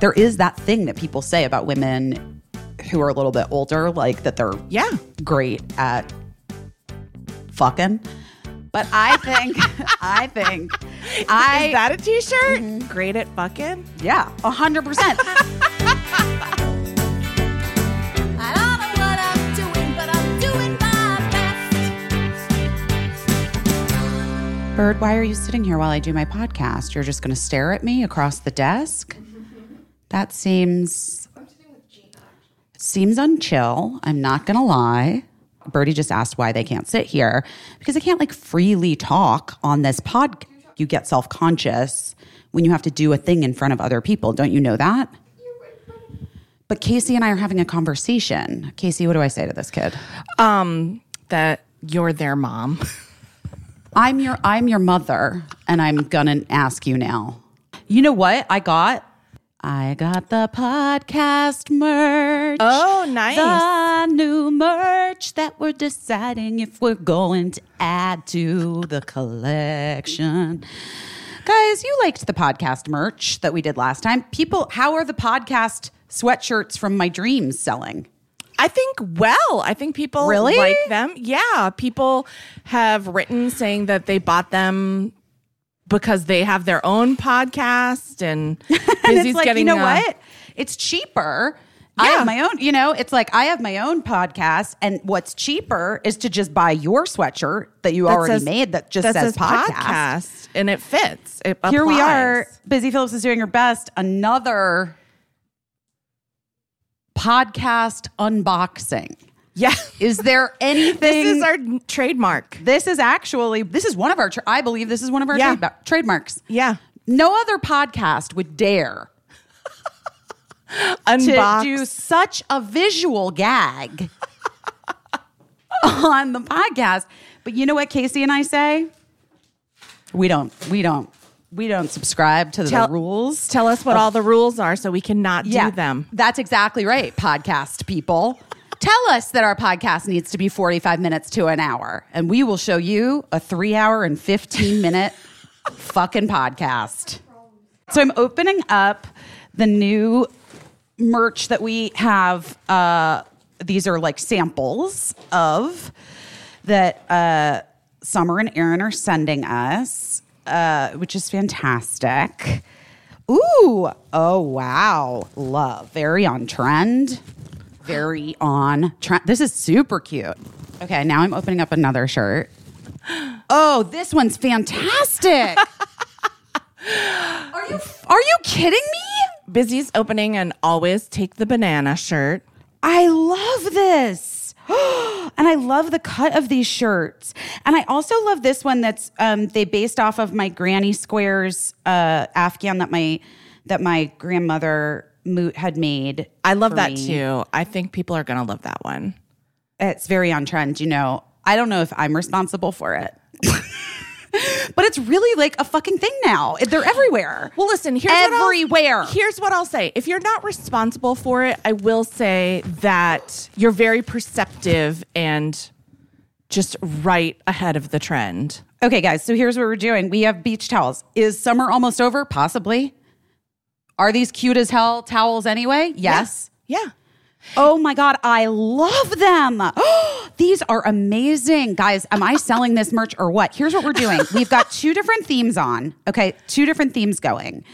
there is that thing that people say about women who are a little bit older, like that they're Yeah. great at fucking. But I think, I think, I Is that a t-shirt? Mm-hmm. Great at fucking. yeah, a hundred percent. I don't know what I'm doing, but I'm doing my best. Bird, why are you sitting here while I do my podcast? You're just going to stare at me across the desk? That seems seems unchill. I'm not to lie. Birdie just asked why they can't sit here because they can't like freely talk on this pod. You get self conscious when you have to do a thing in front of other people. Don't you know that? But Casey and I are having a conversation. Casey, what do I say to this kid? Um, that you're their mom. I'm your I'm your mother, and I'm gonna ask you now. You know what I got? I got the podcast merch. Oh, nice. The new merch that we're deciding if we're going to add to the collection. Guys, you liked the podcast merch that we did last time. People, how are the podcast sweatshirts from my dreams selling? I think well. I think people Really? like them. Yeah, people have written saying that they bought them because they have their own podcast and Busy's it's like, getting you know uh, what? It's cheaper. I have my own, you know, it's like I have my own podcast, and what's cheaper is to just buy your sweatshirt that you that already says- made that just that says, says podcast. and it fits. It Here we are. Busy Philipps is doing her best. Another podcast unboxing. Yeah. Is there anything? This is our trademark. This is actually this is one of our. Tra- I believe this is one of our Yeah. trade- trademarks. Yeah. No other podcast would dare to do such a visual gag on the podcast. But you know what Casey and I say? We don't we don't we don't subscribe to Tell- the rules. Tell us what oh. all the rules are so we cannot do them. That's exactly right, podcast people. Tell us that our podcast needs to be 45 minutes to an hour, and we will show you a three hour and 15 minute fucking podcast. So I'm opening up the new merch that we have. Uh, these are like samples of that uh, Summer and Aaron are sending us, uh, which is fantastic. Ooh, oh wow, love, very on trend, very on trend. This is super cute. Okay, now I'm opening up another shirt. Oh, this one's fantastic. are you are you kidding me? Busy's opening and always take the banana shirt. I love this. and I love the cut of these shirts. And I also love this one that's um, they based off of my granny squares uh, Afghan that my that my grandmother mo- had made. I love that me. too. I think people are going to love that one. It's very on trend, you know. I don't know if I'm responsible for it. but it's really like a fucking thing now. They're everywhere. Well, listen, here's what everywhere. here's what I'll say. If you're not responsible for it, I will say that you're very perceptive and just right ahead of the trend. Okay, guys, so here's what we're doing. We have beach towels. Is summer almost over? Possibly. Are these cute as hell towels anyway? Yes. Yeah. Oh my God, I love them. These are amazing. Guys, am I selling this merch or what? Here's what we're doing we've got two different themes on. Okay, two different themes going.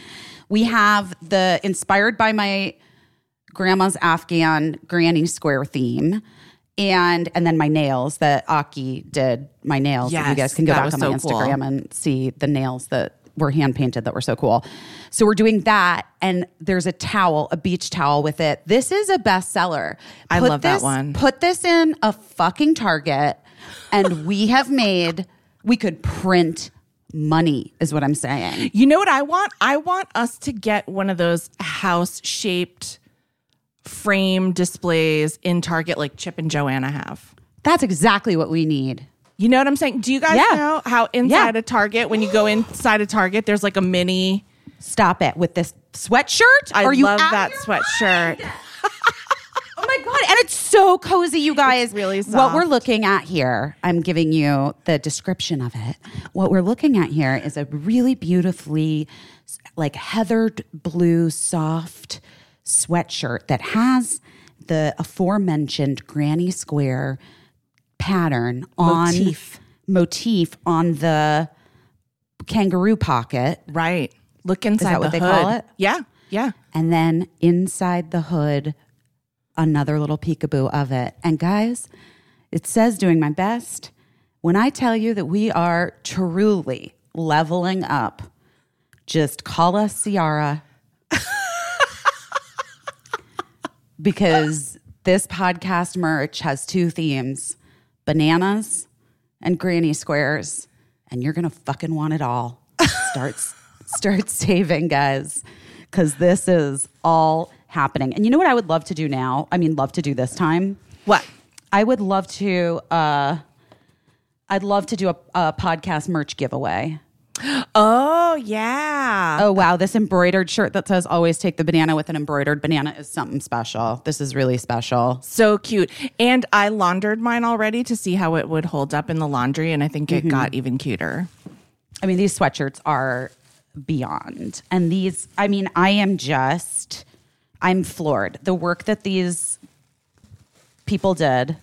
We have the inspired by my grandma's Afghan granny square theme. And and then my nails that Aki did my nails. you guys can go back on my so cool. Instagram and see the nails that were hand painted that were so cool. So we're doing that, and there's a towel, a beach towel with it. This is a bestseller. I Put love that one. Put this in a fucking Target, and we have made. We could print money, is what I'm saying. You know what I want? I want us to get one of those house shaped frame displays in Target like Chip and Joanna have. That's exactly what we need. You know what I'm saying? Do you guys Yeah. know how inside Yeah. a Target, when you go inside a Target, there's like a mini? Stop it with this sweatshirt. I Are you love out of that your sweatshirt. Oh my god! And it's so cozy, you guys. Really What we're soft. looking at here, I'm giving you the description of it. What we're looking at here is a really beautifully, like heathered blue, soft sweatshirt that has the aforementioned granny square pattern on Motif. motif on the kangaroo pocket. Right. Look inside that what the they hood. call it? Yeah. Yeah. And then inside the hood, another little peekaboo of it. And guys, it says doing my best. When I tell you that we are truly leveling up, just call us Ciara. because this podcast merch has two themes bananas and granny squares. And you're to fucking want it all. Start, start saving, guys, because this is all happening. And you know what I would love to do now? I mean, love to do this time. What? I would love to. Uh, I'd love to do a, a podcast merch giveaway. Oh, yeah. Oh wow, this embroidered shirt that says "Always take the banana" with an embroidered banana is something special. This is really special. So cute. And I laundered mine already to see how it would hold up in the laundry. And I think Mm-hmm. it got even cuter. I mean, these sweatshirts are beyond. And these, I mean, I am just, I'm floored. The work that these people did,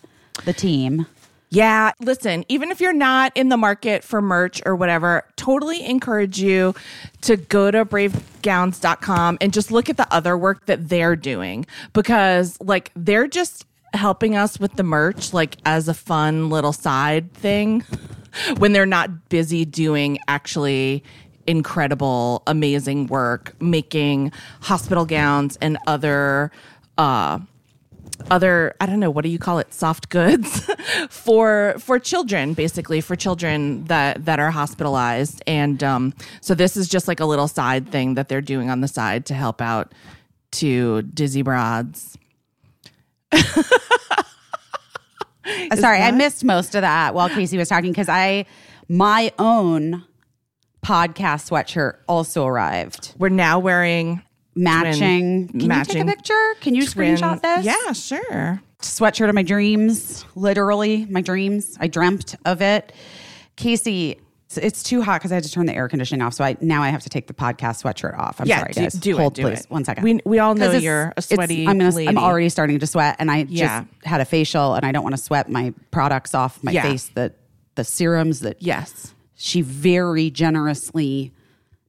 the team. Yeah, listen, even if you're not in the market for merch or whatever, totally encourage you to go to bravegowns.com and just look at the other work that they're doing because like they're just helping us with the merch like as a fun little side thing when they're not busy doing actually incredible amazing work making hospital gowns and other uh other i don't know what do you call it? Soft goods for for children basically for children that that are hospitalized. And um so this is just like a little side thing that they're doing on the side to help out to dizzy broads. Sorry, I missed most of that while Casey was talking because I, my own podcast sweatshirt also arrived. we're now wearing Matching. Can matching you take a picture? Can you twin- screenshot this? yeah sure sweatshirt of my dreams, literally my dreams. I dreamt of it. Casey, it's, it's too hot because I had to turn the air conditioning off. So I now I have to take the podcast sweatshirt off. I'm Yeah, sorry, do- guys. do it, Hold, do please. it. One second. We- we all know you're a sweaty I'm, gonna. I'm already starting to sweat, and I Yeah. just had a facial, and I don't want to sweat my products off my Yeah. face. That the serums that yes she very generously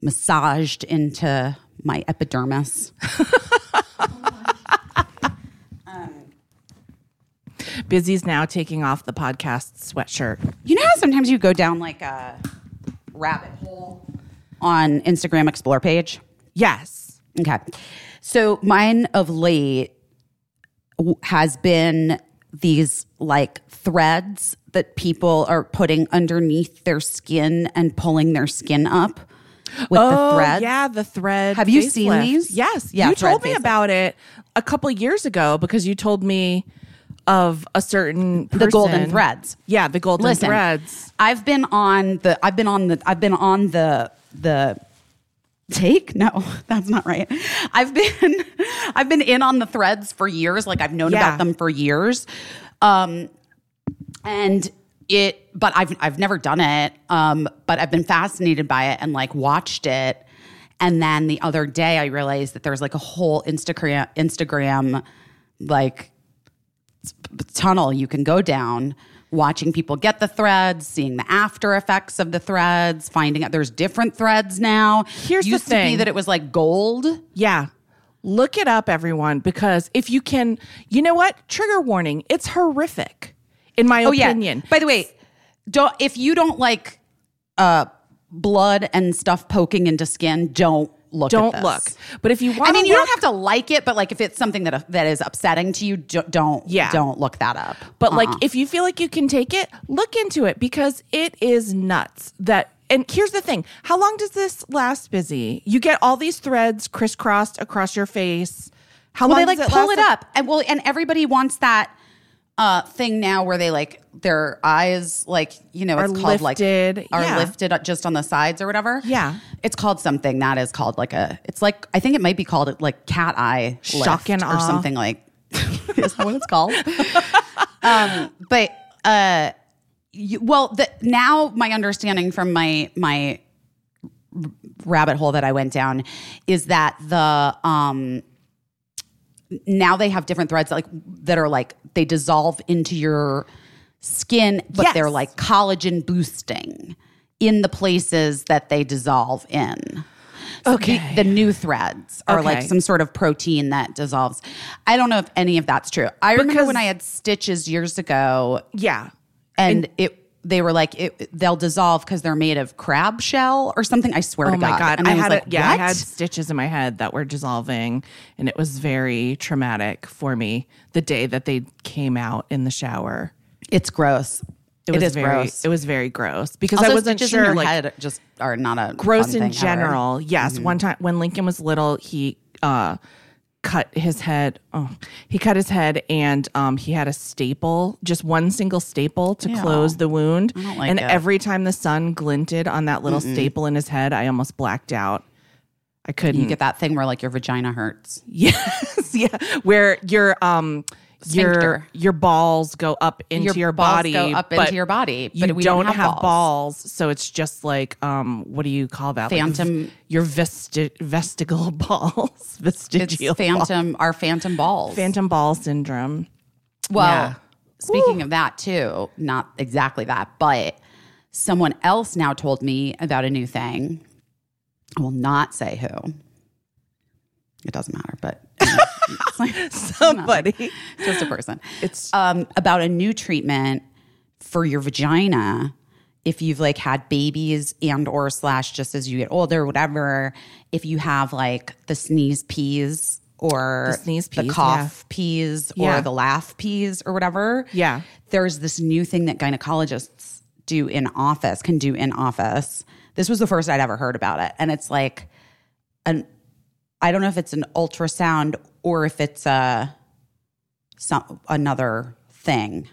massaged into my epidermis. Um, busy's now taking off the podcast sweatshirt You know how sometimes you go down like a rabbit hole on Instagram Explore page? yes Okay. So mine of late has been these like threads that people are putting underneath their skin and pulling their skin up with the thread. Oh, Yeah, the thread. Have you seen these? Yes. Yeah, you told me about it a couple years ago because you told me of a certain The golden threads. Yeah, the golden Listen, threads. I've been on the I've been on the I've been on the the take no that's not right i've been i've been in on the threads for years like i've known Yeah. about them for years um and it but i've i've never done it um but i've been fascinated by it and like watched it and then the other day i realized that there's like a whole instagram instagram like tunnel you can go down watching people get the threads seeing the after effects of the threads finding out there's different threads now Here's the used to be thing. that it was like gold Yeah. Look it up, everyone, because if you can, you know what? Trigger warning. It's horrific, in my oh yeah opinion. by the way don't if you don't like uh blood and stuff poking into skin don't look Don't look. But if you want I mean, you look, don't have to like it, but like if it's something that that is upsetting to you, do- don't Yeah. don't look that up. But like, Uh-uh. if you feel like you can take it, look into it because it is nuts. That and here's the thing: how long does this last? Busy, you get all these threads crisscrossed across your face. How well, long they like does it pull it up, and well, and everybody wants that uh thing now where they like their eyes like you know Are it's called lifted, like are yeah. lifted just on the sides or whatever. Yeah. it's called something that is called like a. It's like I think it might be called like cat eye Shock and or something like. is that what it's called? um, but uh, you, well, the, now my understanding from my my rabbit hole that I went down is that the um now they have different threads like that are like they dissolve into your skin, but Yes. they're like collagen boosting in the places that they dissolve in. So Okay. The, new threads are like some sort of protein that dissolves. I don't know if any of that's true. I remember when I had stitches years ago Yeah. and, it they were like it, they'll dissolve because they're made of crab shell or something. I swear Oh to my God. god! And I, I, was had like, it. Yeah, I had stitches in my head that were dissolving, and it was very traumatic for me the day that they came out in the shower. It's gross. It was is very. gross. It was very gross because Also, I wasn't sure. in your like head just are not a gross in thing ever. Mm-hmm. general. Yes, one time when Lincoln was little, he uh, cut his head. Oh, he cut his head, and um, he had a staple, just one single staple to Ew. close the wound. don't like and it. every time the sun glinted on that little staple in his head, I almost blacked out. I couldn't You get that thing where like your vagina hurts. Yes, yeah. Where your um Sphincter. your balls go up into your, balls body, go up into your body, You but we don't, have have balls. so it's just like um what do you call that? Phantom- v- your vesti- vestigial balls, vestigial ball- phantom, our phantom balls. phantom ball syndrome. Well, Yeah. speaking of that too, not exactly that, but someone else now told me about a new thing. I will not say who. It doesn't matter, but it's like- Somebody. just a person. It's um, about a new treatment for your vagina if you've like had babies and or slash just as you get older whatever if you have like the sneeze peas or The sneeze the peas, cough peas or Yeah. the laugh peas or whatever Yeah. there's this new thing that gynecologists do in office can do in office this was the first i'd ever heard about it and it's like an i don't know if it's an ultrasound or if it's uh, a some another thing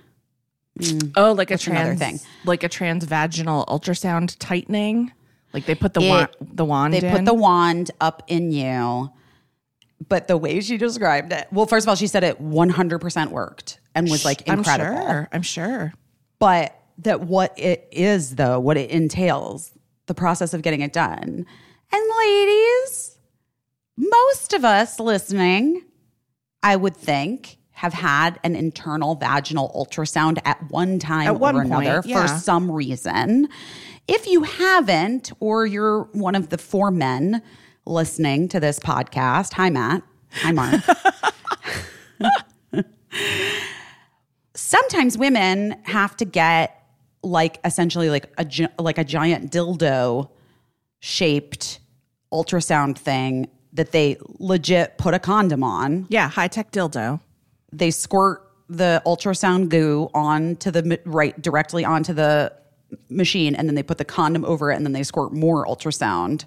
mm. oh like a another trans thing. like a transvaginal ultrasound tightening. Like they put the It- wand the wand they in. put the wand up in you but the way she described it well first of all she said it 100% worked and was like incredible I'm sure. I'm sure. but that what it is though what it entails the process of getting it done and ladies most of us listening i would think have had an internal vaginal ultrasound at one time At one or point, another yeah. for some reason. If you haven't or you're one of the four men listening to this podcast hi matt. Hi mark. Sometimes women have to get like essentially like a like a giant dildo shaped ultrasound thing that they legit put a condom on. Yeah, high tech dildo. They squirt the ultrasound goo onto the right directly onto the machine and then they put the condom over it and then they squirt more ultrasound.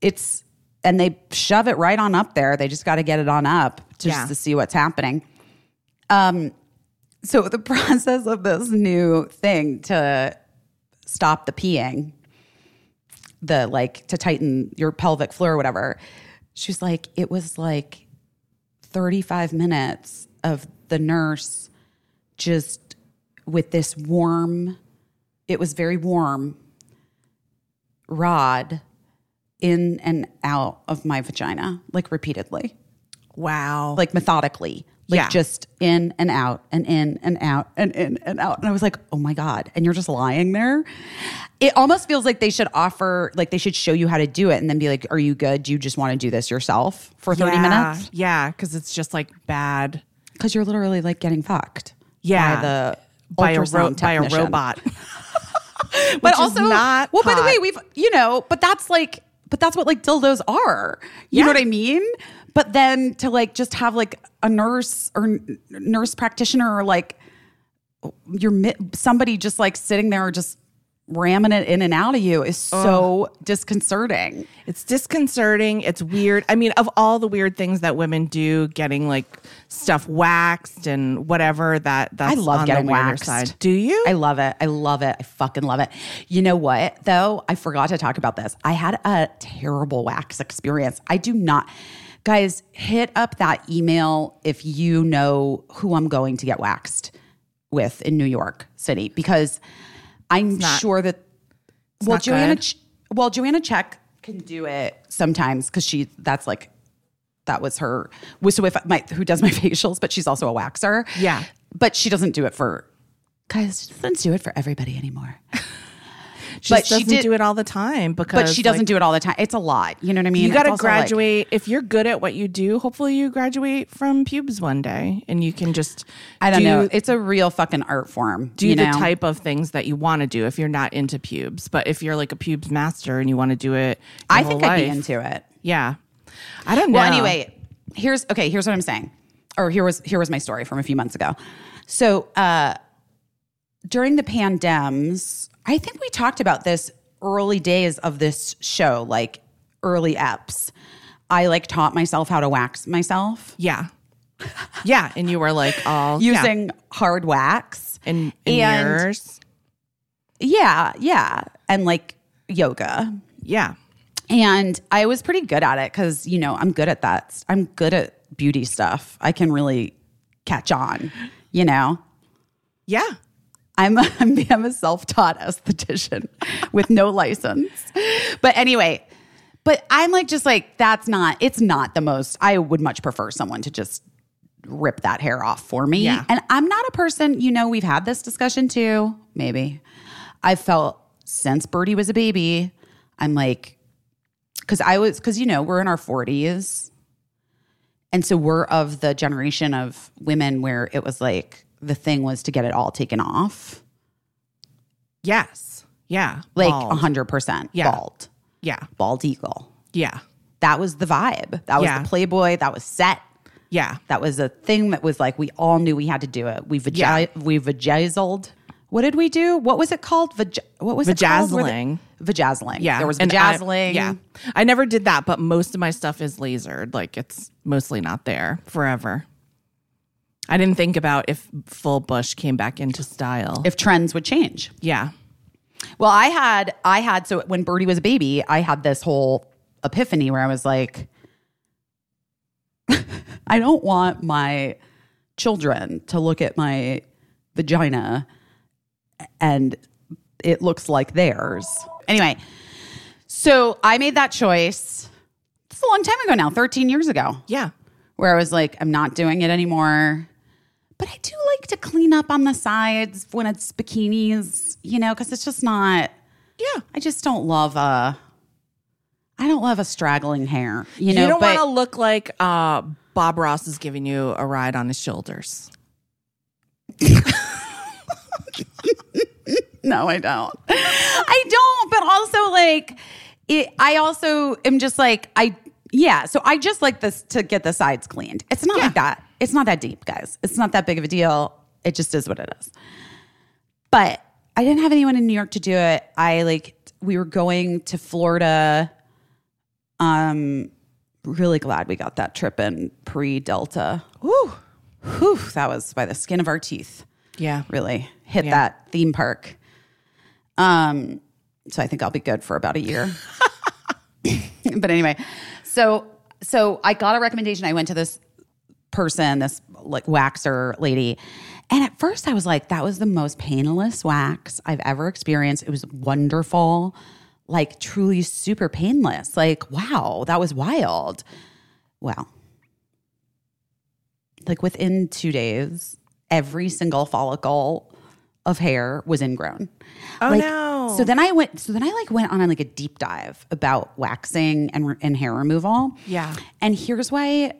It's and they shove it right on up there. They just got to get it on up just Yeah. to see what's happening. Um so the process of this new thing to stop the peeing, the like to tighten your pelvic floor or whatever, she's like, it was like 35 minutes of the nurse just with this warm, it was very warm rod in and out of my vagina, like repeatedly Wow. like methodically. Like Yeah. just in and out and in and out and in and out. And I was like, oh my God. And you're just lying there. It almost feels like they should offer, like they should show you how to do it and then be like, are you good? Do you just want to do this yourself for 30 yeah, minutes? Yeah, because it's just like bad. Because you're literally like getting fucked. Yeah. By the By a, ro- by a robot. but also not well by the way we've you know but that's like but that's what like dildos are you Yeah. know what i mean but then to like just have like a nurse or nurse practitioner or like your mi- somebody just like sitting there or just ramming it in and out of you is so disconcerting. It's disconcerting. It's weird. I mean, of all the weird things that women do, getting like stuff waxed and whatever that that's I love on getting waxed. side. Do you? I love it. I love it. I fucking love it. You know what, though? I forgot to talk about this. I had a terrible wax experience. I do not. Guys, hit up that email if you know who I'm going to get waxed with in New York City because I'm not- sure that well, Joanna, good? Well, Joanna Czech can do it sometimes because she that's like that was her. So if my who does my facials, but she's also a waxer. Yeah. but she doesn't do it for guys. She doesn't do it for everybody anymore. she but she doesn't did- do it all the time because But she doesn't like, do it all the time. It's a lot. You know what I mean? You got to also like- graduate. if you're good at what you do, hopefully you graduate from pubes one day, and you can just I don't do, know. It's a real fucking art form. do you the know? type of things that you want to do if you're not into pubes. But if you're like a pubes master and you want to do it, I think I'd be into it. Yeah, I don't know. Well, anyway, here's okay. Here's what I'm saying, or here was here was my story from a few months ago. So uh, during the pandems, I think we talked about this early days of this show, like early eps. I like taught myself how to wax myself yeah, yeah, and you were like all yeah. using hard wax. in, in and- yours. Yeah, yeah, and like yoga. Yeah, And I was pretty good at it because, you know, I'm good at that. I'm good at beauty stuff. I can really catch on, you know? yeah. I'm a, I'm a self-taught esthetician with no license. But anyway, but I'm like just like that's not it's not the most I would much prefer someone to just rip that hair off for me. Yeah. And I'm not a person, you know, we've had this discussion too, maybe. I felt since Birdie was a baby, I'm like cuz I was cuz you know, we're in our 40s. And so we're of the generation of women where it was like the thing was to get it all taken off. Yes. Yeah. Like a 100% Yeah. bald. Yeah. Bald eagle. Yeah. That was the vibe. That was Yeah. the Playboy. That was set. Yeah. That was a thing that was like we all knew we had to do it. We vagi- Yeah. we vajazzled. What did we do? What was it called? Vag- what was it called? Vajazzling. Vajazzling. Yeah. There was And I- vajazzling. yeah. I never did that, but most of my stuff is lasered. Like it's mostly not there forever. I didn't think about if full bush came back into style. If trends would change. yeah. Well, I had I had so when Birdie was a baby, I had this whole epiphany where I was like, I don't want my children to look at my vagina and it looks like theirs. Anyway, so I made that choice. It's a long time ago now, 13 years ago Yeah. where I was like, I'm not doing it anymore. But I do like to clean up on the sides when it's bikinis, you know, because it's just not. Yeah. I just don't love a. I don't love a straggling hair, you know. you don't want to look like uh, Bob Ross is giving you a ride on his shoulders. no, I don't. I don't. But also, like, it, I also am just like I. Yeah, so I just like this to get the sides cleaned. It's not like that. It's not that deep, guys. It's not that big of a deal. It just is what it is. But I didn't have anyone in New York to do it. I like we were going to Florida. Um really glad we got that trip in pre-Delta. Whew. Whew, that was by the skin of our teeth. Yeah. Really hit Yeah. that theme park. Um so I think I'll be good for about a year. but anyway, so so I got a recommendation. I went to this person, this like waxer lady. And at first I was like, that was the most painless wax I've ever experienced. It was wonderful, like truly super painless. Like, wow, that was wild. Well, like within two days, every single follicle of hair was ingrown. Oh, Like, no. So then I went. So then I like went on like a deep dive about waxing and and hair removal. Yeah. And here's why.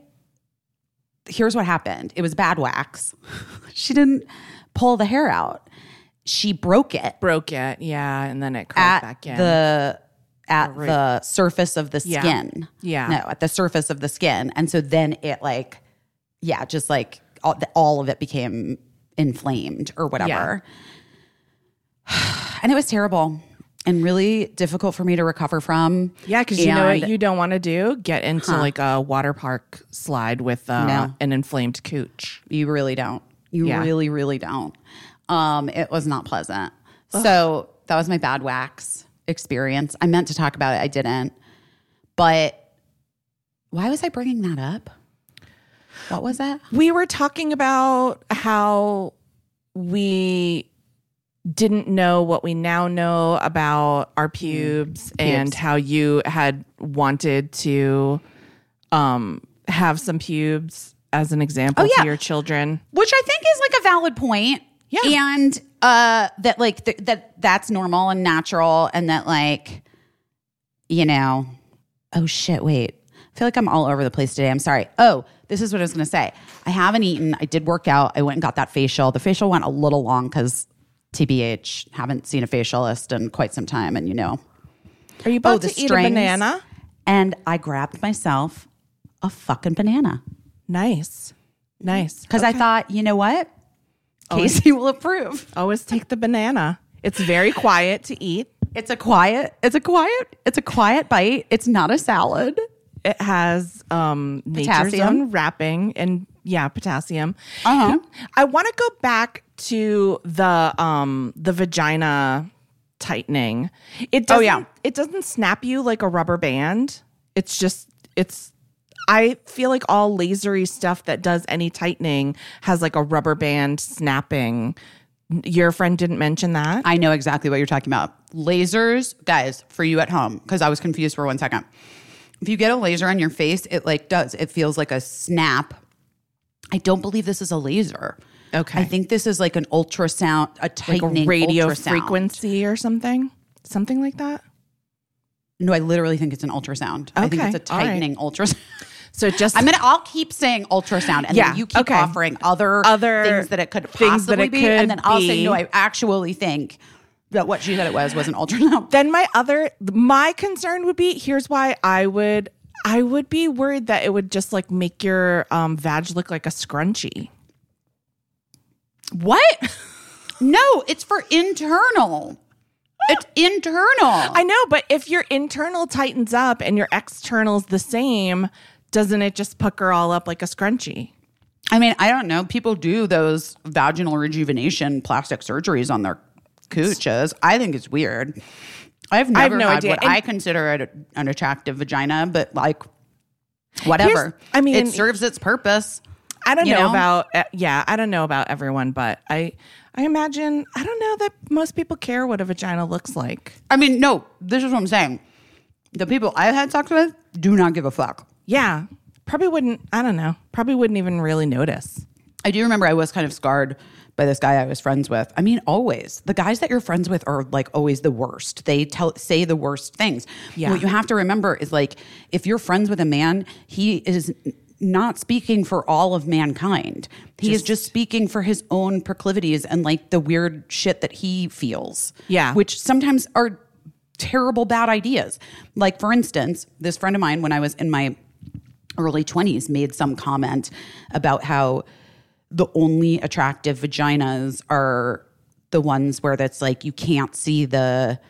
Here's what happened. It was bad wax. she didn't pull the hair out. She broke it Broke it. Yeah. And then it at back in. the at the surface of the skin. Yeah. No, at the surface of the skin. And so then it like, yeah, just like all, all of it became inflamed or whatever. And it was terrible. And really difficult for me to recover from. Yeah, because you know what you don't want to do? Get into like a water park slide with uh, No. an inflamed cooch. You really don't. You Yeah. really, really don't. Um, it was not pleasant. So that was my bad wax experience. I meant to talk about it. I didn't. But why was I bringing that up? What was that? We were talking about how we didn't know what we now know about our pubes, and Pubes. how you had wanted to um, have some pubes as an example Oh, yeah. to your children. Which I think is like a valid point. Yeah. And uh that like th- that that's normal and natural and that like you know, oh shit, wait. I feel like I'm all over the place today. I'm sorry. Oh, this is what I was going to say. I haven't eaten. I did work out. I went and got that facial. The facial went a little long cuz TBH, haven't seen a facialist in quite some time and you know. Are you about Oh, to eat a banana? And I grabbed myself a fucking banana Nice, nice. cuz I thought, you know what? Oh, Casey will approve. Always take the banana. It's very quiet to eat. It's a quiet. It's a quiet. It's a quiet bite. It's not a salad. It has um, nature's Potassium. own wrapping and yeah, potassium. Uh-huh. I want to go back to the um, the vagina tightening. It doesn't, Oh, yeah. it doesn't snap you like a rubber band. It's just it's. I feel like all lasery stuff that does any tightening has like a rubber band snapping. Your friend didn't mention that. I know exactly what you're talking about. Lasers, guys, for you at home, because I was confused for one second. If you get a laser on your face, it like does. It feels like a snap. I don't believe this is a laser. Okay. I think this is like an ultrasound, a like tightening a radio ultrasound. frequency or something, something like that. No, I literally think it's an ultrasound. Okay. I think it's a all right. tightening ultrasound. So just I'm gonna. I'll keep saying ultrasound, and Yeah, then you keep okay. offering other Other things that it could possibly it be, could and then I'll say no. I actually think that what she said it was was an ultrasound. then my other my concern would be here's why I would I would be worried that it would just like make your um vag look like a scrunchie. What? no, it's for internal. It's internal. I know, but if your internal tightens up and your external's the same, doesn't it just pucker all up like a scrunchie? I mean, I don't know. People do those vaginal rejuvenation plastic surgeries on their cooches. I think it's weird. I've I have never no had idea. what And- I consider a, an attractive vagina, but like, whatever. I mean- it serves its purpose. I don't You know, know? about uh, yeah, I don't know about everyone, but I I imagine I don't know that most people care what a vagina looks like. I mean, no, this is what I'm saying. The people I've had sex with do not give a fuck. Yeah, probably wouldn't. I don't know. Probably wouldn't even really notice. I do remember I was kind of scarred by this guy I was friends with. I mean, always the guys that you're friends with are like always the worst. They tell say the worst things. Yeah. What you have to remember is like if you're friends with a man, he is not speaking for all of mankind. He is just speaking for his own proclivities and like the weird shit that he feels. Yeah. Which sometimes are terrible bad ideas. Like for instance, this friend of mine when I was in my early 20s made some comment about how the only attractive vaginas are the ones where that's like you can't see the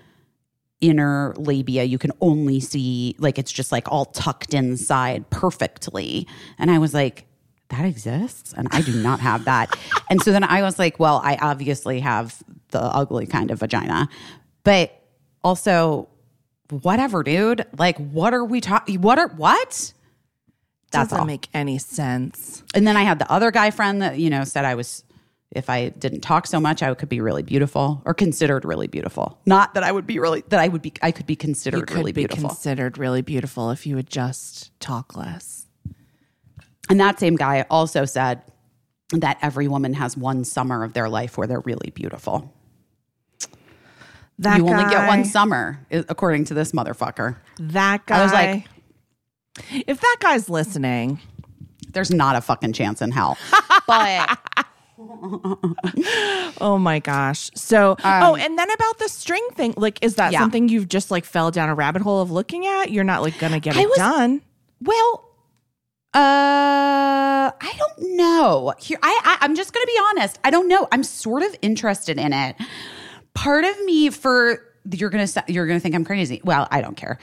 inner labia. You can only see like it's just like all tucked inside perfectly. And i was like that exists? And i do not have that. And so then i was like well i obviously have the ugly kind of vagina. But also whatever dude. Like what are we talking what are what that's Doesn't all make any sense. and then I had the other guy friend that, you know, said I was, if I didn't talk so much, I could be really beautiful or considered really beautiful. Not that I would be really, that I would be, I could be considered You could really be beautiful. considered really beautiful if you would just talk less. and that same guy also said that every woman has one summer of their life where they're really beautiful. That you only get one summer, according to this motherfucker. That guy. I was like- if that guy's listening, There's not a fucking chance in hell. But oh my gosh. So, oh, and then about the string thing, like, is that Um, Yeah. something you've just like fell down a rabbit hole of looking at? You're not like gonna get I it was- done. Well, uh, I don't know. Here, I, I I'm just gonna be honest. I don't know. I'm sort of interested in it. Part of me, for you're gonna you're gonna think I'm crazy. Well, I don't care.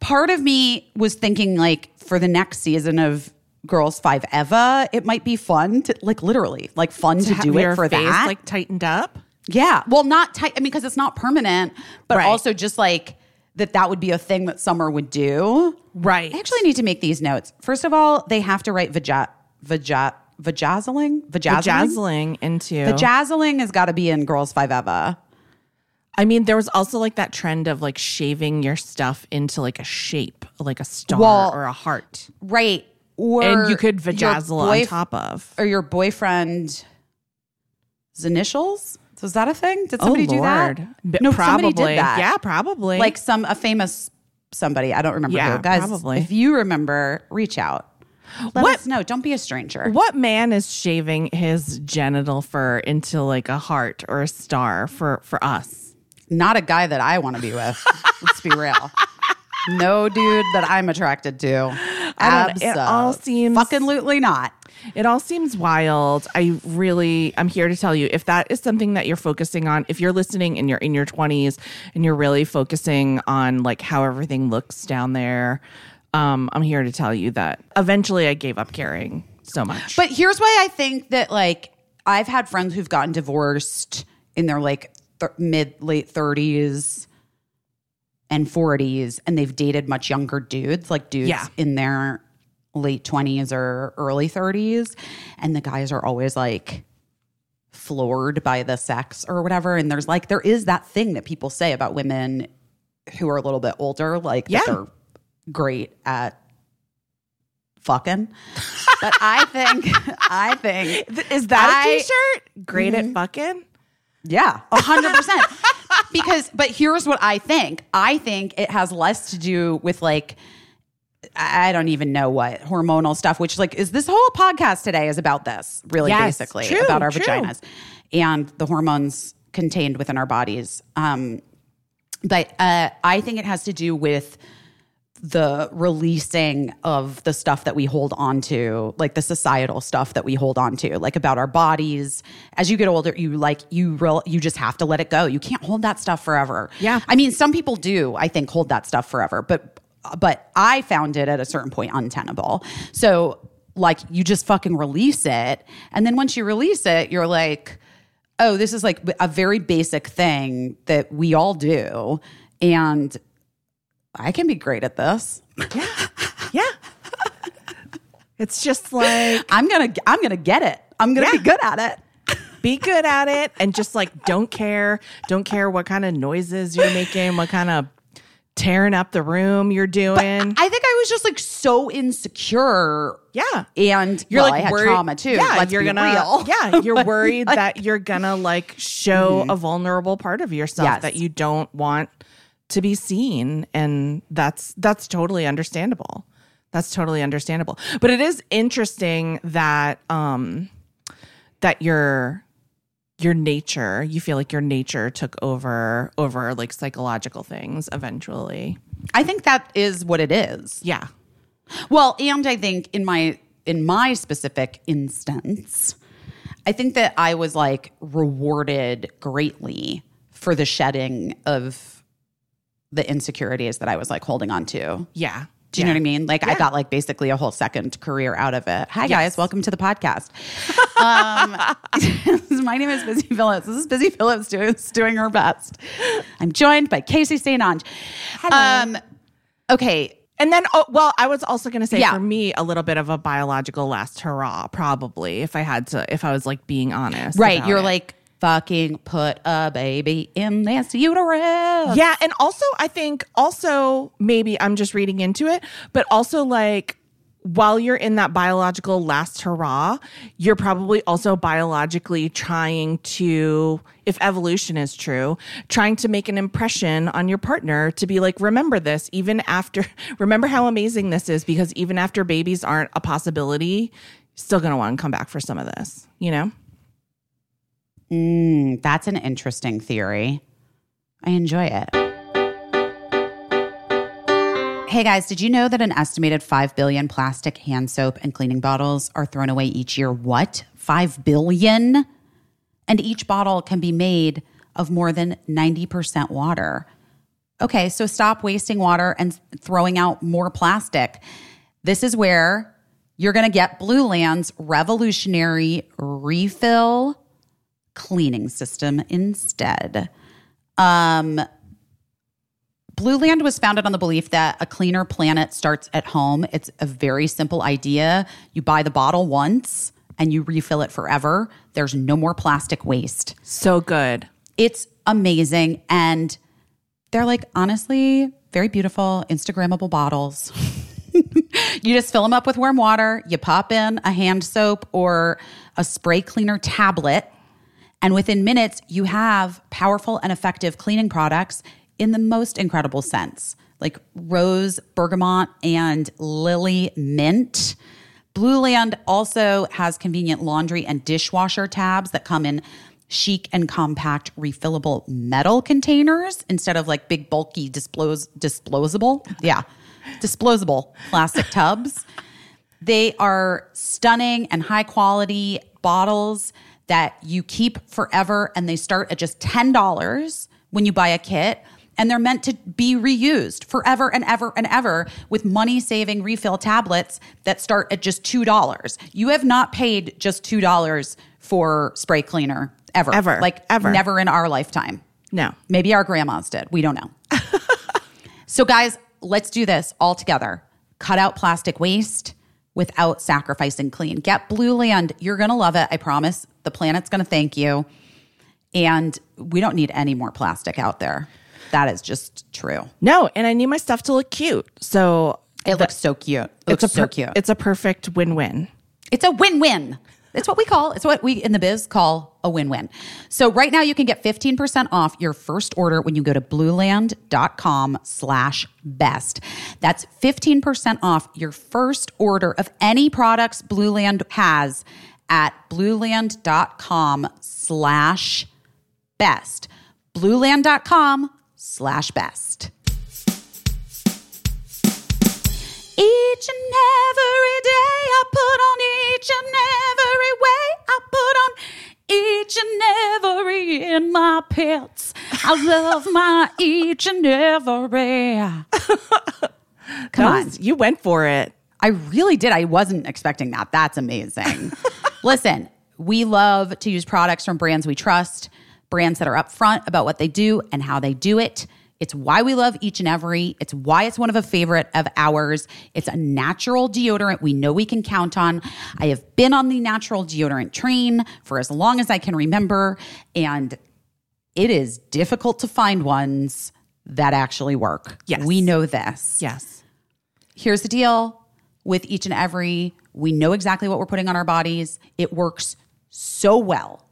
Part of me was thinking like for the next season of Girls Five Eva, it might be fun to like literally like fun to, have do it for face that. like tightened up. yeah, well, not tight. I mean, because it's not permanent, but Right. also just like that that would be a thing that Summer would do. Right. I actually need to make these notes. First of all, they have to write vaja vaja vajazzling vajazzling. Jazzling into Vajazzling has got to be in Girls Five Eva. I mean, there was also like that trend of like shaving your stuff into like a shape, like a star Well, or a heart. Right. Or and you could vajazzle on top of. Or your boyfriend's initials? Was that a thing? Did oh, somebody do that? Oh, no, probably. somebody did that. Yeah, probably. Like some a famous somebody. I don't remember Yeah, who. Guys, probably. if you remember, reach out. Let What- us know. Don't be a stranger. what man is shaving his genital fur into like a heart or a star for for us? Not a guy that I want to be with. Let's be real. No dude that I'm attracted to. I don't. It all seems- fucking lootly not. It all seems wild. I really, I'm here to tell you if that is something that you're focusing on, if you're listening and you're in your 20s and you're really focusing on like how everything looks down there, um, I'm here to tell you that eventually I gave up caring so much. But here's why I think that like I've had friends who've gotten divorced in their like th- mid late 30s and 40s and they've dated much younger dudes, like dudes Yeah. in their late 20s or early 30s and the guys are always like floored by the sex or whatever and there's like there is that thing that people say about women who are a little bit older like Yeah. that they're great at fucking but i think i think is that a I- t-shirt? Great at mm-hmm. fucking? Yeah, a hundred percent. Because, but here's what I think. I think it has less to do with like, I don't even know what hormonal stuff. Which like is this whole podcast today is about this really Yes, basically true, about our true. vaginas and the hormones contained within our bodies. Um, but uh, I think it has to do with the releasing of the stuff that we hold on to, like the societal stuff that we hold on to, like about our bodies. As you get older, you like you real you just have to let it go. You can't hold that stuff forever. Yeah. I mean, some people do, I think, hold that stuff forever, but but I found it at a certain point untenable. So like you just fucking release it. And then once you release it, you're like, oh, this is like a very basic thing that we all do. And I can be great at this. Yeah. Yeah. it's just like I'm gonna I'm gonna get it. I'm gonna Yeah. be good at it. be good at it and just like don't care. Don't care what kind of noises you're making, what kind of tearing up the room you're doing. I think I was just like so insecure. yeah. And You're well, like I had worried, trauma too. Yeah, Let's you're gonna. real. Yeah, you're worried like- that you're gonna like show mm-hmm. a vulnerable part of yourself Yes. that you don't want to be seen, and that's that's totally understandable. That's totally understandable. But it is interesting that um that your your nature, you feel like your nature took over over like psychological things eventually. I think that is what it is. Yeah. Well, and I think in my in my specific instance, I think that I was like rewarded greatly for the shedding of the insecurities that I was like holding on to. Yeah. Do you know what I mean? Like I got like basically a whole second career out of it. Hi guys, welcome to the podcast. um, my name is Busy Philipps. This is Busy Philipps doing doing her best. I'm joined by Casey St. Ange. Um, okay, And then, oh, well, I was also going to say Yeah. for me, a little bit of a biological last hurrah, probably, if I had to, if I was like being honest. right. You're it. like fucking put a baby in this uterus. yeah. And also, I think, also, maybe I'm just reading into it, but also like, while you're in that biological last hurrah, you're probably also biologically trying to, if evolution is true, trying to make an impression on your partner to be like, remember this, even after, remember how amazing this is, because even after babies aren't a possibility, still want to come back for some of this, you know? Mm, that's an interesting theory. I enjoy it. Hey guys, did you know that an estimated 5 billion plastic hand soap and cleaning bottles are thrown away each year? What? 5 billion? And each bottle can be made of more than 90% water. okay, so stop wasting water and throwing out more plastic. This is where you're going to get Blueland's revolutionary refill cleaning system instead. Um, Blueland was founded on the belief that a cleaner planet starts at home. It's a very simple idea. You buy the bottle once and you refill it forever. There's no more plastic waste. So good. It's amazing. And they're like, honestly, very beautiful, Instagrammable bottles. you just fill them up with warm water, you pop in a hand soap or a spray cleaner tablet, and within minutes, you have powerful and effective cleaning products in the most incredible sense, like rose, bergamot, and lily mint. Blueland also has convenient laundry and dishwasher tabs that come in chic and compact refillable metal containers instead of like big bulky dispose disposable. Yeah. Disposable plastic tubs. They are stunning and high quality bottles that you keep forever and they start at just $10 when you buy a kit and they're meant to be reused forever and ever and ever with money saving refill tablets that start at just $2. You have not paid just $2 for spray cleaner ever. Ever. Like Ever. Never in our lifetime. No. Maybe our grandmas did. We don't know. so, guys, let's do this all together. Cut out plastic waste without sacrificing clean. Get Blueland. You're going to love it. I promise. The planet's going to thank you. And we don't need any more plastic out there. That is just true. No, and I need my stuff to look cute. So It looks so cute. It looks it's a so cute. It's a perfect win-win. It's a win-win. It's what we call, it's what we in the biz call a win-win. So right now you can get 15% off your first order when you go to blueland.com slash best. That's 15% off your first order of any products Blueland has at blueland.com slash best. Blueland.com slash best. Each and every day I put on each and every way I put on each and every in my pets. I love my each and every. Come That on. you went for it. I really did. I wasn't expecting that. That's amazing. Listen, we love to use products from brands we trust, brands that are upfront about what they do and how they do it. It's why we love each and every. It's why it's one of a favorite of ours. It's a natural deodorant we know we can count on. I have been on the natural deodorant train for as long as I can remember, and it is difficult to find ones that actually work. Yes. We know this Yes. here's the deal with each and every we know exactly what we're putting on our bodies it works so well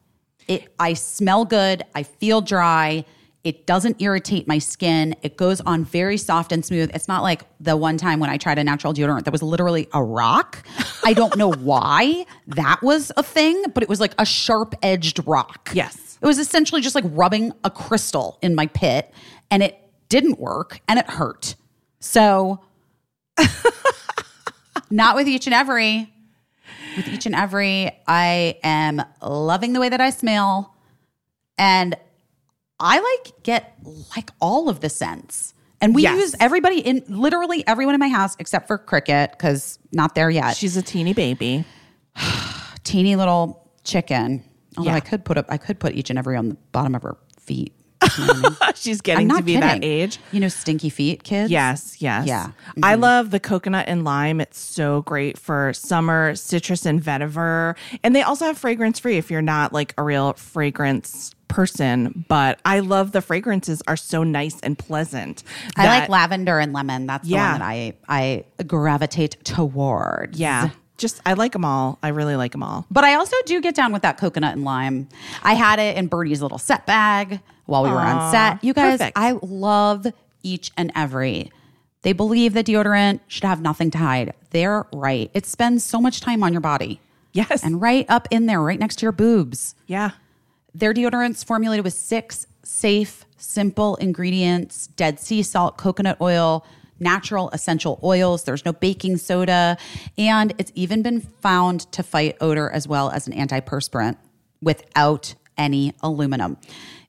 it i smell good i feel dry it doesn't irritate my skin it goes on very soft and smooth it's not like the one time when i tried a natural deodorant that was literally a rock i don't know why that was a thing but it was like a sharp edged rock Yes. it was essentially just like rubbing a crystal in my pit and it didn't work and it hurt so not with each and every. With each and every, I am loving the way that I smell. And I like get like all of the scents. And we Yes. use everybody in literally everyone in my house except for Cricket, because not there yet. She's a teeny baby. teeny little chicken. Although Yeah. I could put up I could put each and every on the bottom of her feet. She's getting to be kidding. that age. You know, stinky feet kids. Yes, yes. Yeah. I mm-hmm. love the coconut and lime. It's so great for summer, citrus and vetiver. And they also have fragrance free if you're not like a real fragrance person. But I love the fragrances are so nice and pleasant. I like lavender and lemon. That's the one that I I gravitate towards. Yeah. Just, I like them all. I really like them all. But I also do get down with that coconut and lime. I had it in Birdie's little set bag while we were on set. You guys, perfect. I love each and every. They believe that deodorant should have nothing to hide. They're right. It spends so much time on your body Yes. and right up in there, right next to your boobs. yeah. Their deodorant's formulated with six safe, simple ingredients Dead sea salt, coconut oil, natural essential oils. There's no baking soda. And it's even been found to fight odor as well as an antiperspirant without any aluminum.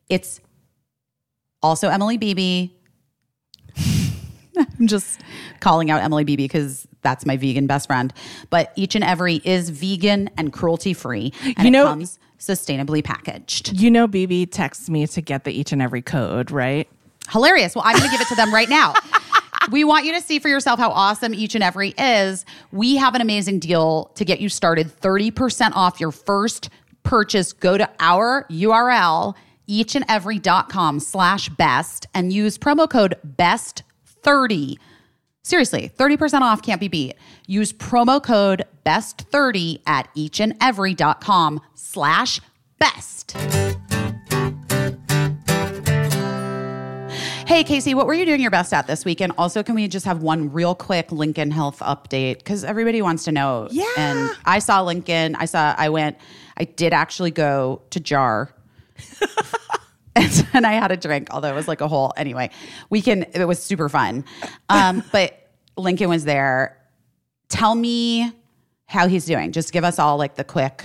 It's also Emily Beebe I'm just calling out Emily Beebe because that's my vegan best friend. But each and every is vegan and cruelty free. You know- it comes sustainably packaged. You know, BB texts me to get the each and every code, right? Hilarious. Well, I'm going to give it to them right now. We want you to see for yourself how awesome each and every is. We have an amazing deal to get you started 30% off your first purchase. Go to our URL, eachandevery.com slash best, and use promo code BEST30. Seriously, 30% off can't be beat. Use promo code BEST30 at eachandevery.com slash best. Hey, Casey, what were you doing your best at this week? And also, can we just have one real quick Lincoln Health update? Because everybody wants to know. Yeah. And I saw Lincoln. I saw, I went, I did actually go to JAR. and, and I had a drink, although it was like a whole, anyway, we can, it was super fun. Um, but Lincoln was there. Tell me how he's doing. Just give us all like the quick.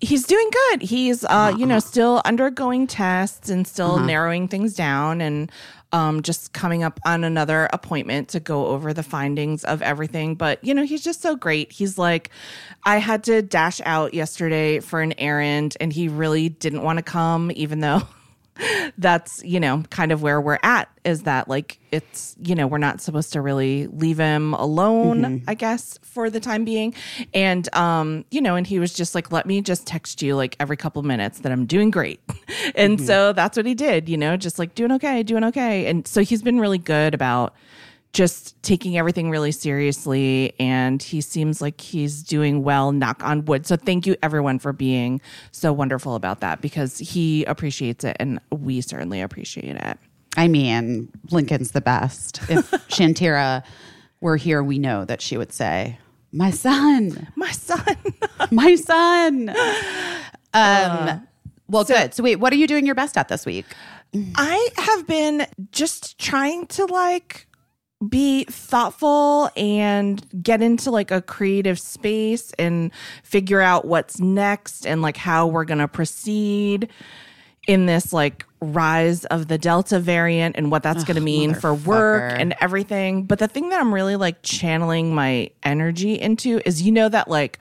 He's doing good. He's, uh, you know, still undergoing tests and still narrowing things down and um, just coming up on another appointment to go over the findings of everything. But, you know, he's just so great. He's like, I had to dash out yesterday for an errand and he really didn't want to come, even though. that's you know kind of where we're at is that like it's you know we're not supposed to really leave him alone i guess for the time being. And um you know and he was just like let me just text you like every couple of minutes that i'm doing great. And so that's what he did you know just like doing okay doing okay. And so he's been really good about just taking everything really seriously and he seems like he's doing well knock on wood so thank you everyone for being so wonderful about that because he appreciates it and we certainly appreciate it I mean, Lincoln's the best. If Shantira were here, we know that she would say, My son, my son my son. Um, well, good. So, wait, what are you doing your best at this week? i have been just trying to like be thoughtful and get into like a creative space and figure out what's next and like how we're going to proceed in this like rise of the delta variant and what that's going to mean for work and everything but the thing that i'm really like channeling my energy into is you know that like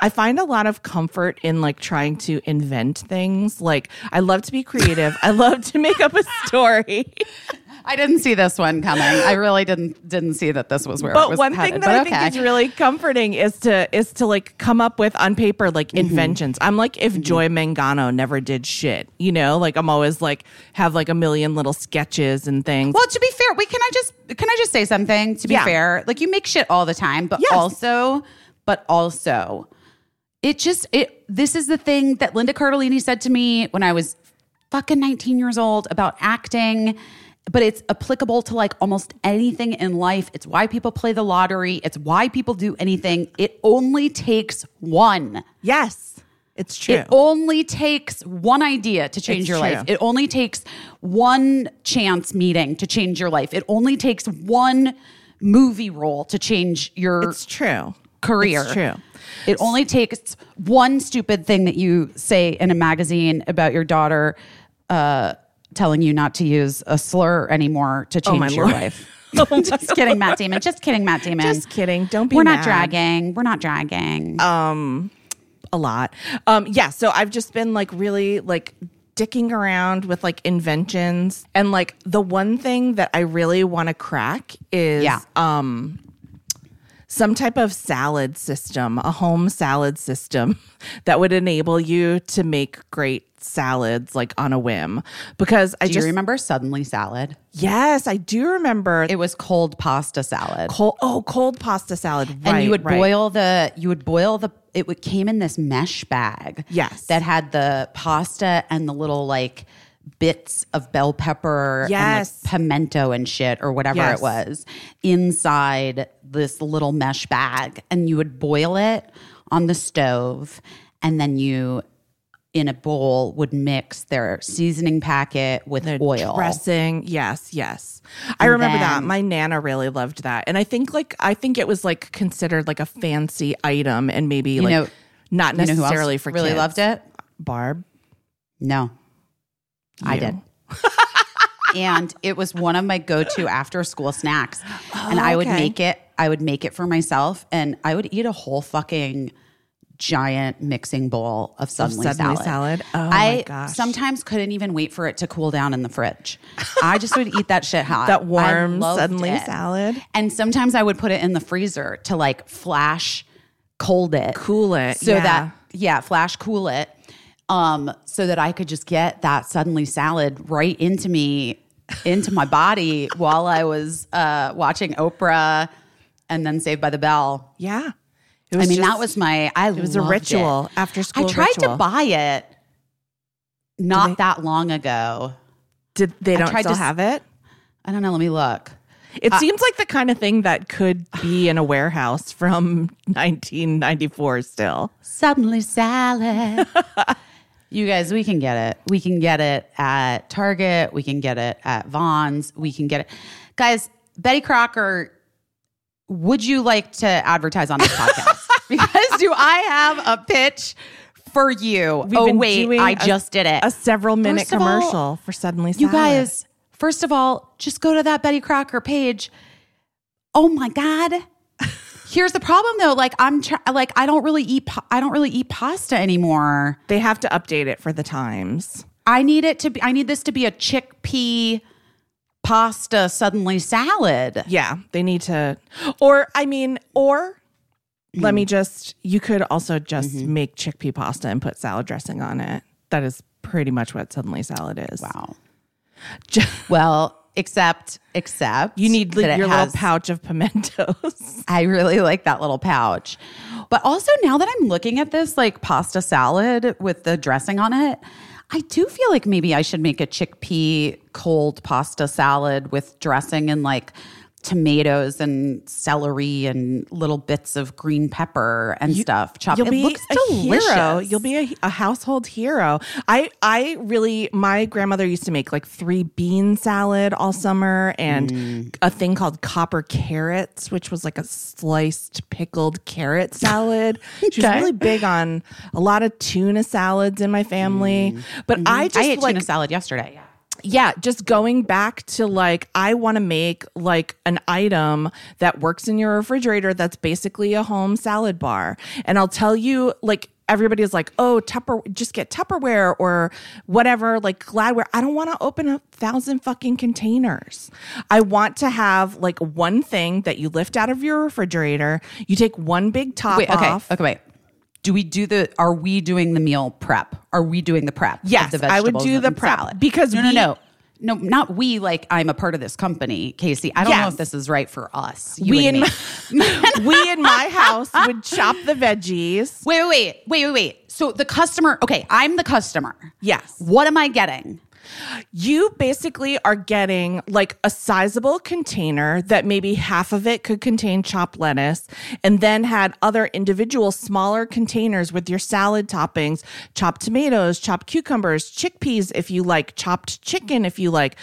I find a lot of comfort in like trying to invent things. Like I love to be creative. I love to make up a story. I didn't see this one coming. I really didn't didn't see that this was where. it was. But was one headed, thing that I okay. think is really comforting is to is to like come up with on paper like Mm-hmm. inventions. I'm like if Joy Mangano never did shit, you know, like I'm always like have like a million little sketches and things. Well, to be fair, wait, can I just can I just say something? To be Yeah. fair, like you make shit all the time, but Yes. also, but also, it just it. This is the thing that Linda Cardellini said to me when I was fucking 19 years old about acting. But it's applicable to like almost anything in life. It's why people play the lottery. It's why people do anything. It only takes one. yes, it's true. It only takes one idea to change It's your true. life. It only takes one chance meeting to change your life. It only takes one movie role to change your it's true. career. It's true. It only takes one stupid thing that you say in a magazine about your daughter uh, telling you not to use a slur anymore to change Oh, my your Lord. life. just kidding, Matt Damon. Just kidding, Matt Damon. Just kidding. Don't be We're not dragging. We're not dragging. Um, a lot. Um, yeah, so I've just been like really like dicking around with like inventions and like the one thing that I really want to crack is Yeah. um some type of salad system, a home salad system that would enable you to make great salads like on a whim because I do just remember Suddenly Salad? yes, I do remember It was cold pasta salad. cold oh cold pasta salad right, and you would right. boil the you would boil the it would came in this mesh bag Yes. that had the pasta and the little like bits of bell pepper Yes. and like pimento and shit or whatever Yes. it was inside this little mesh bag and you would boil it on the stove and then you in a bowl would mix their seasoning packet with oil dressing. Yes, yes. I remember that. My nana really loved that. And I think like I think it was like considered like a fancy item and maybe like know- not you know who else necessarily for really kids. loved it Barb. no I did. and it was one of my go-to after school snacks. and I would oh, okay. make it. I would make it for myself, and I would eat a whole fucking giant mixing bowl of suddenly, Suddenly salad. salad? Oh, I my gosh. sometimes couldn't even wait for it to cool down in the fridge. I just would eat that shit hot. That warm Suddenly it. salad? And sometimes I would put it in the freezer to like flash cold it. Cool it, So yeah. that yeah, flash cool it. Um, so that I could just get that suddenly salad right into me, into my body while I was uh watching Oprah and then Saved by the Bell. Yeah. It I was mean, that was my I it was a ritual, it. after school I tried ritual. to buy it not they- that long ago. Did they don't still to have it? I don't know, let me look. It seems like the kind of thing that could be in a warehouse from 1994 still. Suddenly salad. you guys, we can get it. We can get it at Target. We can get it at Vons. We can get it. Guys, Betty Crocker, would you like to advertise on this podcast? Because do I have a pitch for you? We've oh, wait, I a- just did it. A several minute First of all, commercial for Suddenly You guys, first of all, just go to that Betty Crocker page. Oh my god. Here's the problem though, like I'm try- like I don't really eat pa- I don't really eat pasta anymore. they have to update it for the times. I need it to be I need this to be a chickpea pasta suddenly salad. Yeah, they need to. Or, I mean, or let me just, you could also just Mm-hmm. make chickpea pasta and put salad dressing on it. That is pretty much what Suddenly Salad is. Wow. Well, except except You need like, your has- little pouch of pimentos. I really like that little pouch. But also now that I'm looking at this like pasta salad with the dressing on it, I do feel like maybe I should make a chickpea cold pasta salad with dressing and like tomatoes and celery and little bits of green pepper and stuff. Chopped. You'll it be looks a delicious. hero. You'll be a, a household hero. I I really my grandmother used to make like three bean salad all summer and Mm. a thing called copper carrots, which was like a sliced pickled carrot salad. She was really big on a lot of tuna salads in my family. But I just Mm. I ate like tuna salad yesterday. Yeah. Yeah, just going back to like, I want to make like an item that works in your refrigerator that's basically a home salad bar. And I'll tell you, like, everybody is like, oh, Tupper, just get Tupperware or whatever, like Gladware. I don't want to open a thousand fucking containers. I want to have like one thing that you lift out of your refrigerator. You take one big top Wait. Okay. off. Okay. Wait. Do we do the? Are we doing the meal prep? Are we doing the prep? of Yes, the I would do the prep salad? because no, we- no, no, no, not we. Like I'm a part of this company, Casey. I don't know if this is right for us. We and in, we in my house would chop the veggies. Wait, wait, wait, wait, wait. So the customer. Okay, I'm the customer. Yes. What am I getting? You basically are getting like a sizable container that maybe half of it could contain chopped lettuce, and then had other individual smaller containers with your salad toppings, chopped tomatoes, chopped cucumbers, chickpeas if you like, chopped chicken if you like,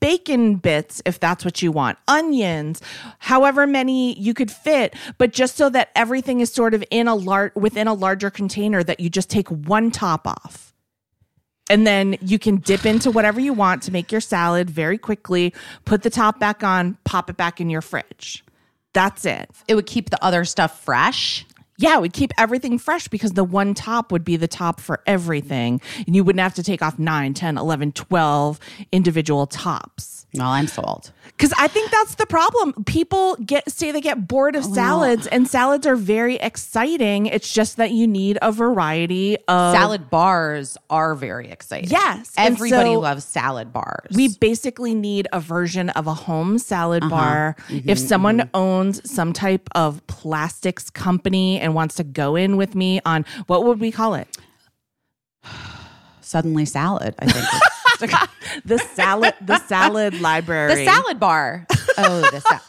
bacon bits if that's what you want, onions, however many you could fit, but just so that everything is sort of in a lar- within a larger container that you just take one top off. And then you can dip into whatever you want to make your salad very quickly, put the top back on, pop it back in your fridge. That's it. It would keep the other stuff fresh. Yeah, we'd keep everything fresh because the one top would be the top for everything. And you wouldn't have to take off 9, 10, 11, 12 individual tops. Well, I'm sold. Because I think that's the problem. People get say they get bored of salads, and salads are very exciting. It's just that you need a variety of Salad bars are very exciting. Yes, everybody so- loves salad bars. We basically need a version of a home salad Uh-huh. bar. Mm-hmm, if someone owns some type of plastics company and wants to go in with me on what would we call it? suddenly salad. I think. The salad, the salad library. The salad bar. Oh, the salad.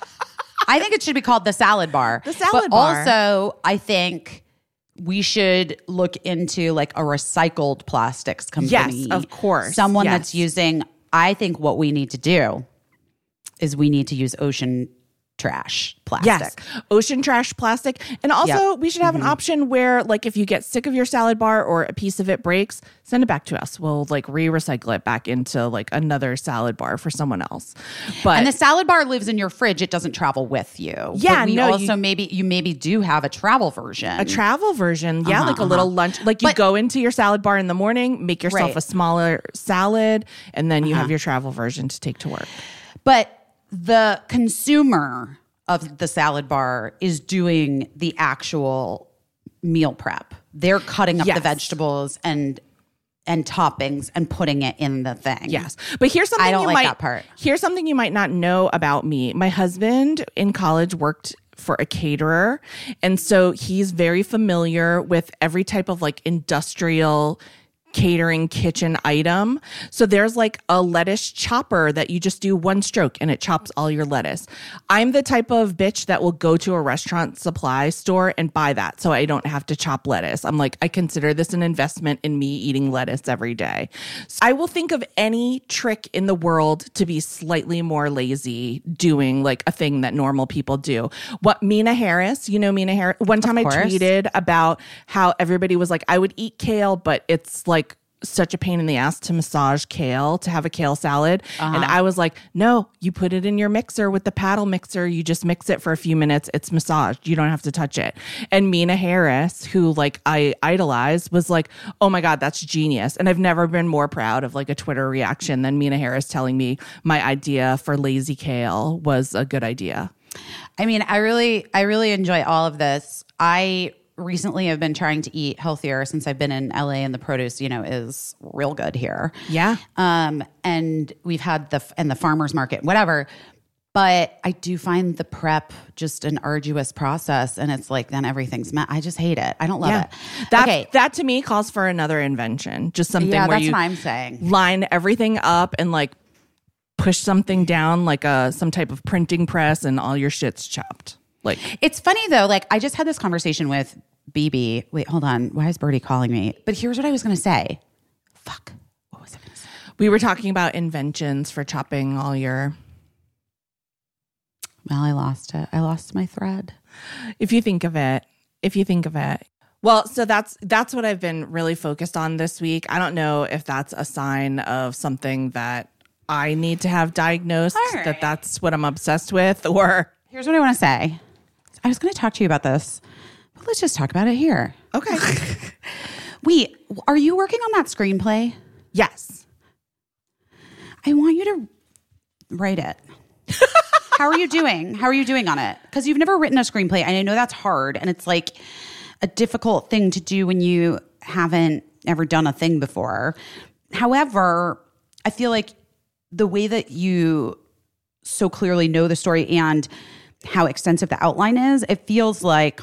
I think it should be called the salad bar. The salad but bar. Also, I think we should look into like a recycled plastics company. Yes, of course. Someone Yes. that's using. I think what we need to do is we need to use ocean trash plastic. Yes, ocean trash plastic. And also, Yep. Mm-hmm. we should have an option where, like, if you get sick of your salad bar or a piece of it breaks, send it back to us. We'll like re recycle it back into like another salad bar for someone else. But And the salad bar lives in your fridge. It doesn't travel with you. Yeah, But we no, you- maybe you maybe do have a travel version. a travel version, yeah, like a little lunch. Like you Uh-huh, But- go into your salad bar in the morning, make yourself Right. Uh-huh. a smaller salad, and then you have your travel version to take to work. But the consumer of the salad bar is doing the actual meal prep. They're cutting up Yes. the vegetables and and toppings and putting it in the thing. Yes. But here's something I don't you like might that part. Here's something you might not know about me. My husband in college worked for a caterer, and so he's very familiar with every type of like industrial catering kitchen item. So there's like a lettuce chopper that you just do one stroke and it chops all your lettuce. I'm the type of bitch that will go to a restaurant supply store and buy that so I don't have to chop lettuce. I'm like I consider this an investment in me eating lettuce every day. So I will think of any trick in the world to be slightly more lazy doing like a thing that normal people do. What Meena Harris, you know Meena Harris, one time I tweeted about how everybody was like I would eat kale but it's like such a pain in the ass to massage kale to have a kale salad. And uh-huh. i was like no you put it in your mixer with the paddle mixer. You just mix it for a few minutes. It's massaged. You don't have to touch it. And meena harris who like i idolize was like oh my god that's genius. And i've never been more proud of like a twitter reaction than meena harris telling me my idea for lazy kale was a good idea. I mean, I really, I really enjoy all of this. I recently I've been trying to eat healthier since I've been in LA, and the produce, you know, is real good here. Yeah. Um, and we've had the and the farmers market, whatever. But I do find the prep just an arduous process, and it's like then everything's met. I just hate it. I don't love it. That okay, that to me calls for another invention. Just something yeah, where that's you what I'm saying. line everything up and like push something down like a some type of printing press and all your shit's chopped. Like It's funny though. Like I just had this conversation with BB. Wait, hold on. Why is Birdie calling me? But here's what I was going to say. Fuck. What was I going to say? we were talking about inventions for chopping all your Well, I lost it. I lost my thread. if you think of it, if you think of it. Well, so that's that's what I've been really focused on this week. I don't know if that's a sign of something that I need to have diagnosed All right. that that's what I'm obsessed with or Here's what I want to say. I was going to talk to you about this, but let's just talk about it here. okay. Wait, are you working on that screenplay? yes. I want you to write it. How are you doing? How are you doing on it? Because you've never written a screenplay, and I know that's hard, and it's like a difficult thing to do when you haven't ever done a thing before. However, I feel like the way that you so clearly know the story and how extensive the outline is, it feels like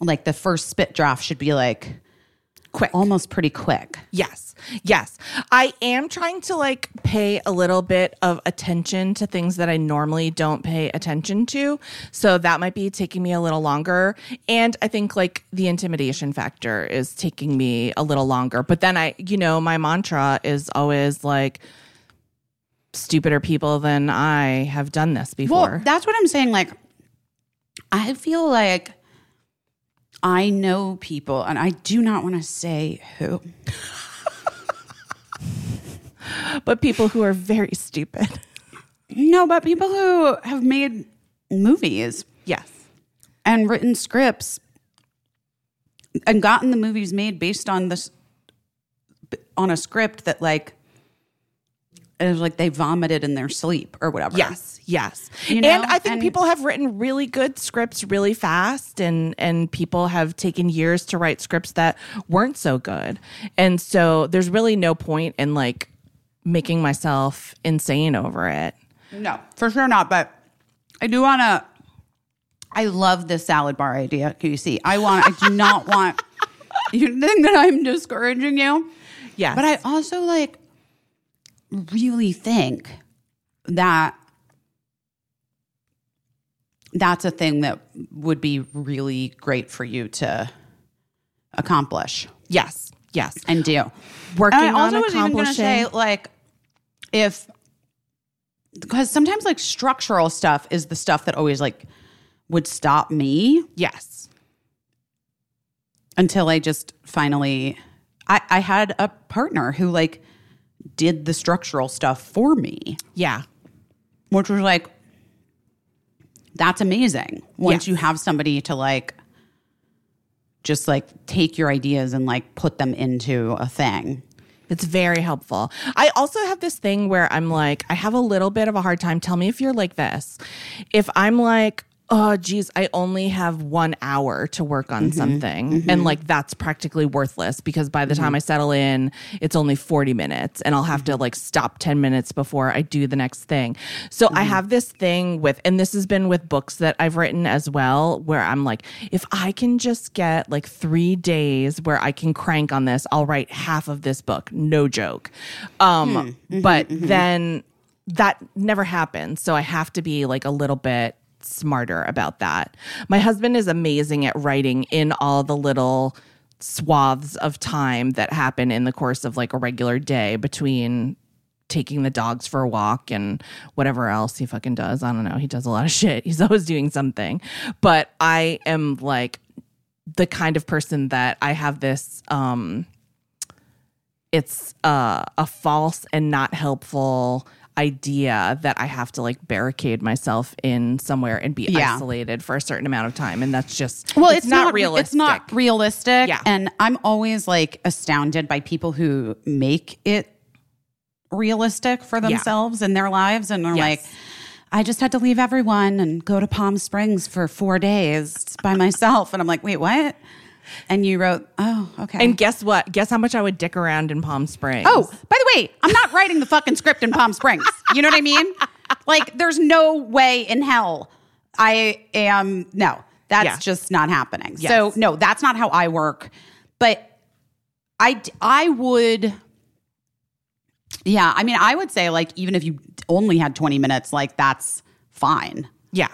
like the first spit draft should be like Quick. almost pretty quick. Yes. Yes. I am trying to like pay a little bit of attention to things that I normally don't pay attention to. So that might be taking me a little longer. And I think like the intimidation factor is taking me a little longer. But then I, you know, my mantra is always like, stupider people than I have done this before. Well, that's what I'm saying. Like, I feel like I know people, and I do not want to say who. but people who are very stupid. No, but people who have made movies yes. and written scripts and gotten the movies made based on this on a script that like is like they vomited in their sleep or whatever. Yes, yes. You know, and I think and- people have written really good scripts really fast and and people have taken years to write scripts that weren't so good. And so there's really no point in like making myself insane over it. No, for sure not. But I do want to. I love this salad bar idea. Can you see? I want. I do not want. You think that I'm discouraging you? Yeah. But I also like really think that that's a thing that would be really great for you to accomplish yes. Yes. and do. Working And I also on was even going to accomplishing say, like, if because sometimes like structural stuff is the stuff that always like would stop me Yes. until I just finally I, I had a partner who like did the structural stuff for me, Yeah. which was like that's amazing. Once Yes. you have somebody to like just like take your ideas and like put them into a thing. It's very helpful. I also have this thing where I'm like, I have a little bit of a hard time. Tell me if you're like this. If I'm like, oh, geez, I only have one hour to work on mm-hmm. something. Mm-hmm. And like, that's practically worthless because by the time mm-hmm. I settle in, it's only 40 minutes and I'll have to like stop 10 minutes before I do the next thing. So I have this thing with, and this has been with books that I've written as well, where I'm like, if I can just get like three days where I can crank on this, I'll write half of this book. No joke. Um, hmm. but then that never happens. So I have to be like a little bit smarter about that. My husband is amazing at writing in all the little swaths of time that happen in the course of like a regular day between taking the dogs for a walk and whatever else he fucking does. I don't know. He does a lot of shit. He's always doing something. But I am like the kind of person that I have this um it's uh, a false and not helpful idea that I have to like barricade myself in somewhere and be Yeah. isolated for a certain amount of time, and that's just Well, it's, not, realistic. It's not realistic. Yeah. And I'm always like astounded by people who make it realistic for themselves and their lives and are Yes. like, I just had to leave everyone and go to Palm Springs for four days by myself. And I'm like, wait, what? And you wrote, oh, okay. And guess what? Guess how much I would dick around in Palm Springs? Oh, by the way, I'm not writing the fucking script in Palm Springs. You know what I mean? Like, there's no way in hell I am. No, that's Yeah. just not happening. Yes. So, no, that's not how I work. But I, I would. Yeah, I mean, I would say like even if you only had 20 minutes, like that's fine yeah.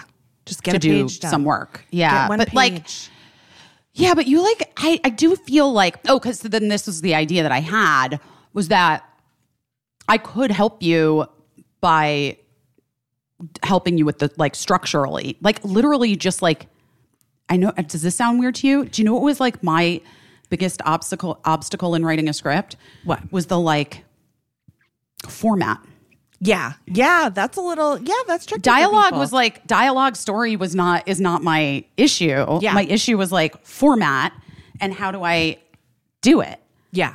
Just get to do some work. Yeah, but like page. Yeah, but you like I I do feel like oh cuz then this was the idea that I had was that I could help you by helping you with the like structurally. Like literally just like I know does this sound weird to you? Do you know what was like my biggest obstacle obstacle in writing a script? What? Was the like format. Yeah, yeah, that's a little yeah, that's tricky. dialogue was like dialogue story was not is not my issue Yeah. my issue was like format and how do i do it yeah.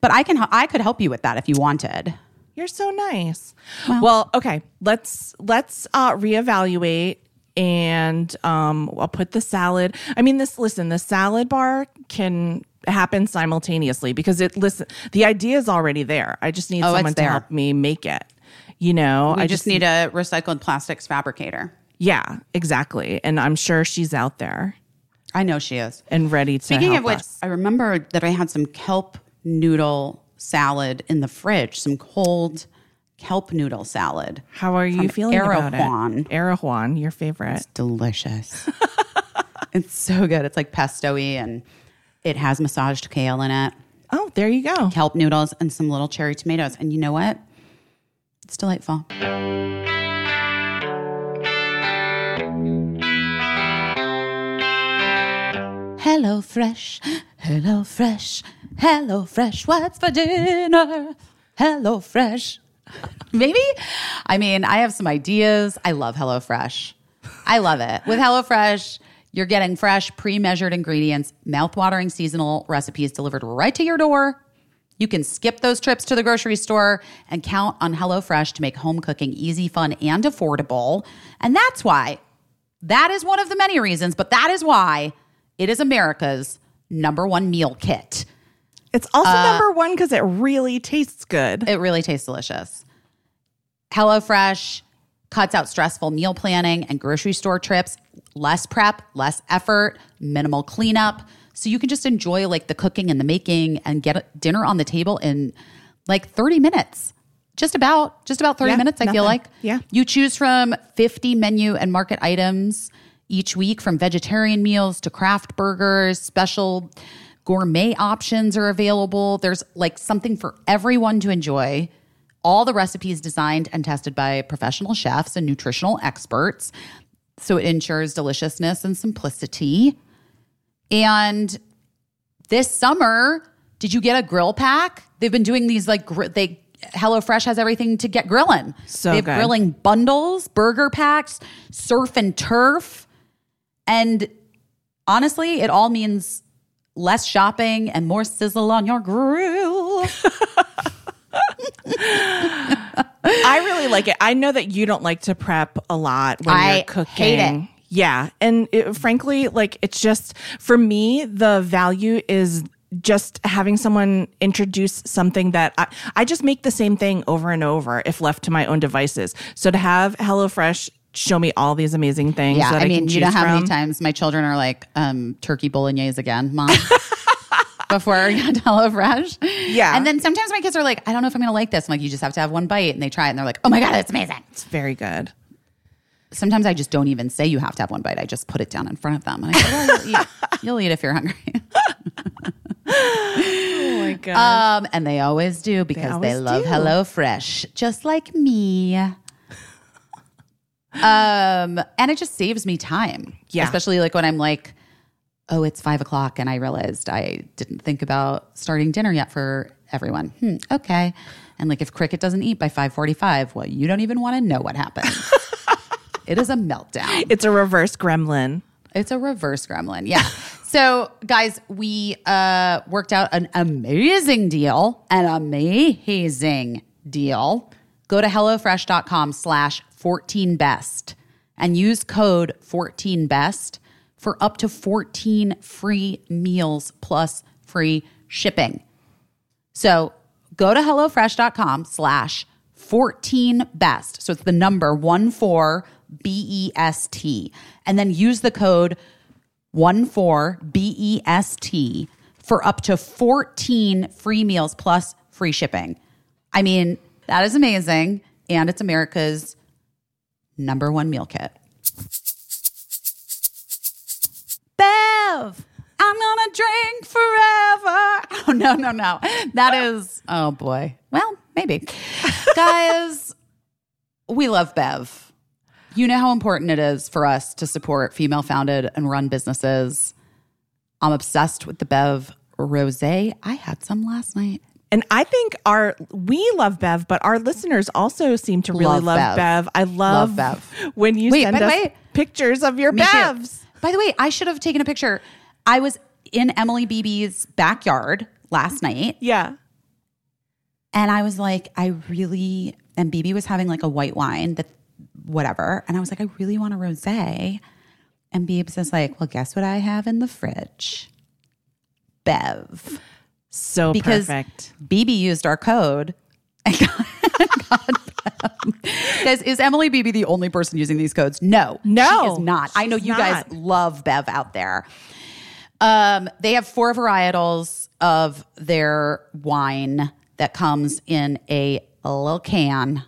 but i can i could help you with that if you wanted You're so nice. Well, okay. Let's let's uh reevaluate and um I'll put the salad. I mean this listen, the salad bar can happen simultaneously because it listen the idea is already there. I just need Oh, someone to help me make it. You know, i I just need a recycled plastics fabricator Yeah, exactly. And I'm sure she's out there i know she is and ready to speaking of which us. i remember that i had some kelp noodle salad in the fridge some cold kelp noodle salad How are you feeling about Erewhon. it? Erewhon, your favorite. delicious. it's so good. It's like pesto-y and it has massaged kale in it, Oh, there you go. kelp noodles, and some little cherry tomatoes. And you know what? It's delightful. Hello Fresh, Hello Fresh, Hello Fresh. What's for dinner? Hello Fresh. Maybe. I mean, I have some ideas. I love Hello Fresh. I love it. With HelloFresh, you're getting fresh, pre measured ingredients, mouthwatering seasonal recipes delivered right to your door. You can skip those trips to the grocery store and count on HelloFresh to make home cooking easy, fun, and affordable. And that's why, that is one of the many reasons, but that is why it is America's number one meal kit. It's also uh, number one because it really tastes good. It really tastes delicious. HelloFresh cuts out stressful meal planning and grocery store trips, less prep, less effort, minimal cleanup. So you can just enjoy like the cooking and the making and get dinner on the table in like 30 minutes. Just about, just about 30 Yeah, minutes, I feel like. Yeah. You choose from 50 menu and market items each week from vegetarian meals to craft burgers, special gourmet options are available. There's like something for everyone to enjoy all the recipes designed and tested by professional chefs and nutritional experts. So it ensures deliciousness and simplicity. And this summer, did you get a grill pack? They've been doing these like gr- they HelloFresh has everything to get grilling. So they have good. grilling bundles, burger packs, surf and turf, and honestly, it all means less shopping and more sizzle on your grill. I really like it. I know that you don't like to prep a lot when I you're cooking. hate it. Yeah. And it, frankly, like it's just for me, the value is just having someone introduce something that I, I just make the same thing over and over if left to my own devices. So to have HelloFresh show me all these amazing things Yeah, that I I, mean, can you know how many times my children are like, um, turkey bolognese again, mom. Before I got HelloFresh. Yeah. And then sometimes my kids are like, I don't know if I'm going to like this. I'm like, you just have to have one bite. And they try it and they're like, oh my God, it's amazing. It's very good. Sometimes I just don't even say you have to have one bite. I just put it down in front of them. And I say, well, you'll eat, you'll eat if you're hungry. Oh my god. Um, and they always do because they, always love do. HelloFresh, just like me. um, and it just saves me time. Yeah. Especially like when I'm like, oh, it's five o'clock and I realized I didn't think about starting dinner yet for everyone. Hmm, okay. And like if Cricket doesn't eat by 545, well, you don't even want to know what happened. it is a meltdown. it's a reverse gremlin. It's a reverse gremlin. Yeah. so, guys, we uh, worked out an amazing deal, an amazing deal. Go to HelloFresh.com slash 14best and use code 14best for up to 14 free meals plus free shipping. So go to HelloFresh.com slash 14 best. So it's the number one four B E S T. And then use the code one four B E S T for up to 14 free meals plus free shipping. I mean, that is amazing. And it's America's number one meal kit. Bev, I'm gonna drink forever. Oh no, no, no. That is oh boy. Well, maybe. Guys, we love Bev. You know how important it is for us to support female founded and run businesses. I'm obsessed with the Bev Rose. I had some last night. And I think our we love Bev, but our listeners also seem to really Love love, Bev. Bev. I love, Bev. when you Wait, send us way- pictures of your Me too. By the way, I should have taken a picture. I was in Emily Beebe's backyard last night Yeah. and I was like, I really, and BB was having like a white wine that whatever. And I was like, I really want a rose. And Beebs is like, well, guess what I have in the fridge? Bev. So Because perfect. BB used our code and got, got Is Emily Beebe the only person using these codes? No. No, She is not. I know you guys love Bev out there. Um, they have four varietals of their wine that comes in a little can.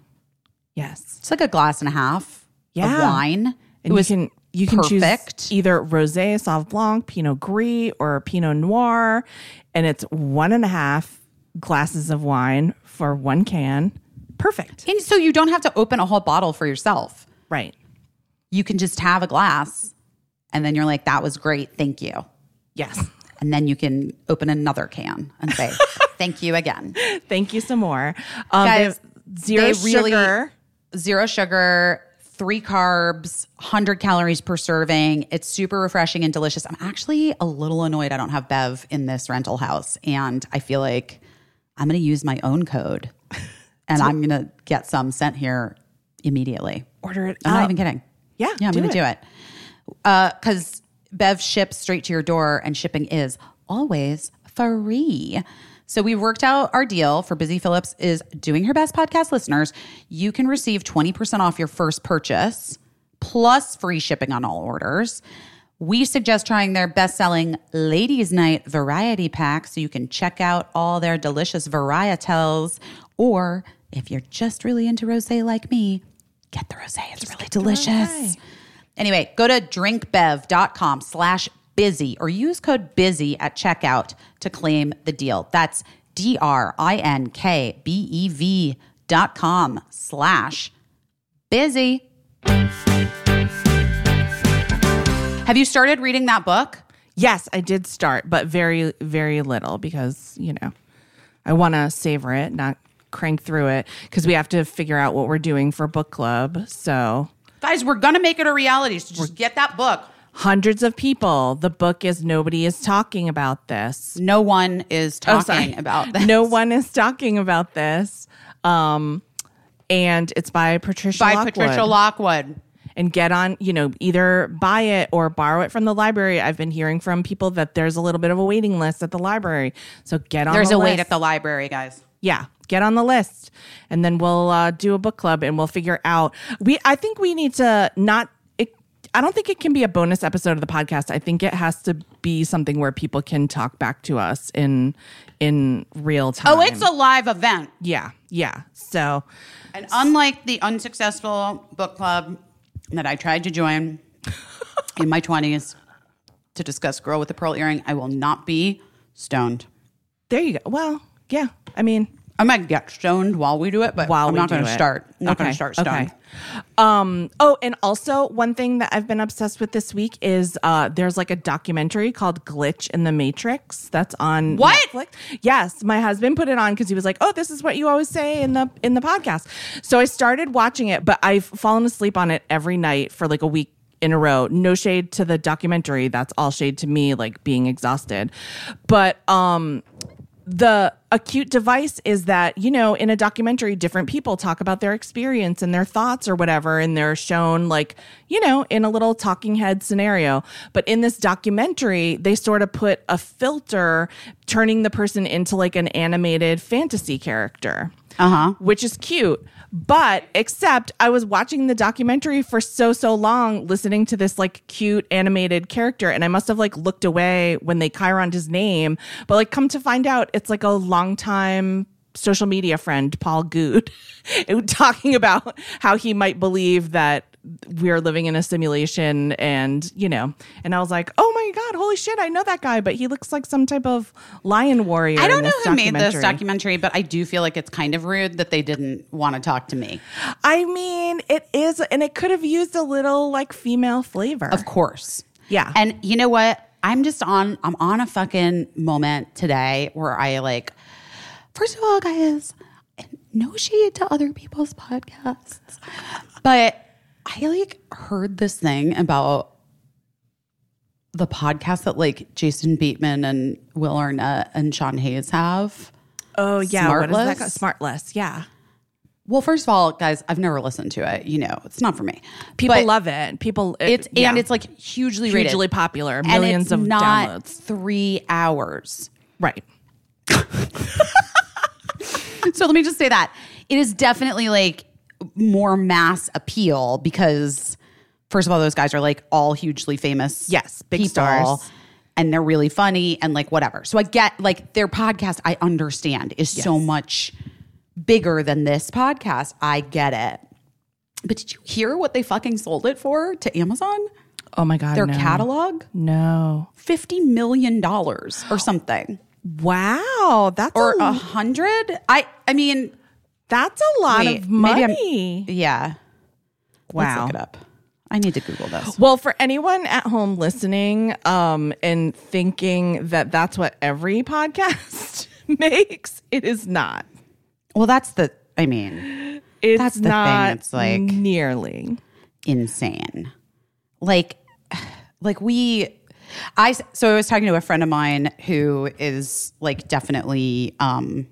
Yes. It's like a glass and a half Yeah. of wine. And it you can you can perfect. choose either rosé, sauv blanc, pinot gris, or pinot noir, and it's one and a half glasses of wine for one can. Perfect. And so you don't have to open a whole bottle for yourself. Right. You can just have a glass and then you're like, that was great. Thank you. Yes. And then you can open another can and say, thank you again. Thank you some more. Um, Guys, zero really- sugar. Zero sugar, three carbs, 100 calories per serving. It's super refreshing and delicious. I'm actually a little annoyed I don't have Bev in this rental house. And I feel like I'm going to use my own code and I'm going to get some sent here immediately. Order it I'm not even kidding. Yeah, Yeah, I'm going to do it. Uh, because Bev ships straight to your door and shipping is always free. So we worked out our deal for Busy Philipps is doing her best podcast listeners. You can receive 20% off your first purchase plus free shipping on all orders. We suggest trying their best selling Ladies Night Variety Pack so you can check out all their delicious varietals. Or if you're just really into rose like me, get the rose. It's really delicious. Anyway, go to drinkbev.com slash busy or use code busy at checkout to claim the deal. That's D R I N K B E V dot com slash busy. Have you started reading that book? Yes, I did start, but very, very little because, you know, I want to savor it, not crank through it because we have to figure out what we're doing for book club. So, Guys, we're to make it a reality. So just get that book. hundreds of people. The book is Nobody is Talking About This. No one is Oh, talking about this. No one is talking about this. Um, and it's by Patricia By Lockwood. Patricia Lockwood. and get on, you know, either buy it or borrow it from the library. I've been hearing from people that there's a little bit of a waiting list at the library. So get on There's the a list. wait at the library, guys. yeah, get on the list. And then we'll uh, do a book club and we'll figure out we I think we need to not it, I don't think it can be a bonus episode of the podcast. I think it has to be something where people can talk back to us in in real time. Oh, it's a live event. yeah, yeah. So And unlike the unsuccessful book club that I tried to join in my 20s to discuss Girl with the Pearl Earring, I will not be stoned. there you go. Well, yeah. I mean, I might get stoned while we do it, but while I'm not going to start. I'm not Okay, going to start stoned. Okay. Um. Oh, and also one thing that I've been obsessed with this week is uh, there's like a documentary called "Glitch in the Matrix" that's on What? Netflix. Yes, my husband put it on because he was like, "Oh, this is what you always say in the in the podcast." So I started watching it, but I've fallen asleep on it every night for like a week in a row. No shade to the documentary. That's all shade to me, like being exhausted. But um the acute device is that you know in a documentary different people talk about their experience and their thoughts or whatever and they're shown like you know in a little talking head scenario. But in this documentary they sort of put a filter turning the person into like an animated fantasy character Uh-huh. which is cute. But except I was watching the documentary for so so long, listening to this like cute animated character, and I must have like looked away when they chironed his name. But like, come to find out, it's like a longtime social media friend, Paul Gude, talking about how he might believe that we're living in a simulation and you know and i was like oh my god holy shit i know that guy but he looks like some type of lion warrior I don't know who made this documentary. documentary, but I do feel like it's kind of rude that they didn't want to talk to me. I mean, it is, and it could have used a little like female flavor. Of course. Yeah. And you know what? I'm just on I'm on a fucking moment today where I like first of all, guys, no shade to other people's podcasts. But I like heard this thing about the podcast that like Jason Bateman and Will Arnett and Sean Hayes have. oh yeah, what is that? Smartless? Smartless, yeah. Well, first of all, guys, I've never listened to it. You know, it's not for me. People But love it. People, it- it's yeah. and it's like hugely rated. hugely popular. And Millions it's of not downloads. Three hours. Right. so let me just say that it is definitely like more mass appeal because first of all those guys are like all hugely famous Yes, big people, stars. and they're really funny and like whatever. So i get like their podcast i understand is so much bigger than this podcast. I get it. But did you hear what they fucking sold it for to amazon? Oh my god, their no. catalog? No. 50 million dollars or something. Wow, that's or a hundred? I i mean that's a lot Wait, of money. Yeah. Let's Wow. look it up. I need to Google this. Well, for anyone at home listening um, and thinking that that's what every podcast makes, it is not. Well, that's the, I mean, It's That's the thing, not it's like- nearly. insane. Like, like we, I, so I was talking to a friend of mine who is like definitely, um,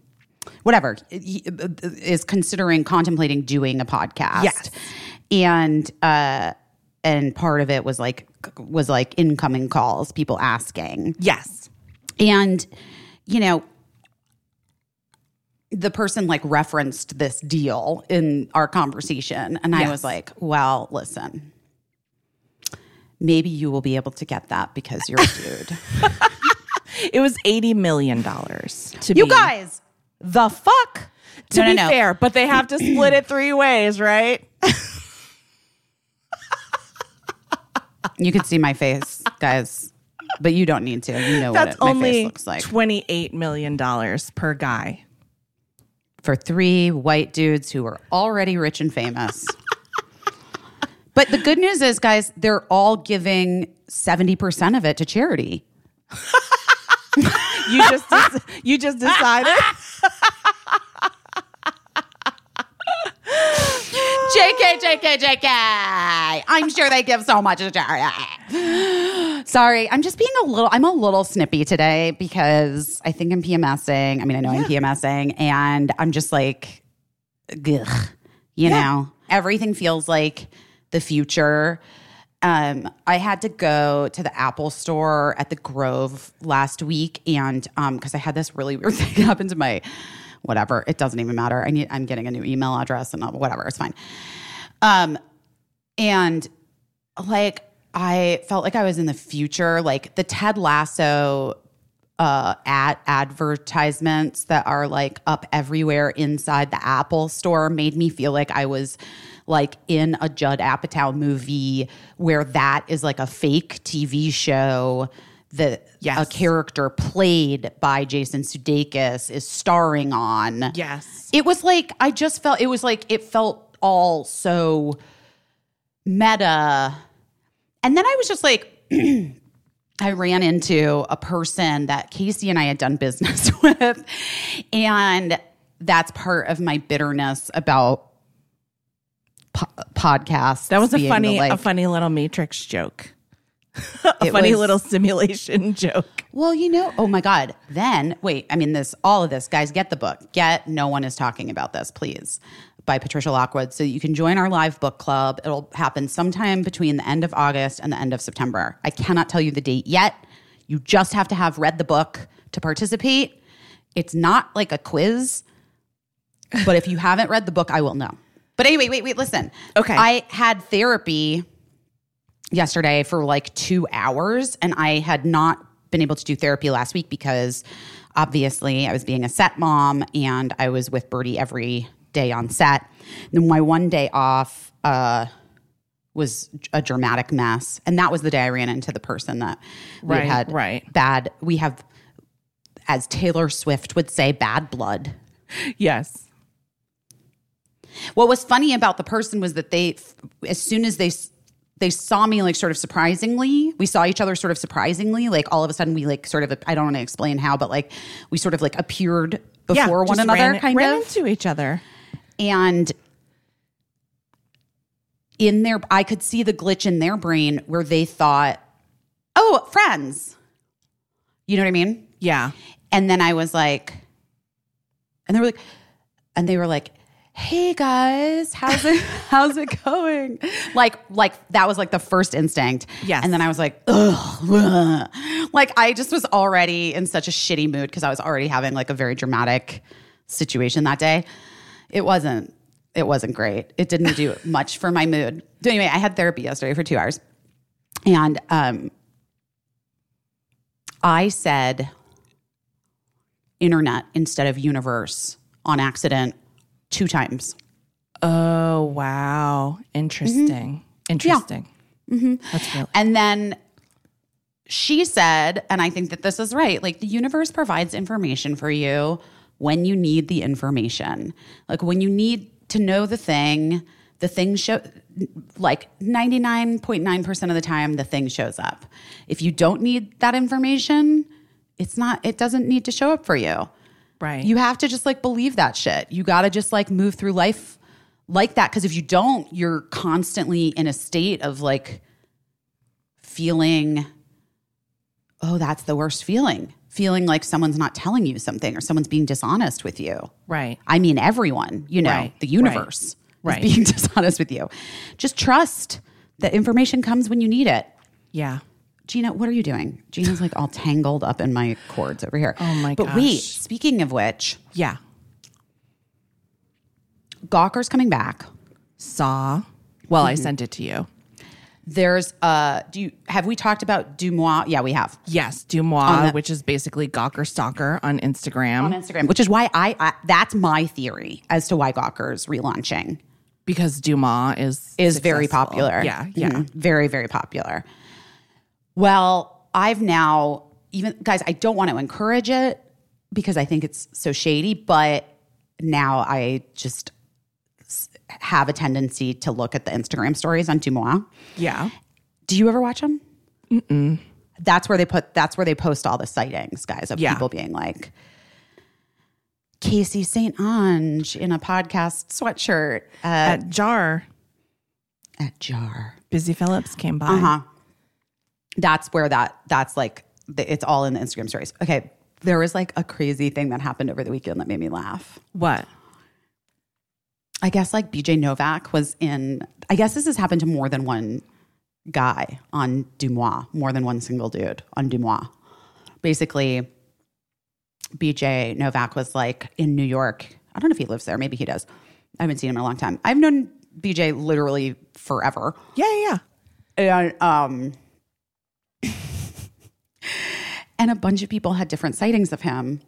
whatever, he- is considering contemplating doing a podcast. Yes. And, uh, and part of it was like, was like incoming calls, people asking. Yes. And, you know, the person like referenced this deal in our conversation. And I was like, well, listen, maybe you will be able to get that because you're a dude. It was $80 million to you be, guys, the fuck? to No, no, be no. fair, but they have to split it three ways, right? You can see my face, guys, but you don't need to. You know That's what it, my face looks like. $28 million per guy. for three white dudes who are already rich and famous. but the good news is, guys, they're all giving 70% of it to charity. You just you just decided. JK, JK, JK. I'm sure they give so much to charity. Sorry, I'm just being a little, I'm a little snippy today because I think I'm PMSing. I mean, I know I'm PMSing and I'm just like, ugh, you know, everything feels like the future. Um, I had to go to the Apple store at the Grove last week and um, because I had this really weird thing happen to my whatever. It doesn't even matter. I need I'm getting a new email address and whatever. It's fine. Um, and like I felt like I was in the future. Like the Ted Lasso uh ad advertisements that are like up everywhere inside the Apple store made me feel like I was like in a Judd Apatow movie where that is like a fake TV show that Yes. a character played by Jason Sudeikis is starring on. Yes. It was like I just felt it was like it felt all so meta. And then I was just like I ran into a person that Casey and I had done business with. And that's part of my bitterness about po- podcasts. That was a funny, the, like- a funny little Matrix joke. a funny was- little simulation joke. Well, you know, oh my God. Then, wait, I mean, this, all of this, guys, get the book. Get No One is Talking About This, please, by Patricia Lockwood. So you can join our live book club. It'll happen sometime between the end of August and the end of September. I cannot tell you the date yet. You just have to have read the book to participate. It's not like a quiz, but if you haven't read the book, I will know. But anyway, wait, wait, listen. Okay. I had therapy yesterday for like two hours and I had not been able to do therapy last week because obviously I was being a set mom and I was with Birdie every day on set. And then my one day off uh, was a dramatic mess. And that was the day I ran into the person that we had right. bad, we have, as Taylor Swift would say, bad blood. Yes. What was funny about the person was that they, as soon as they they saw me like sort of surprisingly, we saw each other sort of surprisingly. Like all of a sudden, we like sort of I don't want to explain how, but like we sort of like appeared before yeah, one another, ran, kind ran of. into each other. And in their, I could see the glitch in their brain where they thought, "Oh, friends," you know what I mean? Yeah. And then I was like, and they were like, and they were like, "Hey guys, how's it how's it going?" Like like that was like the first instinct. Yes. And then I was like, "Ugh." ugh." Like I just was already in such a shitty mood because I was already having like a very dramatic situation that day. It wasn't it wasn't great. It didn't do much for my mood. Anyway, I had therapy yesterday for 2 hours. And um I said internet instead of universe on accident two times. Oh wow. Interesting. Mm-hmm. Interesting. Mm-hmm. That's really And then she said, and I think that this is right, like the universe provides information for you when you need the information. Like when you need to know the thing, the thing show like 99.9% of the time the thing shows up. If you don't need that information, it's not it doesn't need to show up for you. Right. You have to just like believe that shit. You got to just like move through life like that because if you don't, you're constantly in a state of like feeling oh, that's the worst feeling. Feeling like someone's not telling you something or someone's being dishonest with you. right. I mean everyone, you know, Right, the universe right, right. is being dishonest with you. Just trust that information comes when you need it. Yeah. Gina, what are you doing? Gina's like all tangled up in my cords over here. Oh my But wait, speaking of which, Yeah. Gawker's coming back. Saw. Well. I sent it to you. There's uh do you have we talked about Deuxmoi? Yeah, we have. Yes, Deuxmoi, which is basically Gawker Stalker on Instagram On Instagram, which is why I, I that's my theory as to why Gawker's relaunching because Deuxmoi is is very successful. popular. Yeah, yeah. Mhm. Very, very popular. Well, I've now even guys, I don't want to encourage it because I think it's so shady, but now I just have a tendency to look at the Instagram stories on Deuxmoi. Yeah. Do you ever watch them? Mm-mm. That's where they put. That's where they post all the sightings, guys, of Yeah. people being like Casey St. Ange in a podcast sweatshirt at, At Jar, at Jar. Busy Philipps came by. Uh huh. That's where that. That's like it's all in the Instagram stories. Okay, there was like a crazy thing that happened over the weekend that made me laugh. What? I guess like BJ Novak was in. I guess this has happened to more than one guy on Deuxmoi, more than one single dude on Deuxmoi. Basically, BJ Novak was like in New York. I don't know if he lives there. Maybe he does. I haven't seen him in a long time. I've known BJ literally forever. Yeah, yeah, yeah. And um and a bunch of people had different sightings of him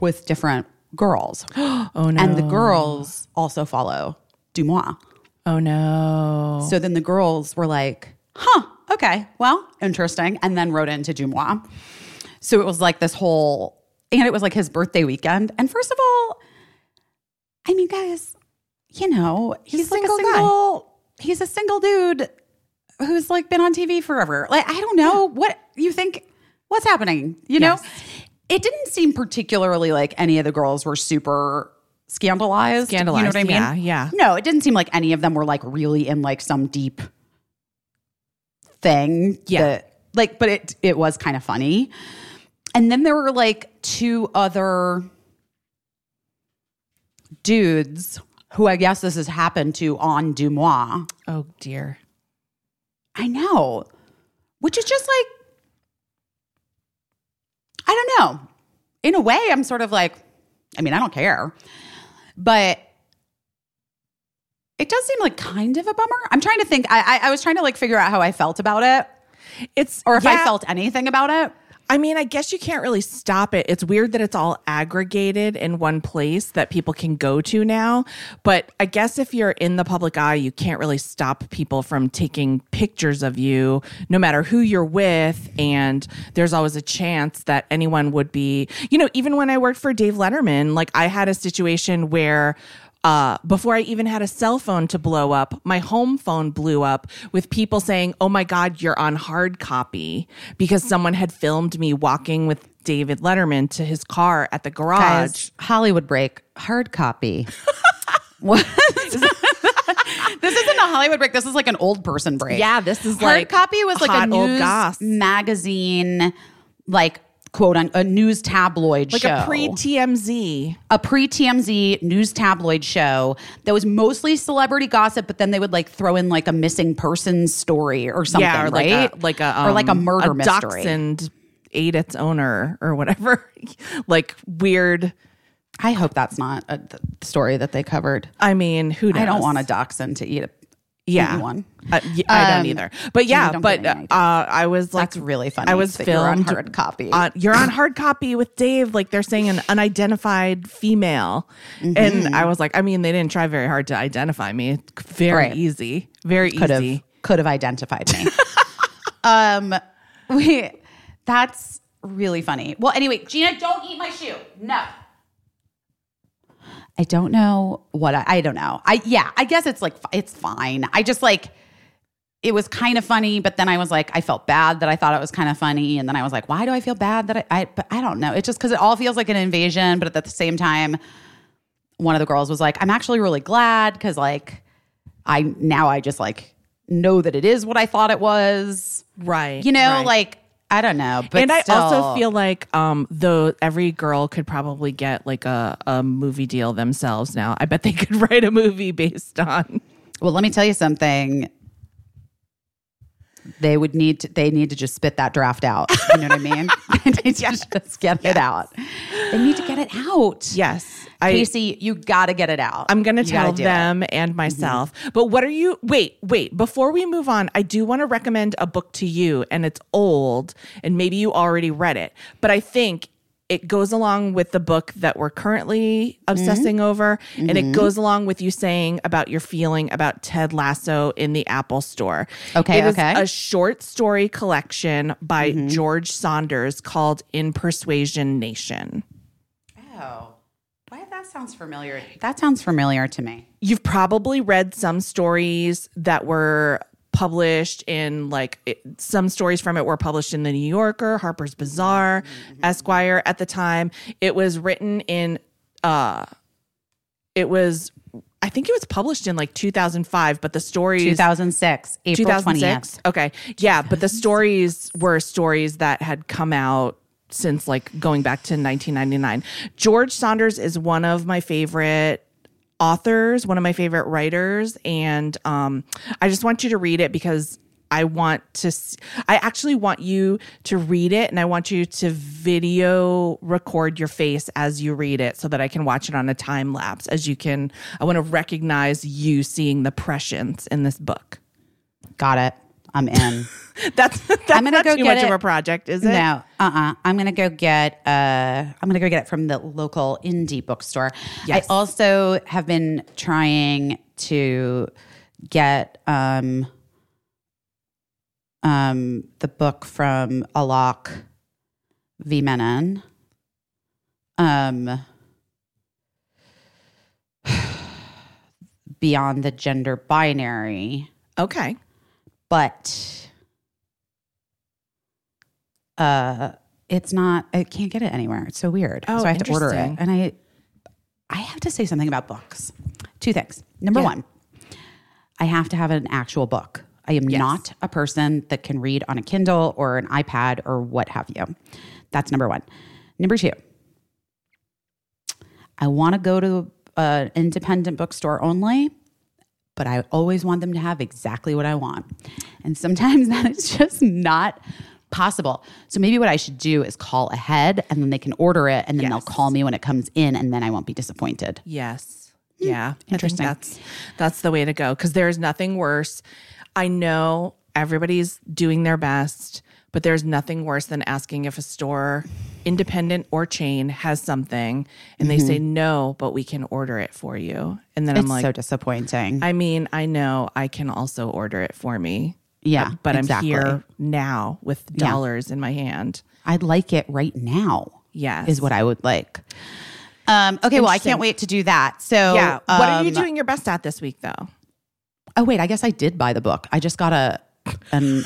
with different girls. Oh no. And the girls also follow Deuxmoi. oh no. So then the girls were like, huh, okay, well, interesting. And then wrote into Deuxmoi. So it was like this whole, and it was like his birthday weekend. And first of all, I mean, guys, you know, he's, a like a single guy. single, he's a single dude who's like been on TV forever. Like, I don't know what you think, what's happening, you know? Yes. It didn't seem particularly like any of the girls were super scandalized. Scandalized. You know what I mean? yeah, yeah. No, it didn't seem like any of them were like really in like some deep thing. Yeah. that- like, but it it was kind of funny. And then there were like two other dudes who I guess this has happened to on Deuxmoi. oh dear. I know. Which is just like I don't know. In a way, I'm sort of like, I mean, I don't care. But it does seem like kind of a bummer. I'm trying to think. I, I, I was trying to like figure out how I felt about it, It's or if I felt anything about it. I mean, I guess you can't really stop it. It's weird that it's all aggregated in one place that people can go to now. But I guess if you're in the public eye, you can't really stop people from taking pictures of you, no matter who you're with. And there's always a chance that anyone would be, you know, even when I worked for Dave Letterman, like I had a situation where uh, before I even had a cell phone to blow up, my home phone blew up with people saying, Oh my God, you're on hard copy because someone had filmed me walking with David Letterman to his car at the garage. Guys, Hollywood break, hard copy. what? this isn't a Hollywood break. This is like an old person break. Yeah, this is like hard like copy was like a news magazine, like quote on a news tabloid show. Like show, a pre TMZ. a pre TMZ news tabloid show that was mostly celebrity gossip, but then they would like throw in like a missing person story or something, Yeah, or like right? a like a or like a um, murder a mystery. dachshund ate its owner or whatever. like weird. I hope that's not a th- story that they covered. I mean, who knows? I don't want a dachshund to eat a yeah anyone. Uh, y- I don't Um, either. But yeah, don't but uh, I was like, That's really funny I was you're on hard copy. on- you're on hard copy with Dave. Like they're saying an unidentified female, and I was like, I mean, they didn't try very hard to identify me. Very Right. easy, very could easy. have could have identified me. um, we that's really funny. Well, anyway, Gina, don't eat my shoe. No. I don't know what I, I don't know. I yeah, I guess it's like it's fine. I just like it was kind of funny, but then I was like, I felt bad that I thought it was kind of funny, and then I was like, why do I feel bad that I? I but I don't know. It's just because it all feels like an invasion, but at the same time, one of the girls was like, I'm actually really glad because like I now I just like know that it is what I thought it was. Right. You know, right. like I don't know. But and I also feel like um though every girl could probably get like a, a movie deal themselves now. I bet they could write a movie based on Well, let me tell you something. They would need to. They need to just spit that draft out. You know what I mean? they need to just get it out. They need to get it out. Yes. I Casey, you got to get it out. I'm going to tell do it. Mm-hmm. them and myself. But what are you Wait, wait, before we move on, I do want to recommend a book to you and it's old and maybe you already read it. But I think it goes along with the book that we're currently obsessing over and Mm-hmm. it goes along with you saying about your feeling about Ted Lasso in the Apple store. Okay, It is okay. Mm-hmm. a short story collection by George Saunders called In Persuasion Nation. Oh, why that That sounds familiar. That sounds familiar to me. You've probably read some stories that were published in like it, some stories from it were published in the New Yorker, Harper's Bazaar, Esquire at the time. It was written in uh it was I think it was published in like 2005, but the stories 2006, April 2006. 20th. Okay. Yeah, but the stories were stories that had come out since like going back to 1999. George Saunders is one of my favorite authors, one of my favorite writers, and um, I just want you to read it because I want to. I actually want you to read it, and I want you to video record your face as you read it, so that I can watch it on a time lapse. As you can, I want to recognize you seeing the prescience in this book. Got it. I'm in. That's that's I'm gonna not go too get much of it. a project, is it? No, uh, uh I'm gonna go get. Uh, I'm gonna go get it from the local indie bookstore. Yes. I also have been trying to get um, um, the book from Alok Vaid-Menon. Um, beyond the gender binary. Okay. but uh it's not i can't get it anywhere. It's so weird. Oh, so i have to order it. and i i have to say something about books. Two things. Number Yeah. one i have to have an actual book. I am Yes. not a person that can read on a kindle or an ipad or what have you. That's number one. Number two i want to go to an independent bookstore only but I always want them to have exactly what I want. And sometimes that is just not possible. So maybe what I should do is call ahead and then they can order it and then they'll call me when it comes in and then I won't be disappointed. Yes. Hmm. Yeah. Interesting. that's that's the way to go because there's nothing worse. I know everybody's doing their best, but there's nothing worse than asking if a store, independent or chain, has something and they mm-hmm. say no, but we can order it for you. And then It's I'm like, so disappointing. I mean, I know I can also order it for me. Yeah, But exactly. I'm here now with dollars in my hand. I'd like it right now. Yes. Is what I would like. Um, okay, well, I can't wait to do that. So, Yeah. what are you um, doing your best at this week though? Oh wait, I guess I did buy the book. I just got a an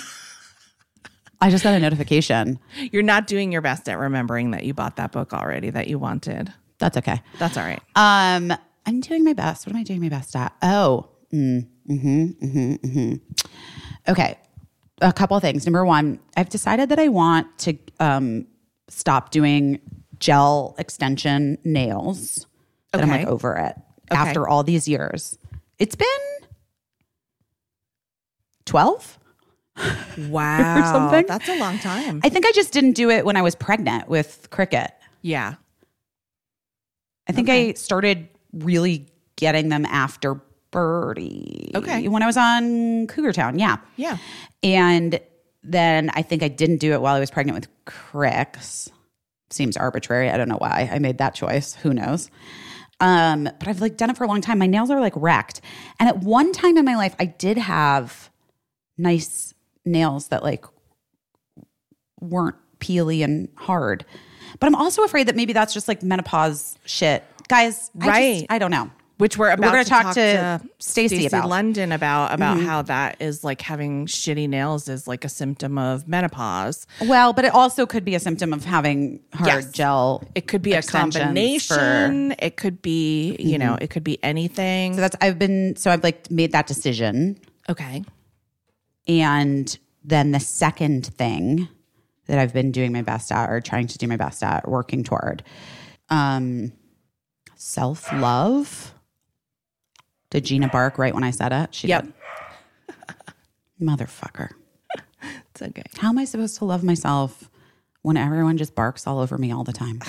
I just got a notification. You're not doing your best at remembering that you bought that book already that you wanted. That's okay. That's all right. Um, I'm doing my best. What am I doing my best at? Oh, mm, mm-hmm, hmm hmm Okay, a couple of things. Number one, I've decided that I want to um, stop doing gel extension nails. That I'm like over it Okay. after all these years. It's been twelve. Wow. something. That's a long time. I think I just didn't do it when I was pregnant with Cricket. yeah. I think. I started really getting them after Birdie. Okay. When I was on Cougar Town, yeah. Yeah. And then I think I didn't do it while I was pregnant with Crix. Seems arbitrary. I don't know why I made that choice. Who knows? Um, but I've like done it for a long time. My nails are like wrecked. And at one time in my life, I did have nice nails that like weren't peely and hard. But I'm also afraid that maybe that's just like menopause shit. Guys, I, Right. just, I don't know. Which we're about gonna to talk talk to to Stacy about. Mm-hmm. London about about how that is like having shitty nails is like a symptom of menopause. Well, but it also could be a symptom of having hard Yes. gel. It could be a extensions for- combination. It could be, you know, it could be anything. So that's I've been so I've like made that decision. okay. And then the second thing that I've been doing my best at or trying to do my best at, working toward, um, self love. Did Gina bark right when I said it? She Yep. did. Motherfucker. It's okay. How am I supposed to love myself when everyone just barks all over me all the time?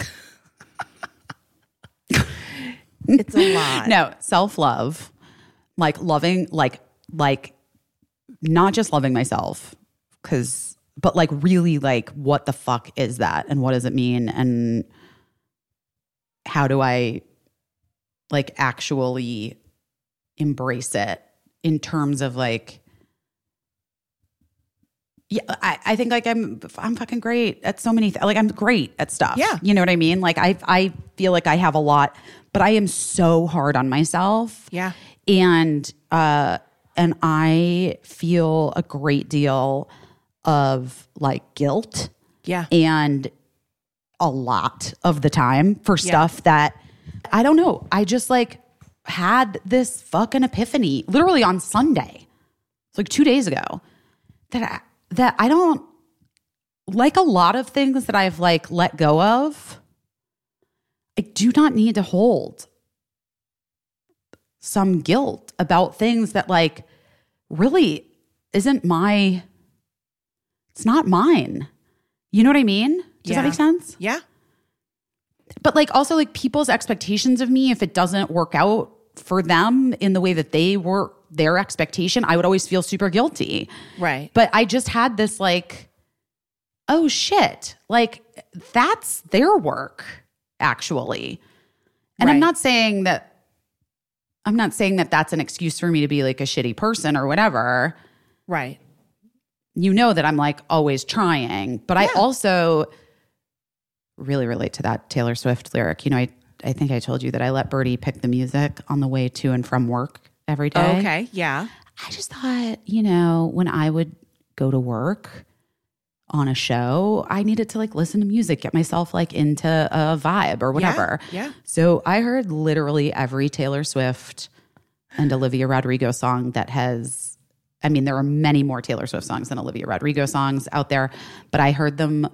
It's a lot. no, self love, like loving, like, like not just loving myself, because, but like really, like, what the fuck is that? And what does it mean? And how do I like actually embrace it in terms of like, Yeah, I, I think like I'm I'm fucking great at so many th- like I'm great at stuff. Yeah. You know what I mean? Like I I feel like I have a lot, but I am so hard on myself. Yeah. And uh and I feel a great deal of like guilt Yeah. and a lot of the time for stuff that I don't know. I just like had this fucking epiphany literally on Sunday. It's like 2 days ago that I, that I don't like a lot of things that I've like let go of. I do not need to hold some guilt about things that like really isn't my it's not mine. You know what I mean? Does Yeah. that make sense? Yeah. But like also like people's expectations of me if it doesn't work out for them in the way that they were their expectation, I would always feel super guilty. Right. But I just had this like, oh shit, like that's their work, actually. And I'm not saying that, I'm not saying that that's an excuse for me to be like a shitty person or whatever. Right. You know that I'm like always trying, but I also really relate to that Taylor Swift lyric. You know, I, I think I told you that I let Birdie pick the music on the way to and from work every day. Oh, okay. Yeah. I just thought, you know, when I would go to work on a show, I needed to like listen to music, get myself like into a vibe or whatever. yeah. So I heard literally every Taylor Swift and Olivia Rodrigo song that has, I mean, there are many more Taylor Swift songs than Olivia Rodrigo songs out there, but I heard them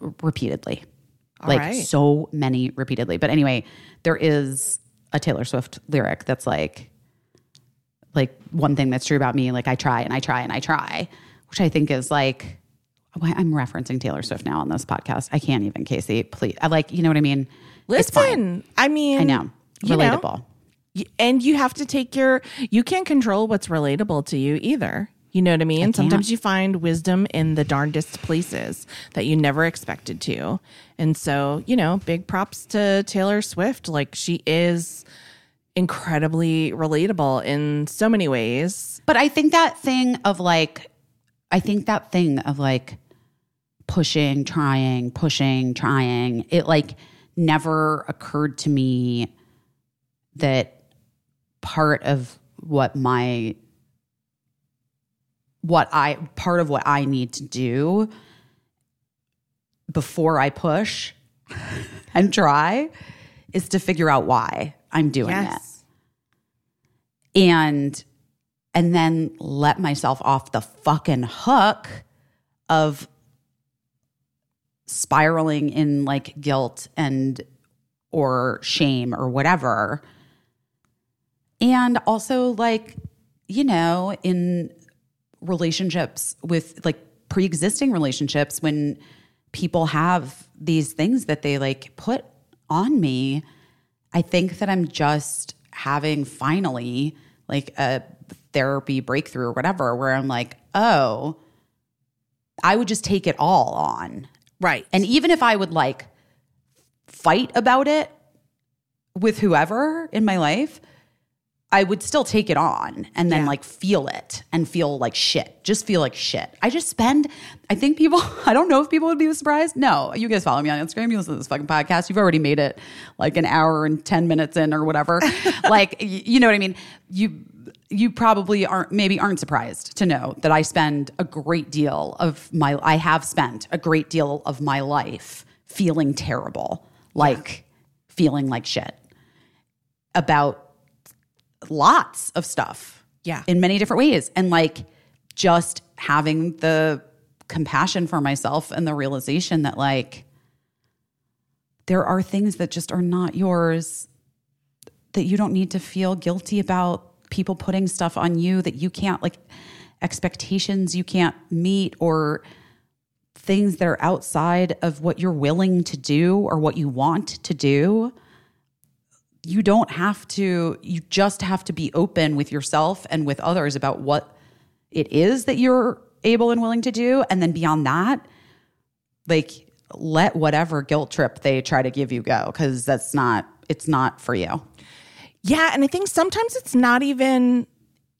repeatedly. like right. so many repeatedly. But anyway, there is a Taylor Swift lyric that's like, like one thing that's true about me, like I try and I try and I try, which I think is like, why- I'm referencing Taylor Swift now on this podcast. I can't even, Casey. Please, I like, you know what I mean. Listen, I mean, I know, you know, relatable. And you have to take your you can't control what's relatable to you either you know what i mean? Sometimes you find wisdom in the darndest places that you never expected to. And so you know big props to taylor swift. Like she is incredibly relatable in so many ways. But I think that thing of like, I think that thing of like pushing, trying, pushing, trying, it like never occurred to me that part of what my, what I, part of what I need to do before I push and try is to figure out why I'm doing it. And and then let myself off the fucking hook of spiraling in like guilt and or shame or whatever. And also like you know in relationships with like pre-existing relationships when people have these things that they like put on me I think that I'm just having finally like a therapy breakthrough or whatever where I'm like, oh, I would just take it all on. right And even if I would like fight about it with whoever in my life, I would still take it on and then Yeah. like feel it and feel like shit. Just feel like shit. I just spend, I think people, I don't know if people would be surprised. No, you guys follow me on Instagram. You listen to this fucking podcast. You've already made it like an hour and 10 minutes in or whatever. like, you know what I mean? You, you probably aren't, maybe aren't surprised to know that I spend a great deal of my, I have spent a great deal of my life feeling terrible, like feeling like shit about lots of stuff. Yeah. In many different ways. And like just having the compassion for myself and the realization that like there are things that just are not yours that you don't need to feel guilty about people putting stuff on you that you can't like expectations you can't meet or things that are outside of what you're willing to do or what you want to do you don't have to you just have to be open with yourself and with others about what it is that you're able and willing to do and then beyond that like let whatever guilt trip they try to give you go cuz that's not it's not for you Yeah, and I think sometimes it's not even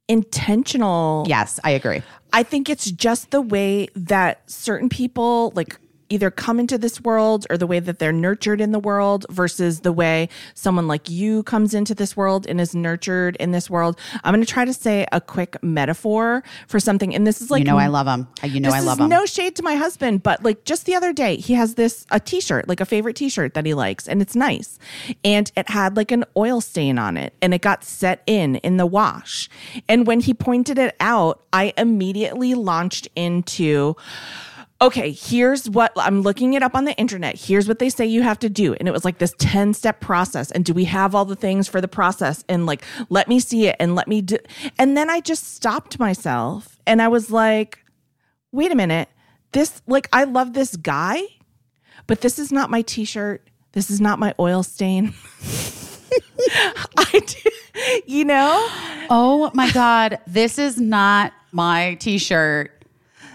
intentional. Yes, I agree. I think it's just the way that certain people like either come into this world or the way that they're nurtured in the world versus the way someone like you comes into this world and is nurtured in this world. I'm going to try to say a quick metaphor for something and this is like you know I love them. You know I love them. no shade to my husband, but like just the other day, he has this a t-shirt, like a favorite t-shirt that he likes, and it's nice. And it had like an oil stain on it, and it got set in in the wash. And when he pointed it out, I immediately launched into okay, here's what I'm looking it up on the internet. Here's what they say you have to do. And it was like this 10 step process. And do we have all the things for the process? And like, let me see it and let me do. And then I just stopped myself and I was like, wait a minute. This, like, I love this guy, but this is not my t shirt. This is not my oil stain. I do, you know? oh my god, this is not my t-shirt.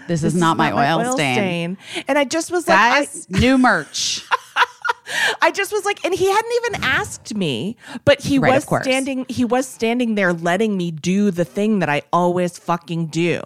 This, is not my oil, stain. And I just was like, I, new merch. I just was like, and he hadn't even asked me, but he Right, was standing, he was standing there letting me do the thing that I always fucking do,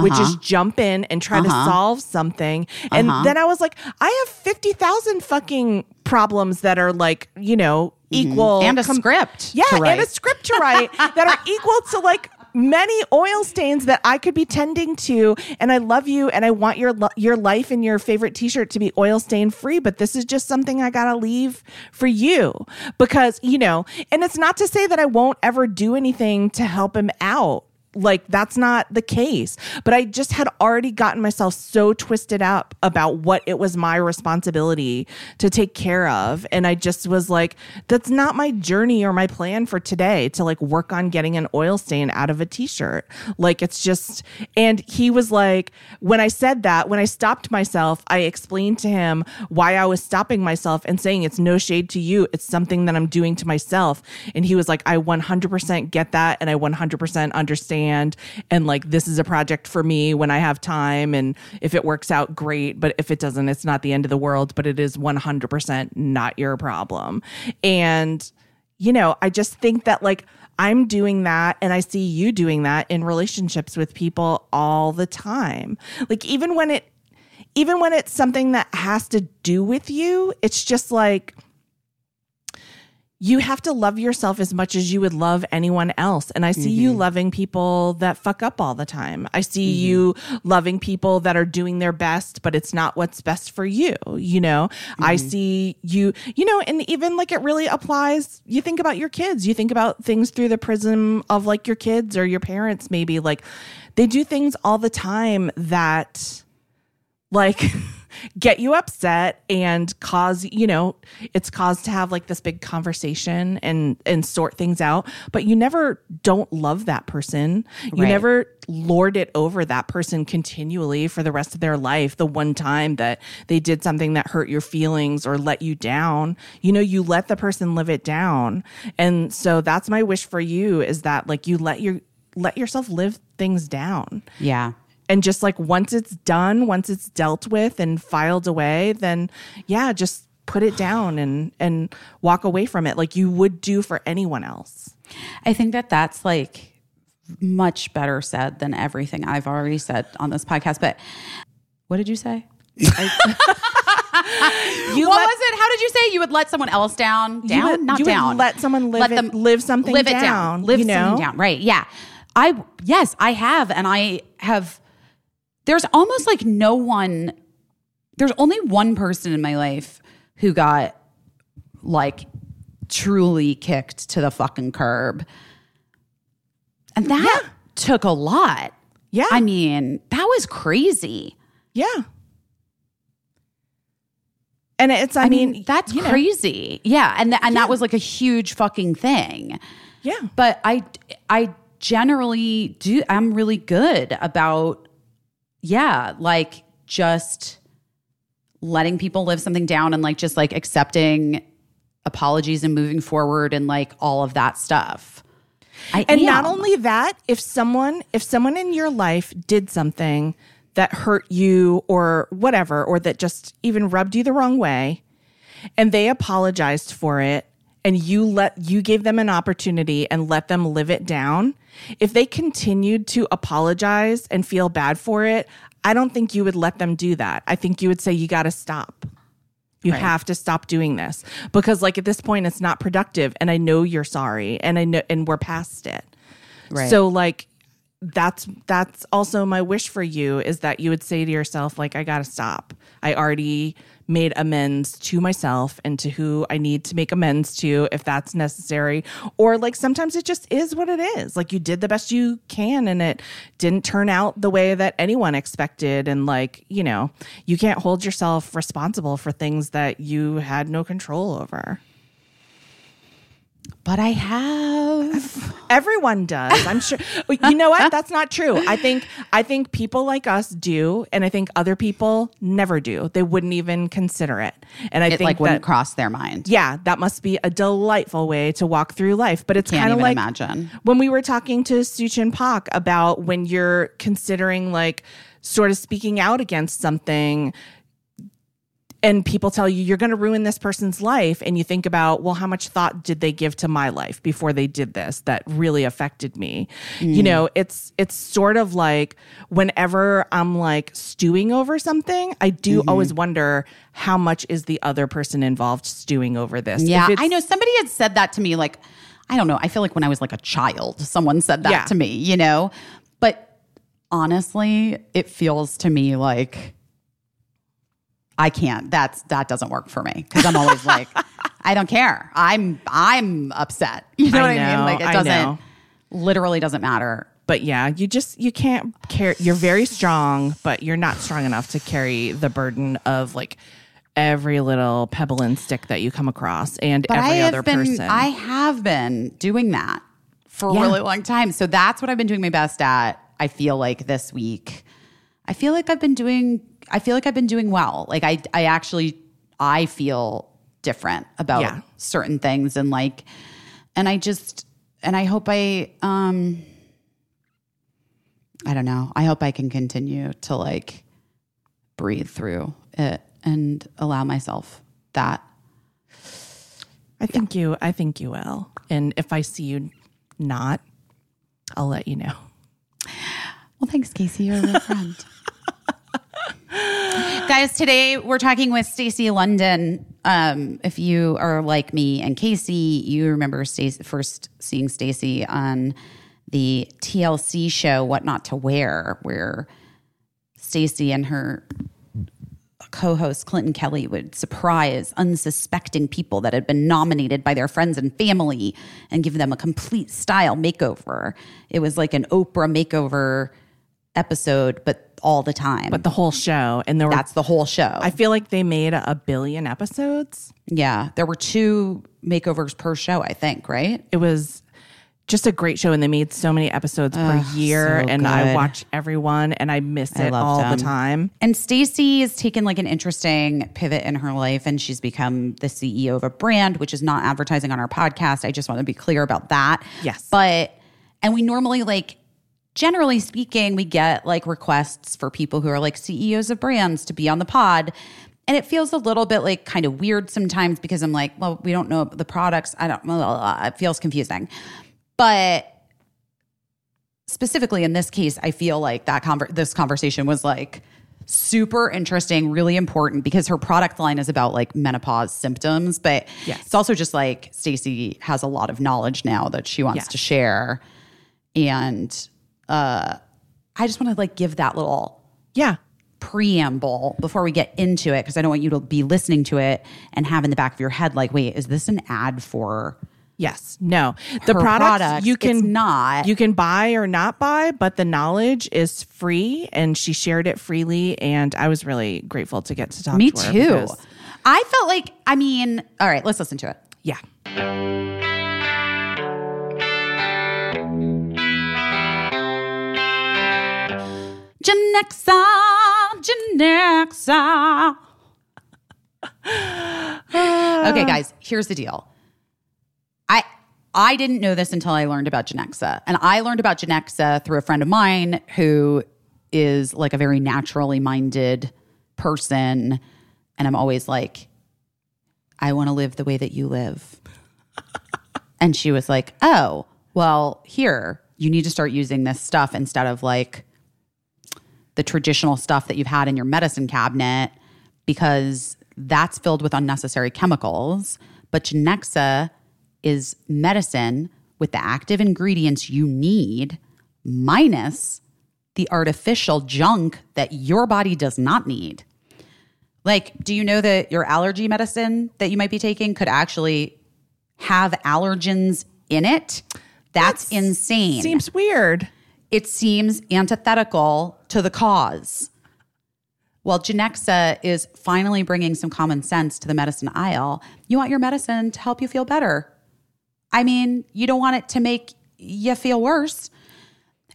which Uh-huh. is jump in and try to solve something. And Uh-huh. then I was like, I have 50,000 fucking problems that are like, you know, equal Mm-hmm. And a com- script Yeah, and a script to write that are equal to like many oil stains that I could be tending to and I love you and I want your your life and your favorite t-shirt to be oil stain free but this is just something I got to leave for you. Because you know and it's not to say that I won't ever do anything to help him out like that's not the case. But i just had already gotten myself so twisted up about what it was my responsibility to take care of. And i just was like that's not my journey or my plan for today to like work on getting an oil stain out of a t-shirt. Like it's just and he was like when i said that when i stopped myself i explained to him why i was stopping myself and saying it's no shade to you. It's something that i'm doing to myself. And he was like i 100% get that and i 100% understand and like this is a project for me when i have time and if it works out great but if it doesn't it's not the end of the world but it is 100% not your problem. And you know i just think that like i'm doing that and i see you doing that in relationships with people all the time. Like even when it even when it's something that has to do with you it's just like you have to love yourself as much as you would love anyone else. And I see you mm-hmm. loving people that fuck up all the time. I see mm-hmm. you loving people that are doing their best, but it's not what's best for you. You know, I mm-hmm. see you, you know, and even like it really applies. You think about your kids, you think about things through the prism of like your kids or your parents, maybe like they do things all the time that like get you upset and cause you know it's caused to have like this big conversation and and sort things out. But you never don't love that person. You Right. never lord it over that person continually for the rest of their life. The one time that they did something that hurt your feelings or let you down you know you let the person live it down. And so that's my wish for you is that like you let your let yourself live things down. Yeah. And just like once it's done once it's dealt with and filed away then yeah just put it down and and walk away from it like you would do for anyone else I think that that's like much better said than everything I've already said on this podcast. But what did you say? you what let, was it? How did you say you would let someone else down? Down, would- not you would down. let someone live let it- live something live it down, down. Live you know? something down. Right? Yeah. I yes, I have, and I have. There's almost like no one. There's only one person in my life who got like truly kicked to the fucking curb, and that took a lot. yeah I mean, that was crazy. yeah and it's i, I mean, mean, that's you know, crazy. Yeah, and th- and that was like a huge fucking thing. yeah But I I generally do I'm really good about yeah, like just letting people live something down and like just like accepting apologies and moving forward and like all of that stuff. I and not only that if someone if someone in your life did something that hurt you or whatever or that just even rubbed you the wrong way and they apologized for it and you let you gave them an opportunity and let them live it down if they continued to apologize and feel bad for it, I don't think you would let them do that. I think you would say, you got to stop. You Right. have to stop doing this because, like, at this point, it's not productive. And I know you're sorry, and I know, and we're past it. Right. So, like, that's that's also my wish for you is that you would say to yourself, like, I got to stop. I already made amends to myself and to who I need to make amends to if that's necessary. Or like sometimes it just is what it is. Like you did the best you can and it didn't turn out the way that anyone expected. And like, you know, you can't hold yourself responsible for things that you had no control over. But I have. Everyone does. I'm sure. You know what? That's not true. I think I think people like us do, and I think other people never do. They wouldn't even consider it. And I It think like wouldn't that cross their mind. yeah, that must be a delightful way to walk through life. But it's kind of like imagine. when we were talking to Suchin Pak about when you're considering like sort of speaking out against something and people tell you you're going to ruin this person's life and you think about well how much thought did they give to my life before they did this that really affected me you mm. know it's it's sort of like whenever i'm like stewing over something i do mm-hmm. always wonder how much is the other person involved stewing over this Yeah, I know somebody had said that to me. Like, I don't know. I feel like when I was like a child, someone said that Yeah. to me, you know? But honestly, it feels to me like I can't. That's that doesn't work for me because I'm always like, I don't care. I'm I'm upset. You know I what I mean? Like it doesn't literally doesn't matter. but yeah, you just you can't care. You're very strong, but you're not strong enough to carry the burden of like every little pebble and stick that you come across and But every I have other been person. I have been doing that for a Yeah. really long time. So that's what I've been doing my best at. I feel like this week. I feel like I've been doing I feel like I've been doing well. Like I I actually I feel different about Yeah. certain things and like and I just and I hope I um I don't know. I hope I can continue to like breathe through it and allow myself that I think you. I think you will. And if I see you not, I'll let you know. Well, thanks, Casey. You're a real friend. Guys, today we're talking with Stacy London. Um, if you are like me and Casey, you remember Stacy, first seeing Stacy on the TLC show "What Not to Wear," where Stacy and her co-host Clinton Kelly would surprise unsuspecting people that had been nominated by their friends and family and give them a complete style makeover. It was like an Oprah makeover episode, but all the time. But the whole show, and there were. that's the whole show. I feel like they made a billion episodes. yeah, there were two makeovers per show, I think, right? It was just a great show, and they made so many episodes per year, so and I watch every one, and I miss it all them. the time. And Stacy has taken like an interesting pivot in her life and she's become the CEO of a brand, which is not advertising on our podcast. I just want to be clear about that. Yes. But, and we normally like, generally speaking, we get like requests for people who are like CEOs of brands to be on the pod. And it feels a little bit like kind of weird sometimes because I'm like, well, we don't know the products. I don't, blah, blah, blah. it feels confusing. But specifically in this case, I feel like that conver- this conversation was like super interesting, really important because her product line is about like menopause symptoms, but Yes. it's also just like Stacey has a lot of knowledge now that she wants Yes. to share. And uh I just want to like give that little Yeah. preamble before we get into it because I don't want you to be listening to it and have in the back of your head like, wait, is this an ad for Yes. No. The products product, you can it's not. You can buy or not buy, but the knowledge is free and she shared it freely and I was really grateful to get to talk Me to her Me too. I felt like, I mean, all right, let's listen to it. yeah. Genexa, Genexa. okay, guys, here's the deal. I I didn't know this until I learned about Genexa. And I learned about Genexa through a friend of mine who is like a very naturally minded person. And I'm always like, I want to live the way that you live. and she was like, Oh, well, here, you need to start using this stuff instead of like the traditional stuff that you've had in your medicine cabinet because that's filled with unnecessary chemicals. But Genexa is medicine with the active ingredients you need, minus the artificial junk that your body does not need. Like, do you know that your allergy medicine that you might be taking could actually have allergens in it? That's, insane Seems weird. it seems antithetical to the cause. Well, Genexa is finally bringing some common sense to the medicine aisle. You want your medicine to help you feel better. I mean, you don't want it to make you feel worse.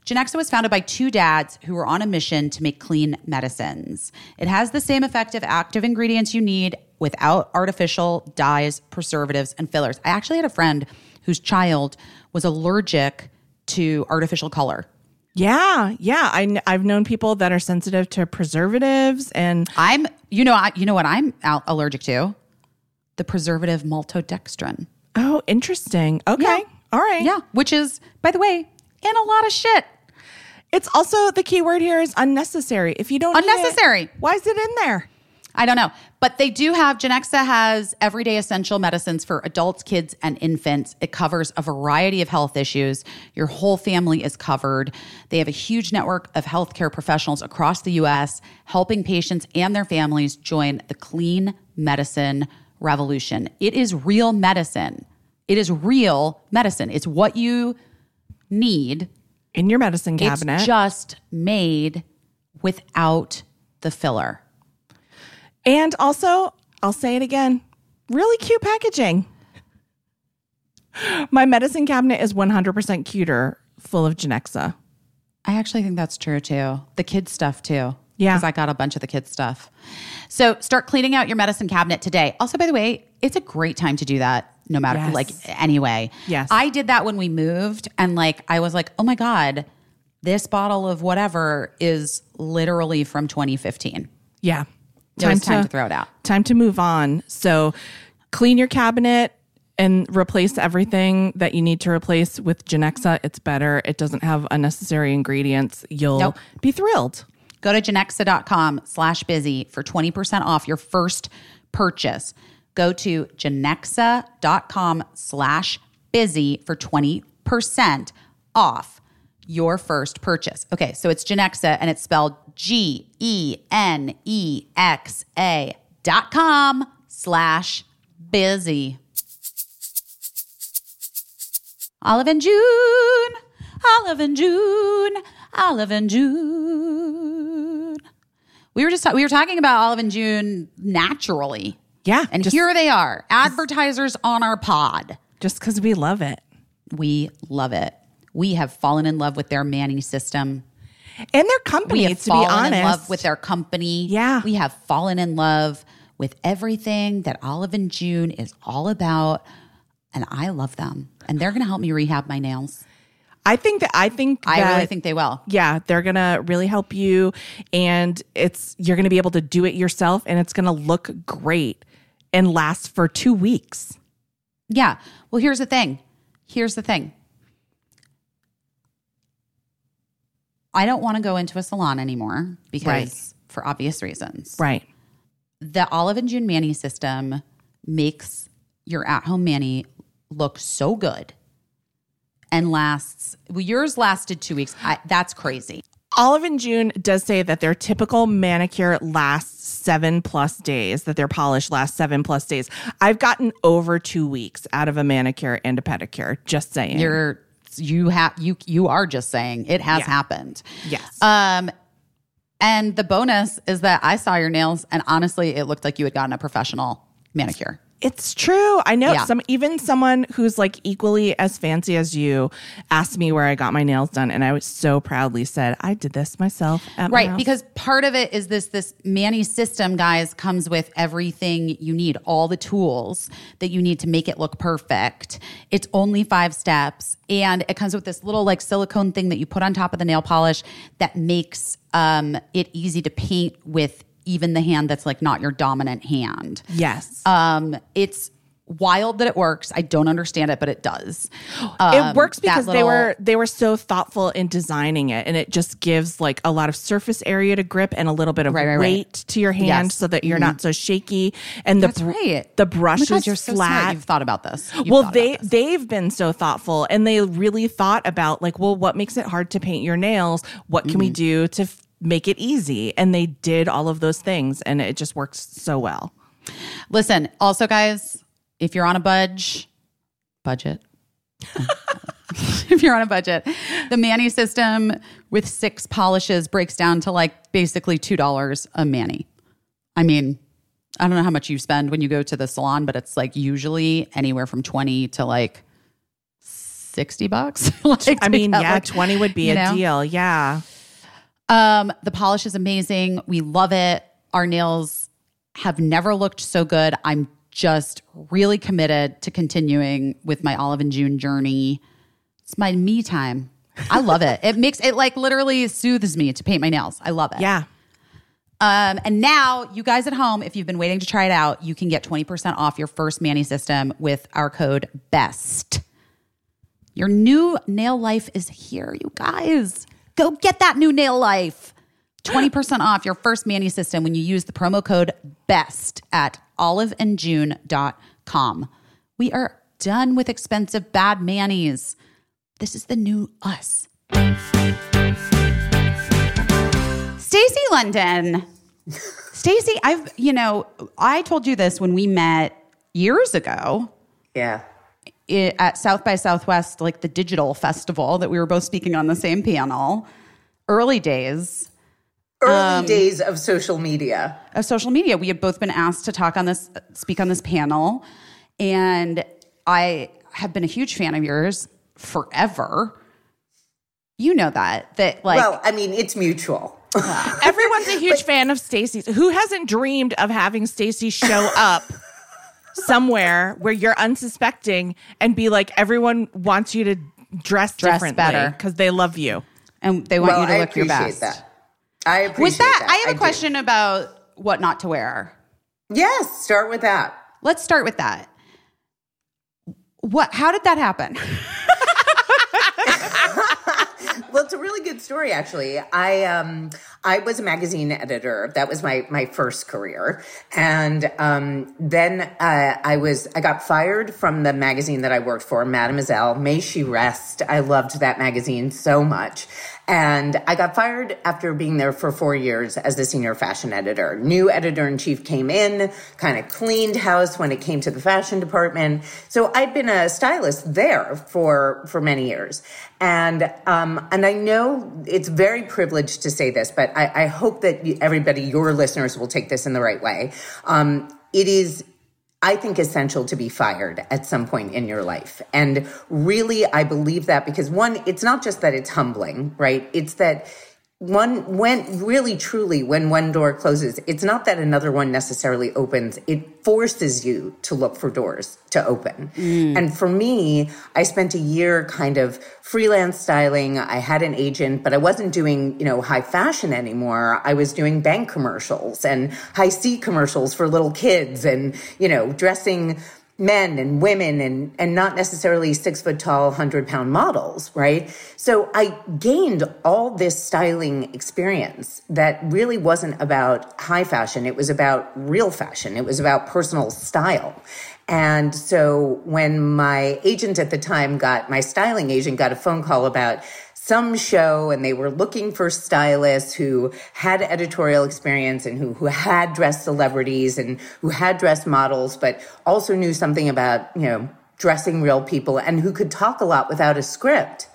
Genexa was founded by two dads who were on a mission to make clean medicines. It has the same effective active ingredients you need without artificial dyes, preservatives, and fillers. I actually had a friend whose child was allergic to artificial color. Yeah, yeah. I, I've known people that are sensitive to preservatives and I'm, you know, I, you know what I'm al- allergic to? The preservative maltodextrin. oh, interesting. Okay, Yeah. all right. Yeah, which is, by the way, in a lot of shit. It's also the key word here is unnecessary. If you don't need it, Unnecessary. why is it in there? I don't know, but they do have Genexa has everyday essential medicines for adults, kids, and infants. It covers a variety of health issues. Your whole family is covered. They have a huge network of healthcare professionals across the U.S. helping patients and their families join the clean medicine revolution. It is real medicine. It is real medicine. It's what you need. In your medicine cabinet. It's just made without the filler. And also, I'll say it again, really cute packaging. My medicine cabinet is 100% cuter, full of Genexa. I actually think that's true too. The kids stuff too. Yeah. Because I got a bunch of the kids stuff. So start cleaning out your medicine cabinet today. Also, by the way, it's a great time to do that no matter Yes. like anyway. Yes. I did that when we moved and like I was like, oh my God, this bottle of whatever is literally from 2015. Yeah. Was time to throw it out. Time to move on. So clean your cabinet and replace everything that you need to replace with Genexa. It's better. It doesn't have unnecessary ingredients. You'll Nope. be thrilled. Go to genexa.com slash busy for 20% off your first purchase. Go to genexa.com slash busy for 20% off your first purchase. Okay, so it's Genexa and it's spelled G E N E X A dot com slash busy. Olive and June, Olive and June, Olive and June. We were just we were talking about Olive and June naturally, Yeah. and just, here they are, advertisers on our pod. just because we love it. We love it. We have fallen in love with their Mani system. And their We company, have to be honest. in love with their company. Yeah. we have fallen in love with everything that Olive and June is all about, and I love them. And they're going to help me rehab my nails. I think that I think I that- really think they will. yeah, they're gonna really help you, and it's you're gonna be able to do it yourself, and it's gonna look great and last for two weeks. Yeah. Well, here's the thing. Here's the thing. I don't want to go into a salon anymore because Right. for obvious reasons. Right. The Olive and June Mani system makes your at-home Manny look so good and lasts well, yours lasted 2 weeks. I, that's crazy. Olive and June does say that their typical manicure lasts seven plus days, that their polish lasts seven plus days. I've gotten over two weeks out of a manicure and a pedicure, just saying. You're you have you you are just saying it has Yeah. happened. yes. Um, and the bonus is that I saw your nails, and honestly, it looked like you had gotten a professional manicure. It's true. I know Yeah. some even someone who's like equally as fancy as you asked me where I got my nails done and I was so proudly said, I did this myself at my Right, house." because part of it is this this Mani system, guys, comes with everything you need, all the tools that you need to make it look perfect. It's only five steps, and it comes with this little like silicone thing that you put on top of the nail polish that makes um, it easy to paint with even the hand that's like not your dominant hand. Yes. Um, it's wild that it works. I don't understand it, but it does. Um, it works because they were they were so thoughtful in designing it and it just gives like a lot of surface area to grip and a little bit of Right, right, right. weight to your hand Yes. Mm-hmm. so that you're not so shaky and the br- right. the Oh brushes God, you're are so smart. flat You've thought about this. You've well they this. they've been so thoughtful and they really thought about like well what makes it hard to paint your nails what can Mm-hmm. we do to make it easy and they did all of those things and it just works so well Listen, also, guys, if you're on a budge, budget. if you're on a budget, the Mani system with six polishes breaks down to like basically $2 a Manny. I mean, I don't know how much you spend when you go to the salon, but it's like usually anywhere from 20 to like 60 bucks. like i mean yeah like, 20 would be a know? deal yeah Um, the polish is amazing. We love it. Our nails have never looked so good. I'm just really committed to continuing with my Olive and June journey. It's my me time. I love it. It makes it like literally soothes me to paint my nails. I love it. yeah Um, and now, you guys at home, if you've been waiting to try it out, you can get 20% off your first Mani system with our code BEST. Your new nail life is here, you guys. Go get that new nail life. 20% off your first Mani system when you use the promo code BEST at oliveandjune.com. We are done with expensive bad Manny's. This is the new us. Stacy London. Stacy, I've, you know, I told you this when we met years ago Yeah. I- at South by Southwest, like the digital festival that we were both speaking on the same panel, early days Early Um, days of social media. of social media. We had both been asked to talk on this, speak on this panel. And I have been a huge fan of yours forever. You know that, that like, well, I mean, it's mutual. Everyone's a huge fan of Stacy's. Who hasn't dreamed of having Stacy show up somewhere where you're unsuspecting and be like, everyone wants you to dress, Dress differently better. because they love you. and they want well, you to I look your best. that. I appreciate With that, I have a do. question about what not to wear. Yes, start with that. Let's start with that. What? How did that happen? Well, it's a really good story, actually. I um, I was a magazine editor. That was my my first career, and um, then uh, I was I got fired from the magazine that I worked for, Mademoiselle. May she rest. I loved that magazine so much. And I got fired after being there for four years as the senior fashion editor. New editor in chief came in, kind of cleaned house when it came to the fashion department. So I'd been a stylist there for for many years, and um, and I know it's very privileged to say this, but I, I hope that everybody, your listeners, will take this in the right way. Um, it is I think essential to be fired at some point in your life. And really, I believe that because one, it's not just that it's humbling, right? It's that one, when really truly, when one door closes, it's not that another one necessarily opens. It forces you to look for doors to open. Mm. And for me, I spent a year kind of freelance styling. I had an agent, but I wasn't doing, you know, high fashion anymore. I was doing bank commercials and Hi-C commercials for little kids and, you know, dressing men and women and and not necessarily six foot tall, hundred pound models, right? So I gained all this styling experience that really wasn't about high fashion. It was about real fashion. It was about personal style. And so when my agent at the time got my styling agent got a phone call about some show and they were looking for stylists who had editorial experience and who, who had dressed celebrities and who had dressed models, but also knew something about, you know, dressing real people and who could talk a lot without a script.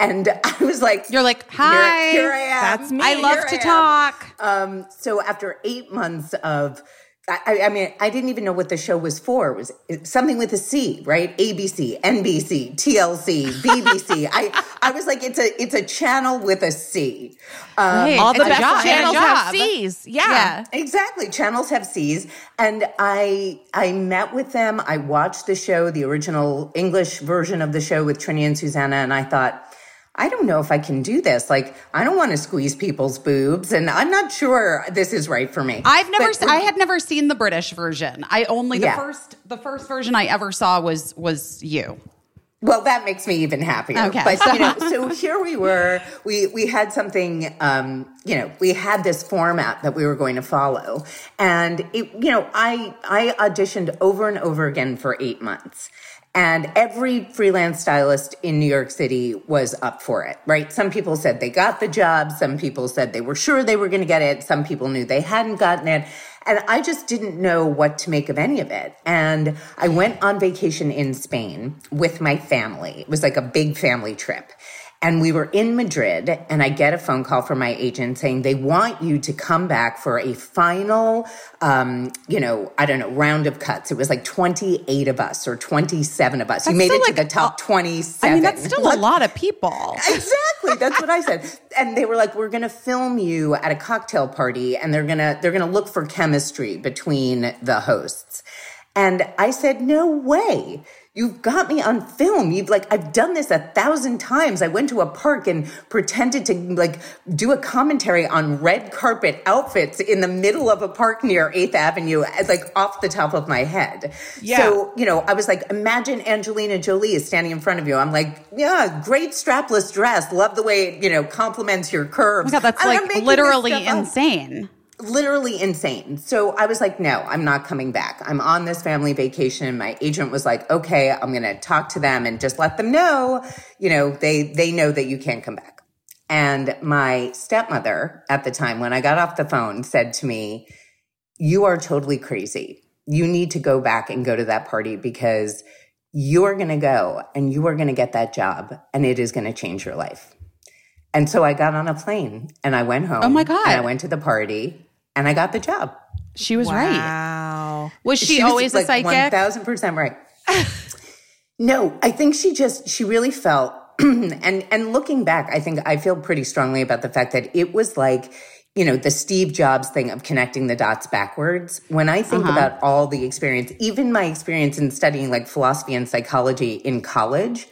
And I was like, You're like, hi. here, I am. That's me. I love Here to am." talk. Um, so after eight months of, I, I mean, I didn't even know what the show was for. It was something with a C, right? ABC, NBC, TLC, BBC. I, I was like, it's a, it's a channel with a C. Um, Hey, All the best job. channels It's have. C's. Yeah. Yeah. Exactly. Channels have C's. And I I met with them. I watched the show, the original English version of the show with Trinny and Susannah, and I thought, I don't know if I can do this. Like, I don't want to squeeze people's boobs, and I'm not sure this is right for me. I've never, But- I had never seen the British version. I only the Yeah. first, the first version I ever saw was was you. Well, that makes me even happier. Okay. But you know, so here we were. We we had something. Um, you know, we had this format that we were going to follow, and it. You know, I I auditioned over and over again for eight months. And every freelance stylist in New York City was up for it, right? Some people said they got the job. Some people said they were sure they were going to get it. Some people knew they hadn't gotten it. And I just didn't know what to make of any of it. And I went on vacation in Spain with my family. It was like a big family trip. And we were in Madrid, and I get a phone call from my agent saying they want you to come back for a final, um, you know, I don't know, round of cuts. It was like 28 of us or 27 of us. you made it to the top 27. I mean, that's still a lot of people. exactly that's what i said and they were like we're going to film you at a cocktail party and they're going to they're going to look for chemistry between the hosts and i said no way you've got me on film you've like i've done this a thousand times i went to a park and pretended to like do a commentary on red carpet outfits in the middle of a park near 8th avenue as like off the top of my head Yeah. so you know, I was like, imagine Angelina Jolie is standing in front of you. I'm like, yeah, great strapless dress. Love the way it, you know, complements your curves. Oh God, that's I'm like literally insane. up. Literally insane. So I was like, no, I'm not coming back. I'm on this family vacation. My agent was like, okay, I'm going to talk to them and just let them know, you know, they, they know that you can't come back. And my stepmother at the time, when I got off the phone, said to me, you are totally crazy. You need to go back and go to that party because you're going to go and you are going to get that job and it is going to change your life. And so I got on a plane and I went home. Oh my God. And I went to the party and I got the job. She was right. Wow. Was she, was, always a like psychic? 1000% right. no, I think she just, she really felt, and, and looking back, I think I feel pretty strongly about the fact that it was like, you know, the Steve Jobs thing of connecting the dots backwards. When I think uh-huh. about all the experience, even my experience in studying like philosophy and psychology in college,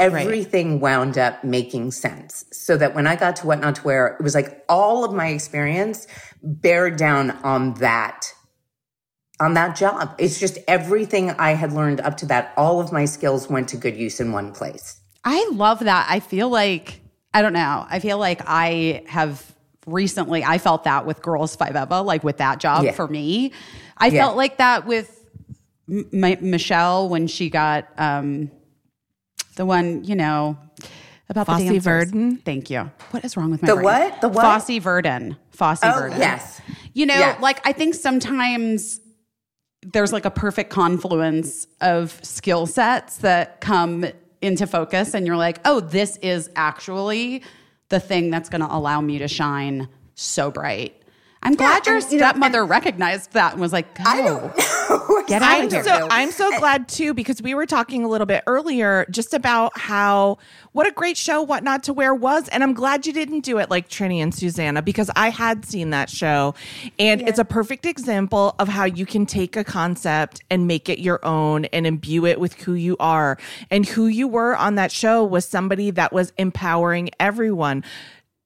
everything wound up making sense. So that when I got to What Not to Wear, it was like all of my experience bear down on that on that job. It's just everything I had learned up to that. All of my skills went to good use in one place. I love that. I feel like I don't know. I feel like I have recently. I felt that with Girls Five Eva, like with that job Yeah. for me. I Yeah. felt like that with M- Michelle when she got um, the one, you know, about Fosse the dancers. Verdon? Thank you. What is wrong with my The brain? what? The what? Fosse Verdon. Fosse Oh, Verdon. yes. You know, Yes. like I think sometimes there's like a perfect confluence of skill sets that come into focus and you're like, "Oh, this is actually the thing that's going to allow me to shine so bright." I'm glad your and, you know, stepmother recognized that and was like, I "Oh, don't know. Get out I of here. so. I'm so glad too because we were talking a little bit earlier just about how what a great show What Not to Wear was, and I'm glad you didn't do it like Trinny and Susannah because I had seen that show, and it's a perfect example of how you can take a concept and make it your own and imbue it with who you are, and who you were on that show was somebody that was empowering everyone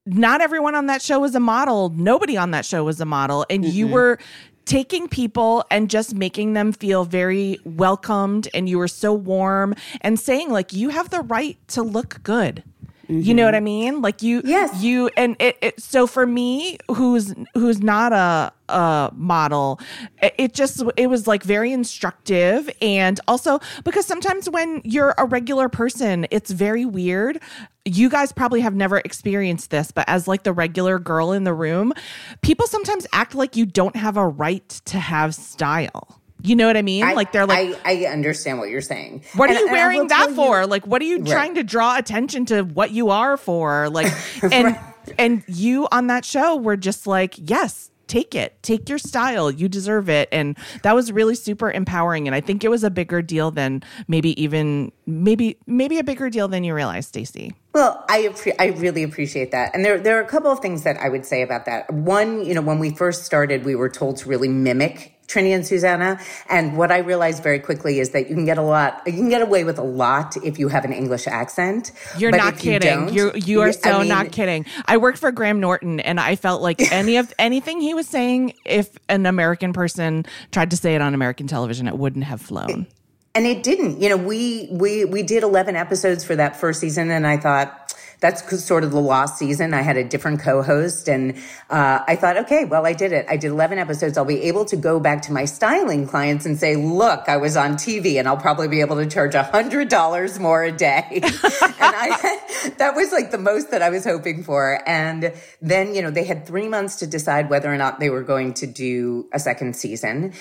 not everyone on that show was a model. Nobody on that show was a model. And you mm-hmm. were taking people and just making them feel very welcomed. And you were so warm and saying, like, you have the right to look good. You know mm-hmm. what I mean? Like you, Yes. you, and it, it. So for me, who's who's not a a model, it, just it was like very instructive, and also because sometimes when you're a regular person, it's very weird. You guys probably have never experienced this, but as like the regular girl in the room, people sometimes act like you don't have a right to have style. You know what I mean? I- like they're like, I, I understand what you're saying. what are you wearing that tell you- for? like, what are you trying to draw attention to what you are for? Like, and and you on that show were just like, yes, take it, take your style, you deserve it, and that was really super empowering. And I think it was a bigger deal than maybe even maybe maybe a bigger deal than you realize, Stacy. Well, I appre- I really appreciate that, and there there are a couple of things that I would say about that. One, you know, when we first started, we were told to really mimic Trinny and Susannah. And what I realized very quickly is that you can get a lot, you can get away with a lot if you have an English accent. You're not if you kidding. don't- You are I so mean, not kidding. I worked for Graham Norton and I felt like any of anything he was saying, if an American person tried to say it on American television, it wouldn't have flown. And it didn't. You know, we we we did 11 episodes for that first season and I thought that's sort of the lost season. I had a different co-host and uh, I thought, okay, well, I did it. I did 11 episodes. I'll be able to go back to my styling clients and say, look, I was on TV and I'll probably be able to charge $100 more a day. and I, that was like the most that I was hoping for. And then, you know, they had three months to decide whether or not they were going to do a second season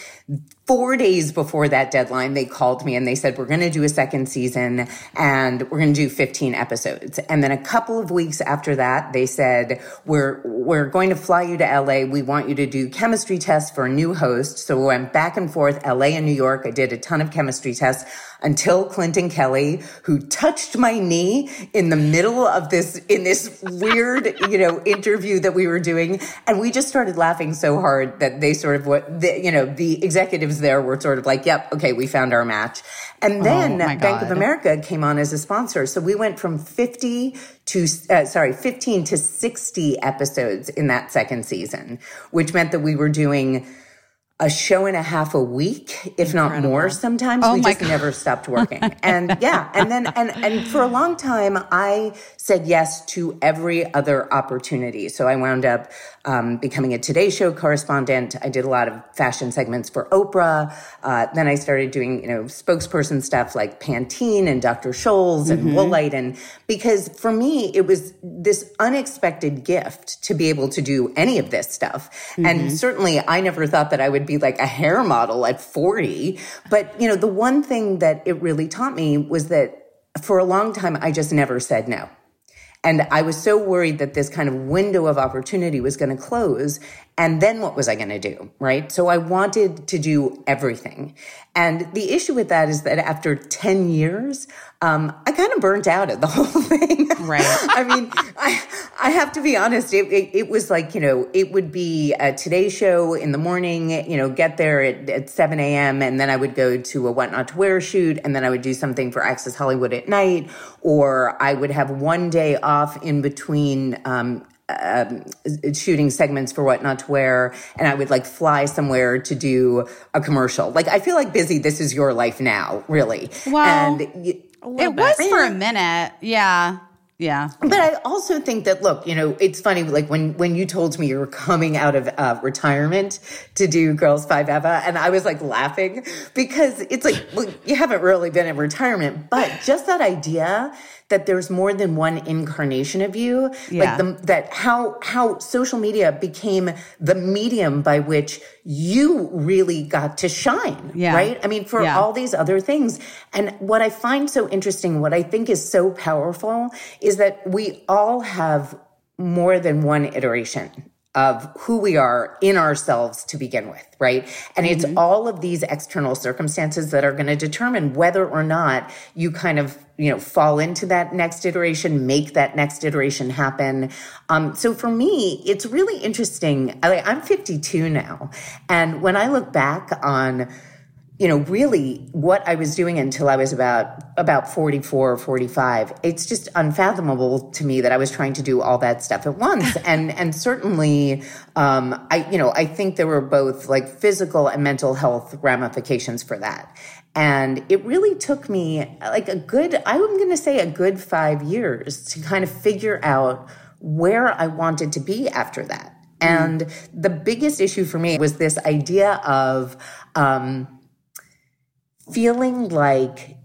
four days before that deadline, they called me and they said, We're going to do a second season and we're going to do 15 episodes. And then a couple of weeks after that, they said, We're, we're going to fly you to LA. We want you to do chemistry tests for a new host. So we went back and forth, LA and New York. I did a ton of chemistry tests until Clinton Kelly, who touched my knee in the middle of this, in this weird, you know, interview that we were doing. And we just started laughing so hard that they sort of what, the, you know, the executives there were sort of like, yep, okay, we found our match. And then my Bank of America came on as a sponsor. So we went from 50 to, uh, sorry, 15 to 60 episodes in that second season, which meant that we were doing a show and a half a week, if not more sometimes. Oh we just never stopped working. and yeah, and then and and for a long time I said yes to every other opportunity. So I wound up um, becoming a Today Show correspondent. I did a lot of fashion segments for Oprah. Uh, then I started doing, you know, spokesperson stuff like Pantene and Dr. Scholl's and Woolite. And because for me, it was this unexpected gift to be able to do any of this stuff. And certainly I never thought that I would be like a hair model at 40. But, you know, the one thing that it really taught me was that for a long time, I just never said no. And I was so worried that this kind of window of opportunity was going to close. And then what was I going to do? Right. So I wanted to do everything. And the issue with that is that after 10 years, um, I kind of burnt out at the whole thing. Right. I mean, I, I have to be honest. It, it, it was like, you know, it would be a Today Show in the morning, you know, get there at, at 7 a.m. And then I would go to a What Not to Wear shoot. And then I would do something for Access Hollywood at night. Or I would have one day off in between, um, um, shooting segments for what not to wear and i would like fly somewhere to do a commercial like i feel like busy this is your life now really Well, and y- It was for a minute. Yeah. Yeah. but I also think that look, you know, it's funny. Like when when you told me you were coming out of uh, retirement to do Girls Five Eva, and I was like laughing because it's like well, you haven't really been in retirement, but just that idea that there's more than one incarnation of you, Yeah. like the, that how how social media became the medium by which you really got to shine, Yeah. right? I mean, for Yeah. all these other things. And what I find so interesting, what I think is so powerful, is that we all have more than one iteration of who we are in ourselves to begin with, right? And it's mm-hmm. all of these external circumstances that are going to determine whether or not you kind of, you know, fall into that next iteration, make that next iteration happen. Um, so for me, it's really interesting. I, I'm 52 now. And when I look back on, you know, really what I was doing until I was about about 44 or 45. It's just unfathomable to me that I was trying to do all that stuff at once. and and certainly um I you know, I think there were both like physical and mental health ramifications for that. And it really took me like a good I'm going to say a good 5 years to kind of figure out where I wanted to be after that. And the biggest issue for me was this idea of um, feeling like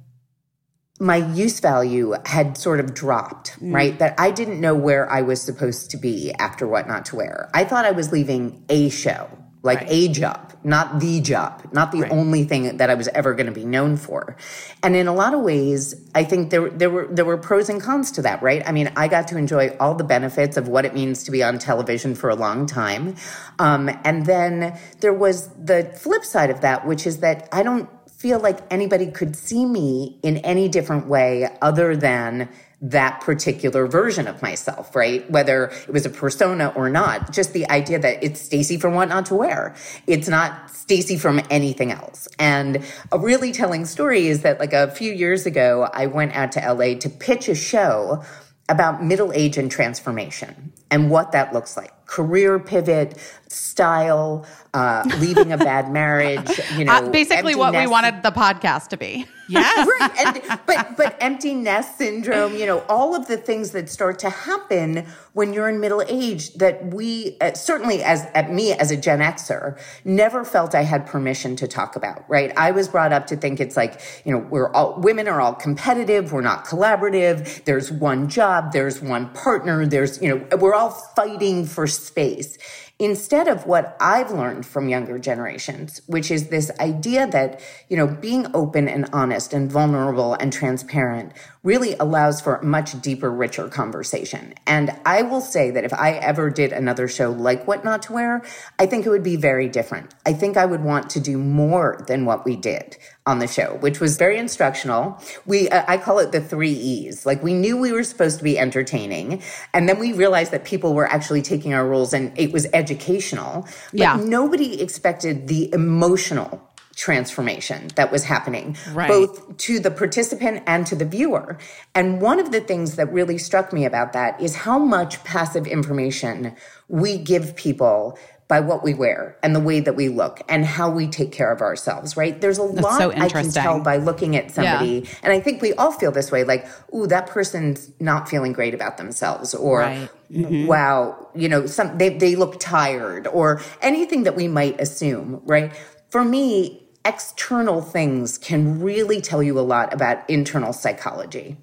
my use value had sort of dropped, right? That I didn't know where I was supposed to be after What Not to Wear. I thought I was leaving a show, like a job, not the job, not the only thing that I was ever going to be known for. And in a lot of ways, I think there there were there were pros and cons to that, right? I mean, I got to enjoy all the benefits of what it means to be on television for a long time. Um, and then there was the flip side of that, which is that I don't feel like anybody could see me in any different way other than that particular version of myself, right? Whether it was a persona or not, just the idea that it's Stacy from What Not to Wear. It's not Stacy from anything else. And a really telling story is that like a few years ago, I went out to LA to pitch a show about middle age and transformation and what that looks like. Career pivot, style, uh, leaving a bad marriage, you know, Uh, basically, empty what we wanted the podcast to be. Yes. right and, but but empty nest syndrome you know all of the things that start to happen when you're in middle age that we uh, certainly as at me as a gen xer never felt i had permission to talk about right i was brought up to think it's like you know we're all women are all competitive we're not collaborative there's one job there's one partner there's you know we're all fighting for space instead of what I've learned from younger generations, which is this idea that, you know, being open and honest and vulnerable and transparent really allows for a much deeper, richer conversation. And I will say that if I ever did another show like What Not to Wear, I think it would be very different. I think I would want to do more than what we did on the show, which was very instructional. We, uh, I call it the three E's. Like we knew we were supposed to be entertaining, and then we realized that people were actually taking our rules and it was educational. But Yeah. nobody expected the emotional transformation that was happening, Right. both to the participant and to the viewer. And one of the things that really struck me about that is how much passive information we give people by what we wear and the way that we look and how we take care of ourselves, right? There's a lot so I can tell by looking at somebody. And I think we all feel this way like, ooh, that person's not feeling great about themselves or Right. Mm-hmm. wow, you know, some they they look tired or anything that we might assume, right? For me, external things can really tell you a lot about internal psychology.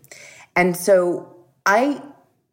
And so I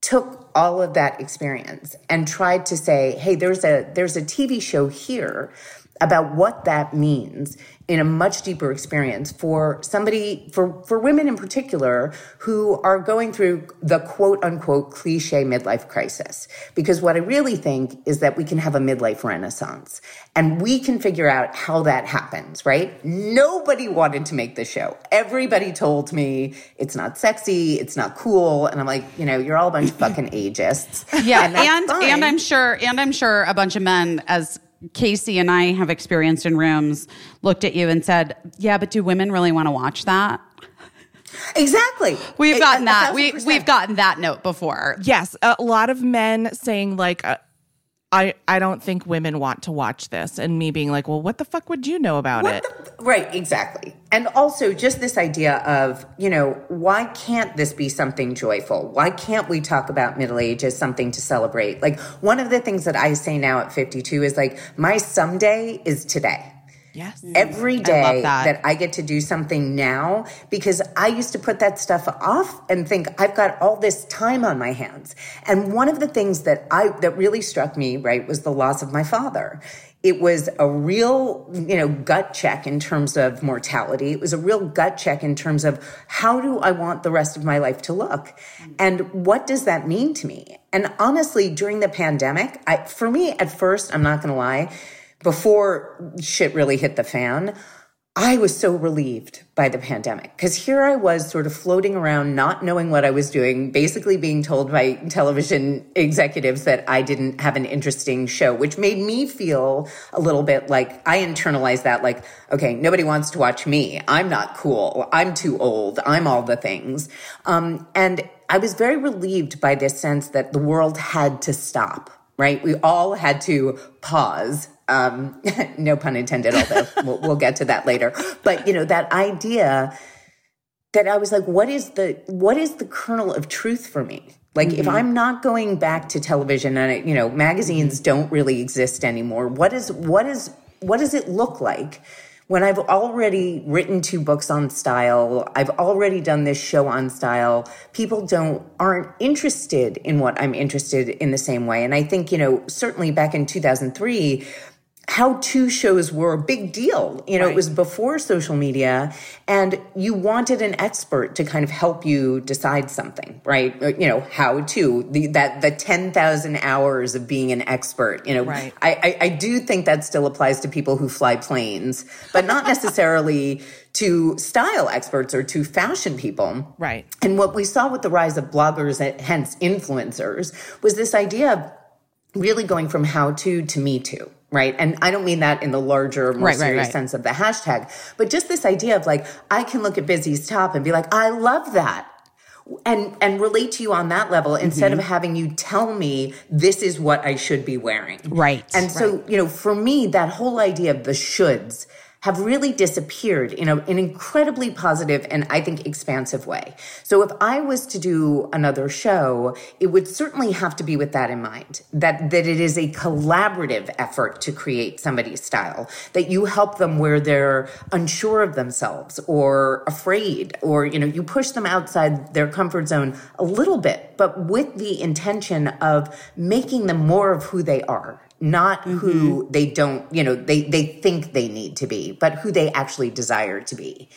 took all of that experience and tried to say, hey, there's a there's a TV show here about what that means in a much deeper experience for somebody for for women in particular who are going through the quote unquote cliche midlife crisis. Because what i really think is that we can have a midlife renaissance and we can figure out how that happens right? Nobody wanted to make the show. Everybody told me it's not sexy it's not cool. And i'm like you know you're all a bunch of fucking ageists Yeah, and, and and I'm sure and I'm sure a bunch of men as Casey and I have experienced in rooms looked at you and said, "Yeah, but do women really want to watch that?" exactly We've gotten a that. We percent. we've gotten that note before. Yes, a lot of men saying like, uh, "I I don't think women want to watch this," and me being like, "Well, what the fuck would you know about it?" Right, exactly. And also just this idea of, you know, why can't this be something joyful? Why can't we talk about middle age as something to celebrate? Like one of the things that I say now at 52 is like, my someday is today. Yes. Mm-hmm. Every day that. that. I get to do something now because I used to put that stuff off and think I've got all this time on my hands. And one of the things that I that really struck me, right, was the loss of my father. It was a real, you know, gut check in terms of mortality. It was a real gut check in terms of how do I want the rest of my life to look? Mm-hmm. And what does that mean to me? And honestly, during the pandemic, I, for me at first, I'm not going to lie, before shit really hit the fan, I was so relieved by the pandemic because here I was sort of floating around, not knowing what I was doing, basically being told by television executives that I didn't have an interesting show, which made me feel a little bit like I internalized that, like, okay, nobody wants to watch me. I'm not cool. I'm too old. I'm all the things. Um, and I was very relieved by this sense that the world had to stop right? We all had to pause. Um, no pun intended, although we'll, we'll get to that later. But you know that idea that I was like, what is the what is the kernel of truth for me? Like, if I'm not going back to television and you know magazines don't really exist anymore, what is what is what does it look like? When I've already written two books on style, I've already done this show on style. People don't aren't interested in what I'm interested in the same way. And I think, you know, certainly back in 2003, how to shows were a big deal. You know, Right. it was before social media and you wanted an expert to kind of help you decide something, right? You know, how to the, that, the 10,000 hours of being an expert, you know, Right. I, I, I do think that still applies to people who fly planes, but not necessarily to style experts or to fashion people. Right. And what we saw with the rise of bloggers and hence influencers was this idea of really going from how to to me too. Right. And I don't mean that in the larger, more Right, right, serious right. sense of the hashtag, but just this idea of like, I can look at Busy's top and be like, I love that. And and relate to you on that level instead Mm-hmm. of having you tell me this is what I should be wearing. Right. And so, you know, for me, that whole idea of the shoulds have really disappeared in a, an incredibly positive and I think expansive way. So if I was to do another show, it would certainly have to be with that in mind, that, that it is a collaborative effort to create somebody's style, that you help them where they're unsure of themselves or afraid, or, you know, you push them outside their comfort zone a little bit, but with the intention of making them more of who they are not who mm-hmm. they don't, you know, they, they think they need to be, but who they actually desire to be.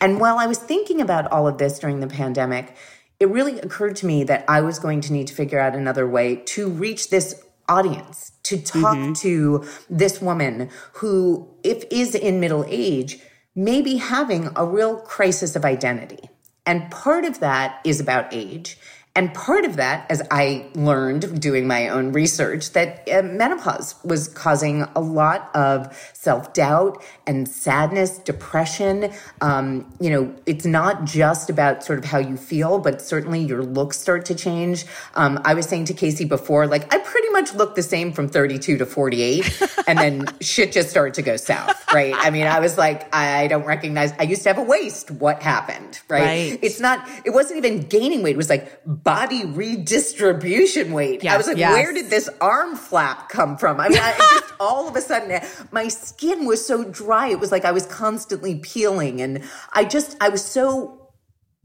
And while I was thinking about all of this during the pandemic, it really occurred to me that I was going to need to figure out another way to reach this audience, to talk mm-hmm. to this woman who, if is in middle age, may be having a real crisis of identity. And part of that is about age. And part of that, as I learned doing my own research, that uh, menopause was causing a lot of self doubt and sadness, depression. Um, you know, it's not just about sort of how you feel, but certainly your looks start to change. Um, I was saying to Casey before, like, I pretty much look the same from 32 to 48, and then shit just started to go south, right? I mean, I was like, I don't recognize, I used to have a waist. What happened, right? Right. It's not, it wasn't even gaining weight. It was like body redistribution weight. I was like, yes. where did this arm flap come from? I mean, I just all of a sudden, my skin was so dry. It was like I was constantly peeling. And I just, I was so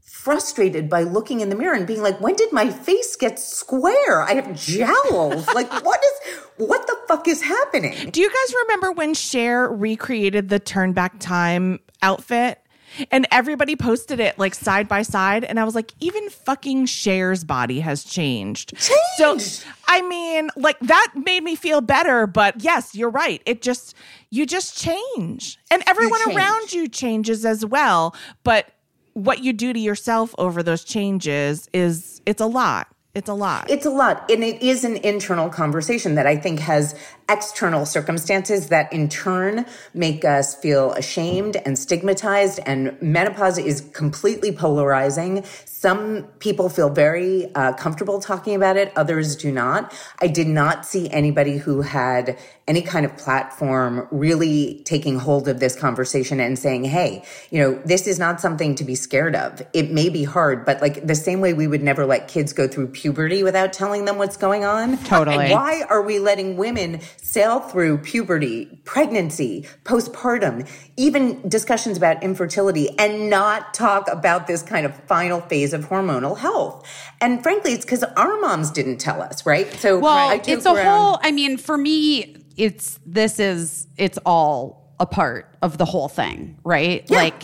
frustrated by looking in the mirror and being like, when did my face get square? I have jowls. like, what is, what the fuck is happening? Do you guys remember when Cher recreated the turn back time outfit? And everybody posted it like side by side. And I was like, even fucking Cher's body has changed. Changed. So, I mean, like that made me feel better. But yes, you're right. It just, you just change. And everyone change. around you changes as well. But what you do to yourself over those changes is, it's a lot. It's a lot. It's a lot. And it is an internal conversation that I think has external circumstances that in turn make us feel ashamed and stigmatized. And menopause is completely polarizing. Some people feel very uh, comfortable talking about it, others do not. I did not see anybody who had any kind of platform really taking hold of this conversation and saying, hey, you know, this is not something to be scared of. It may be hard, but like the same way we would never let kids go through puberty without telling them what's going on. Totally. Why are we letting women sail through puberty, pregnancy, postpartum, even discussions about infertility and not talk about this kind of final phase of hormonal health? And frankly, it's because our moms didn't tell us, right? So Well, I it's a around- whole. I mean, for me, it's this is it's all a part of the whole thing, right? Like,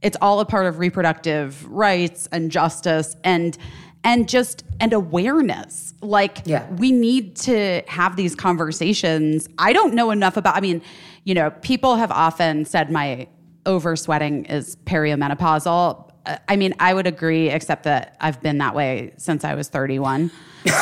it's all a part of reproductive rights and justice and and just and awareness. Like, Yeah. we need to have these conversations. I don't know enough about. I mean, you know, people have often said my over sweating is perimenopausal. Uh, I mean, I would agree, except that I've been that way since I was 31. So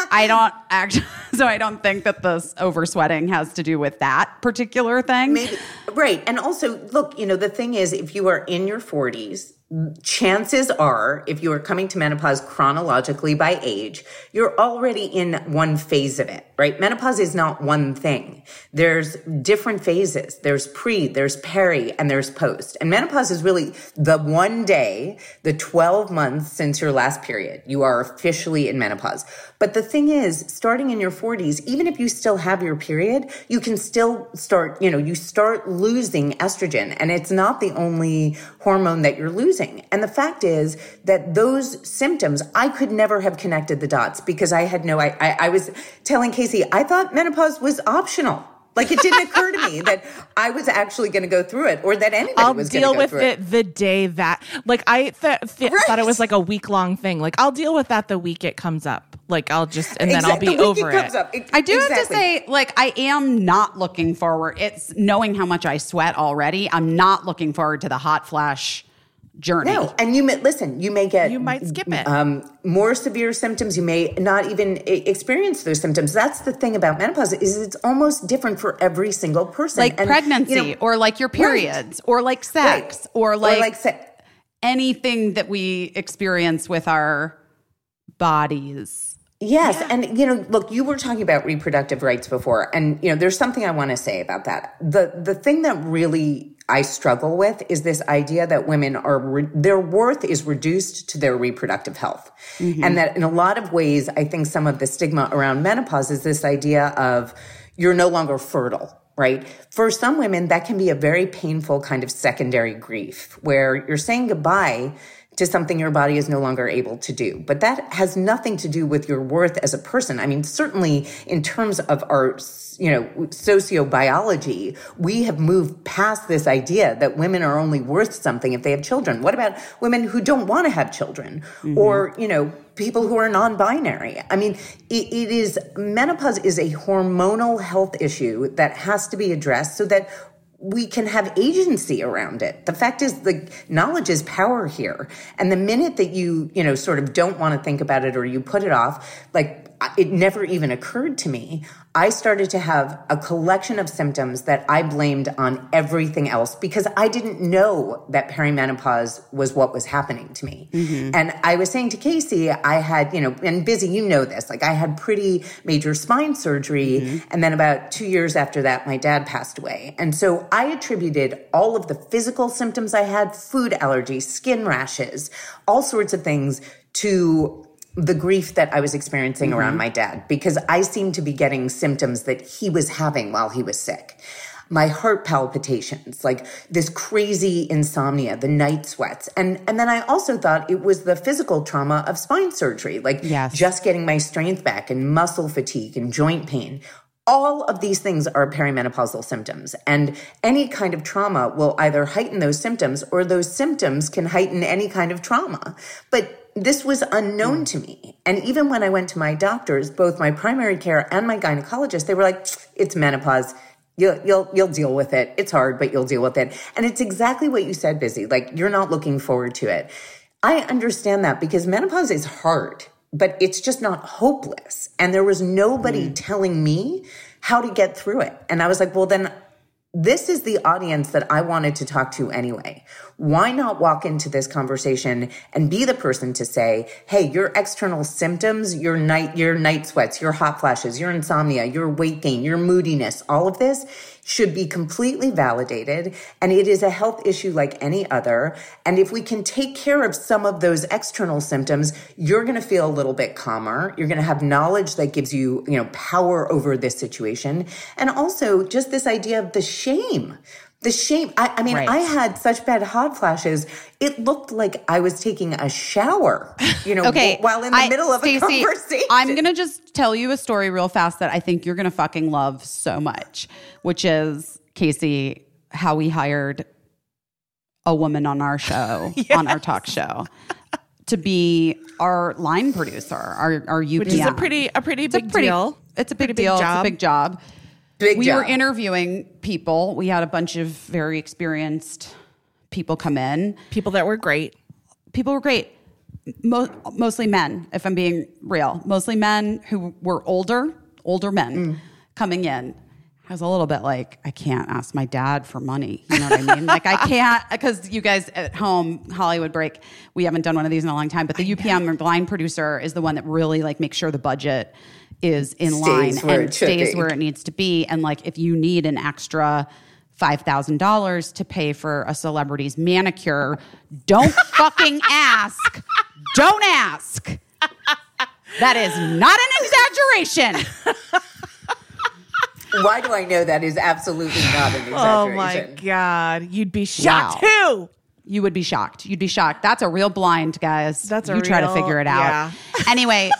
I don't act. so I don't think that this over sweating has to do with that particular thing. Maybe, right. And also, look, you know, the thing is, if you are in your 40s, chances are, if you are coming to menopause chronologically by age, you're already in one phase of it, right? Menopause is not one thing. There's different phases. There's pre, there's peri, and there's post. And menopause is really the one day, the 12 months since your last period, you are officially in menopause. But the thing is, starting in your 40s, even if you still have your period, you can still start, you know, you start losing estrogen. And it's not the only hormone that you're losing. And the fact is that those symptoms, I could never have connected the dots because I had no, I, I, I was telling Casey, I thought menopause was optional. Like it didn't occur to me that I was actually going to go through it or that anybody I'll was going deal to go with through it, the day that, like, I th- th- Right. thought it was like a week long thing. Like, I'll deal with that the week it comes up. Like, I'll just, and then I'll be the over it. comes up. Ex- I do have to say, like, I am not looking forward. It's knowing how much I sweat already. I'm not looking forward to the hot flash journey. No, and you may listen. You may get You might skip it. um, more severe symptoms. You may not even experience those symptoms. That's the thing about menopause is it's almost different for every single person. like And, pregnancy you know, or like your periods or like sex right. or like, se- anything that we experience with our bodies. Yes, and you know, look, you were talking about reproductive rights before, and you know, there's something I want to say about that. the The thing that really I struggle with is this idea that women are re- their worth is reduced to their reproductive health, mm-hmm. and that in a lot of ways, I think some of the stigma around menopause is this idea of you're no longer fertile. Right. For some women, that can be a very painful kind of secondary grief where you're saying goodbye to something your body is no longer able to do. But that has nothing to do with your worth as a person. I mean, certainly in terms of our, you know, sociobiology, we have moved past this idea that women are only worth something if they have children. What about women who don't want to have children mm-hmm. or, you know, people who are non-binary. I mean, it, it is menopause is a hormonal health issue that has to be addressed so that we can have agency around it. The fact is the knowledge is power here. And the minute that you, you know, sort of don't want to think about it or you put it off, like it never even occurred to me. I started to have a collection of symptoms that I blamed on everything else because I didn't know that perimenopause was what was happening to me. Mm-hmm. And I was saying to Casey, I had, you know, and Busy, you know this, like I had pretty major spine surgery. Mm-hmm. And then about two years after that, my dad passed away. And so I attributed all of the physical symptoms I had, food allergies, skin rashes, all sorts of things to the grief that I was experiencing around mm-hmm. my dad because I seemed to be getting symptoms that he was having while he was sick. My heart palpitations, like this crazy insomnia, the night sweats. And and then I also thought it was the physical trauma of spine surgery, like Yes. just getting my strength back and muscle fatigue and joint pain. All of these things are perimenopausal symptoms, and any kind of trauma will either heighten those symptoms or those symptoms can heighten any kind of trauma. But this was unknown mm. to me. And even when I went to my doctors, both my primary care and my gynecologist, they were like, it's menopause. You'll, you'll, you'll deal with it. It's hard, but you'll deal with it. And it's exactly what you said, Busy. Like, you're not looking forward to it. I understand that because menopause is hard, but it's just not hopeless. And there was nobody mm. telling me how to get through it. And I was like, well, then this is the audience that I wanted to talk to anyway. Why not walk into this conversation and be the person to say, "Hey, your external symptoms, your night your night sweats, your hot flashes, your insomnia, your weight gain, your moodiness, all of this should be completely validated and it is a health issue like any other. And if we can take care of some of those external symptoms, you're going to feel a little bit calmer. You're going to have knowledge that gives you, you know, power over this situation. And also just this idea of the shame. The shame. I, I mean, Right. I had such bad hot flashes. It looked like I was taking a shower, you know, Okay. while in the I- middle of Stacy, a conversation. I'm going to just tell you a story real fast that I think you're going to fucking love so much, which is Casey, how we hired a woman on our show, on our talk show, to be our line producer, our, our UPM. which is a pretty a pretty It's a big pretty- deal. It's a big Pretty deal. job. It's a big job. Big we were interviewing people. We had a bunch of very experienced people come in. People that were great. People were great. Mo- mostly men, if I'm being real. Mostly men who were older, older men Mm. coming in. I was a little bit like, I can't ask my dad for money. You know what I mean? like, I can't, because you guys at home, Hollywood Break, we haven't done one of these in a long time, but the UPM or line producer is the one that really like makes sure the budget is in Stays line and stays be. where it needs to be. And like, if you need an extra $5,000 to pay for a celebrity's manicure, don't fucking ask. Don't ask. That is not an exaggeration. Why do I know that is absolutely not an exaggeration? Oh my god, you'd be shocked too. You would be shocked. You'd be shocked. That's a real blind, guys. That's a you try to figure it out. yeah. Anyway,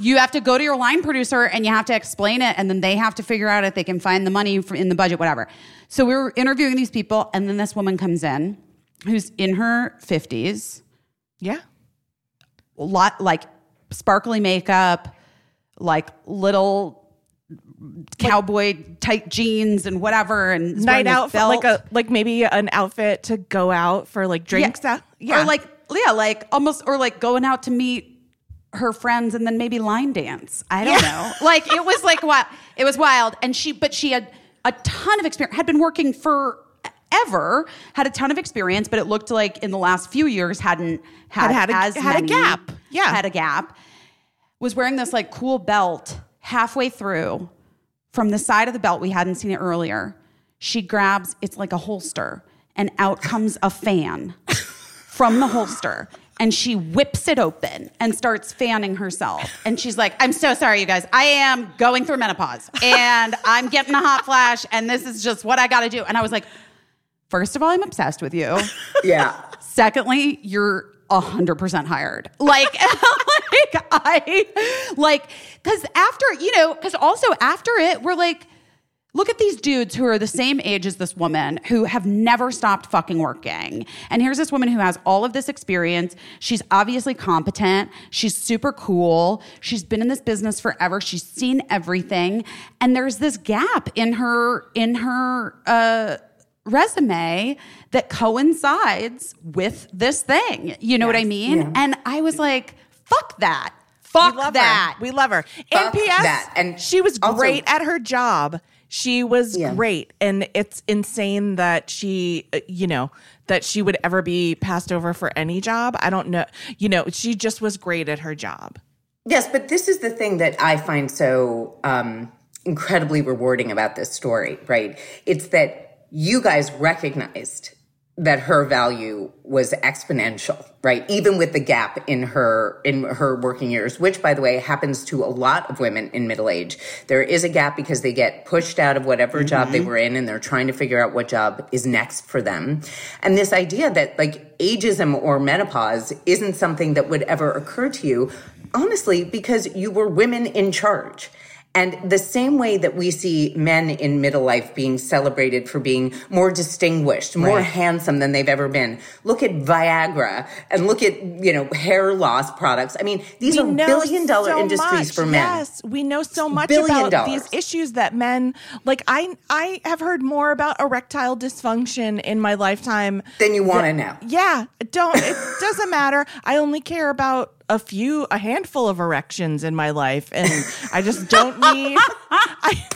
you have to go to your line producer and you have to explain it, and then they have to figure out if they can find the money in the budget, whatever. So we were interviewing these people, and then this woman comes in who's in her 50s, Yeah. a lot like sparkly makeup, like little cowboy tight jeans and whatever, and Night out, like a like maybe an outfit to go out for like drinks. yeah. out. Yeah. Or like yeah, like almost or like going out to meet her friends and then maybe line dance. I don't know. Like it was like wild. It was wild. And she but she had a ton of experience, had been working for ever, had a ton of experience, but it looked like in the last few years hadn't had, Had had a- as had a gap. Yeah. Had a gap. Was wearing this like cool belt halfway through from the side of the belt we hadn't seen it earlier. She grabs it's like a holster and out comes a fan from the holster and she whips it open and starts fanning herself. And she's like, I'm so sorry, you guys. I am going through menopause and I'm getting a hot flash, and this is just what I got to do. And I was like, first of all, I'm obsessed with you. Yeah. Secondly, you're a hundred percent hired. Like, like I like because after you know, because also after it, we're like, look at these dudes who are the same age as this woman who have never stopped fucking working. And here's this woman who has all of this experience. She's obviously competent. She's super cool. She's been in this business forever. She's seen everything. And there's this gap in her in her uh resume that coincides with this thing. You know what I mean? Yeah. And I was like, fuck that. Fuck we love that. Her. We love her. Fuck and P.S. that. And she was also- great at her job. She was Yeah. great, and it's insane that she, uh, you know, that she would ever be passed over for any job. I don't know. You know, she just was great at her job. Yes, but this is the thing that I find so um, incredibly rewarding about this story, right? It's that you guys recognized that her value was exponential, right? Even with the gap in her in her working years, which by the way happens to a lot of women in middle age. There is a gap because they get pushed out of whatever job they mm-hmm. were in and they're trying to figure out what job is next for them. And this idea that like ageism or menopause isn't something that would ever occur to you honestly because you were women in charge. And the same way that we see men in middle life being celebrated for being more distinguished, more handsome than they've ever been. Look at Viagra and look at, you know, hair loss products. I mean, these are know billion dollar so industries much. for men. Yes, we know so much Billion about dollars. these issues that men like. I I have heard more about erectile dysfunction in my lifetime than you want to know. Yeah, don't it doesn't matter. I only care about a few a handful of erections in my life and I just don't need I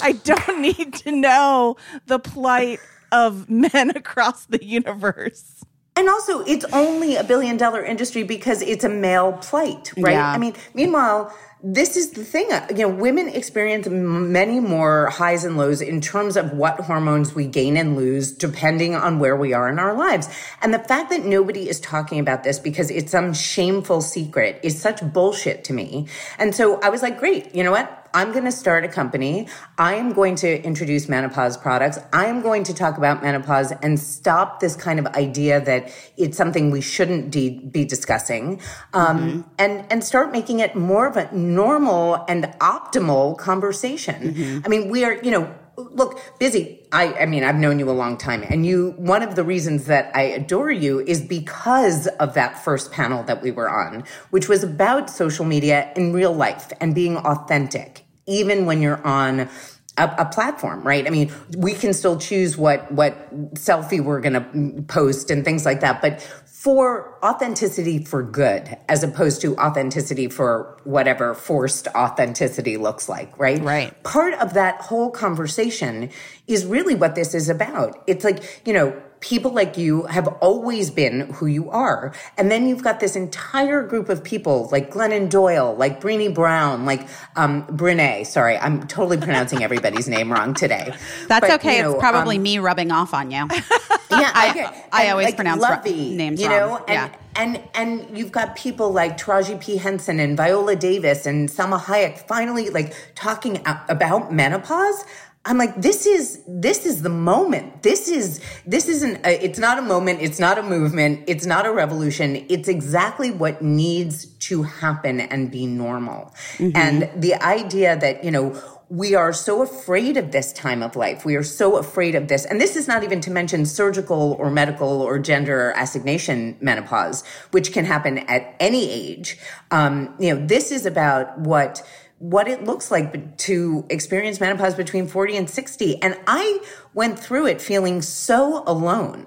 I don't need to know the plight of men across the universe. And also, it's only a billion dollar industry because it's a male plight, right? Yeah. I mean, meanwhile, this is the thing. uh, You know, women experience many more highs and lows in terms of what hormones we gain and lose depending on where we are in our lives. And the fact that nobody is talking about this because it's some shameful secret is such bullshit to me. And so I was like, great, you know what? I'm going to start a company. I am going to introduce menopause products. I am going to talk about menopause and stop this kind of idea that it's something we shouldn't de- be discussing, um, and and start making it more of a normal and optimal conversation. I mean, we are, you know. Look, Busy. I, I mean, I've known you a long time, and you. One of the reasons that I adore you is because of that first panel that we were on, which was about social media in real life and being authentic even when you're on a, a platform, right? I mean, we can still choose what what selfie we're going to post and things like that, but for authenticity for good, as opposed to authenticity for whatever forced authenticity looks like, right? Right. Part of that whole conversation is really what this is about. It's like, you know, people like you have always been who you are. And then you've got this entire group of people like Glennon Doyle, like Brené Brown, like um, Brene. Sorry, I'm totally pronouncing everybody's name wrong today. That's But, okay. you know, it's probably um, me rubbing off on you. yeah, I- okay. I always like, pronounce ro- Lovey, names you wrong. know, and, Yeah. and and you've got people like Taraji P Henson and Viola Davis and Selma Hayek finally like talking about menopause. I'm like, this is this is the moment. This is this isn't. A, it's not a moment. It's not a movement. It's not a revolution. It's exactly what needs to happen and be normal. And the idea that you know we are so afraid of this time of life. We are so afraid of this. And this is not even to mention surgical or medical or gender assignation menopause, which can happen at any age. Um, you know, this is about what what it looks like to experience menopause between 40 and 60. And I went through it feeling so alone.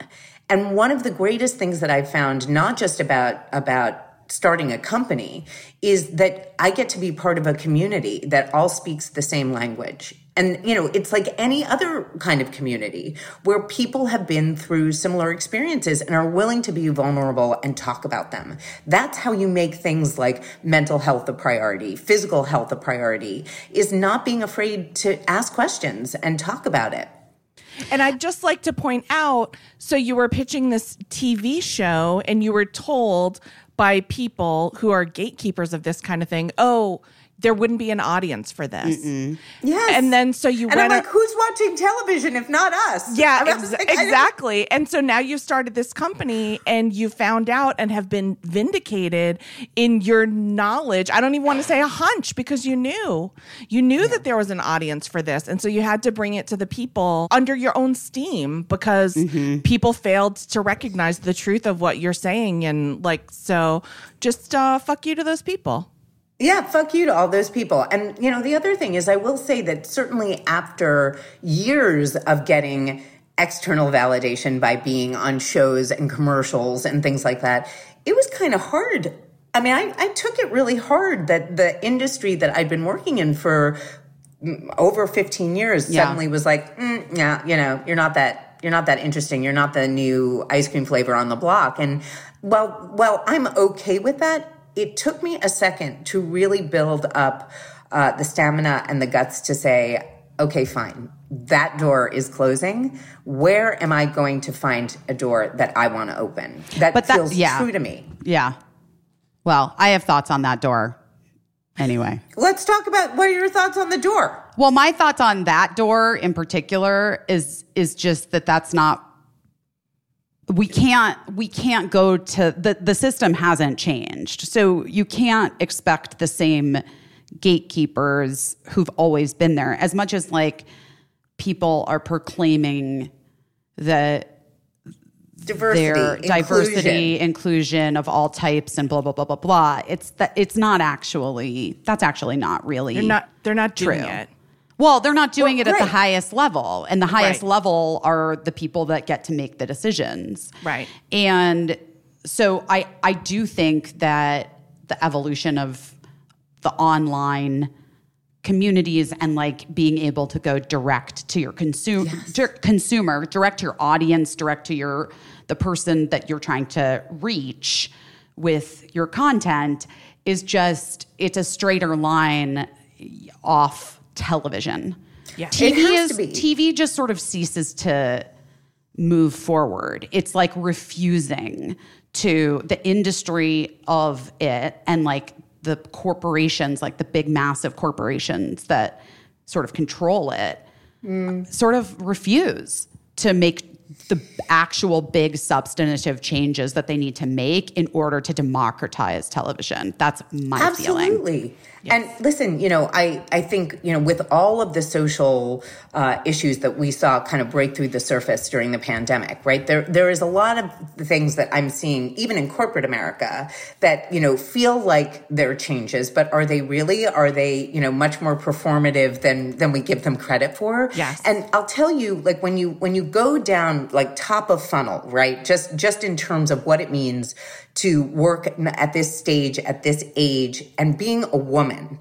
And one of the greatest things that I found, not just about, about starting a company is that I get to be part of a community that all speaks the same language. And, you know, it's like any other kind of community where people have been through similar experiences and are willing to be vulnerable and talk about them. That's how you make things like mental health a priority, physical health a priority, is not being afraid to ask questions and talk about it. And I'd just like to point out so you were pitching this TV show and you were told by people who are gatekeepers of this kind of thing, oh, there wouldn't be an audience for this. Yes. And then so you and went I'm like, a- who's watching television if not us? Yeah, ex- like, exactly. And so now you've started this company and you found out and have been vindicated in your knowledge. I don't even want to say a hunch because you knew. You knew that there was an audience for this. And so you had to bring it to the people under your own steam because Mm-hmm. people failed to recognize the truth of what you're saying. And like, so just uh, fuck you to those people. Yeah, fuck you to all those people. And, you know, the other thing is, I will say that certainly after years of getting external validation by being on shows and commercials and things like that, it was kind of hard. I mean, I, I took it really hard that the industry that I'd been working in for mm, over 15 years Yeah. suddenly was like, mm, yeah, you know, you're not that you're not that interesting. You're not the new ice cream flavor on the block. And well, well, I'm okay with that. It took me a second to really build up uh, the stamina and the guts to say, okay, fine, that door is closing. Where am I going to find a door that I want to open? That But that- feels yeah. true to me. Yeah. Well, I have thoughts on that door. Anyway. Let's talk about what are your thoughts on the door? Well, my thoughts on that door in particular is is just that that's not we can't we can't go to the the system hasn't changed. So you can't expect the same gatekeepers who've always been there as much as like people are proclaiming that Diversity, their inclusion. diversity, inclusion of all types, and blah blah blah blah blah. It's that it's not actually that's actually not really They're not, they're not doing True. it. Well, they're not doing Well, it at the highest level, and the highest Right. level are the people that get to make the decisions. Right. And so I I do think that the evolution of the online communities and like being able to go direct to your consumer consumer direct to your audience direct to your the person that you're trying to reach with your content is just it's a straighter line off television Yeah. TV It has is to be. TV just sort of ceases to move forward. It's like refusing to the industry of it and like the corporations, like the big massive corporations that sort of control it, mm. sort of refuse to make the actual big substantive changes that they need to make in order to democratize television. That's my feeling. Absolutely. And listen, you know, I, I think, you know, with all of the social uh, issues that we saw kind of break through the surface during the pandemic, right? There, there is a lot of things that I'm seeing, even in corporate America, that, you know, feel like they're changes, but are they really? Are they, you know, much more performative than, than we give them credit for? Yes. And I'll tell you, like when you, when you go down like top of funnel, right? Just, just in terms of what it means to work at this stage, at this age, and being a woman,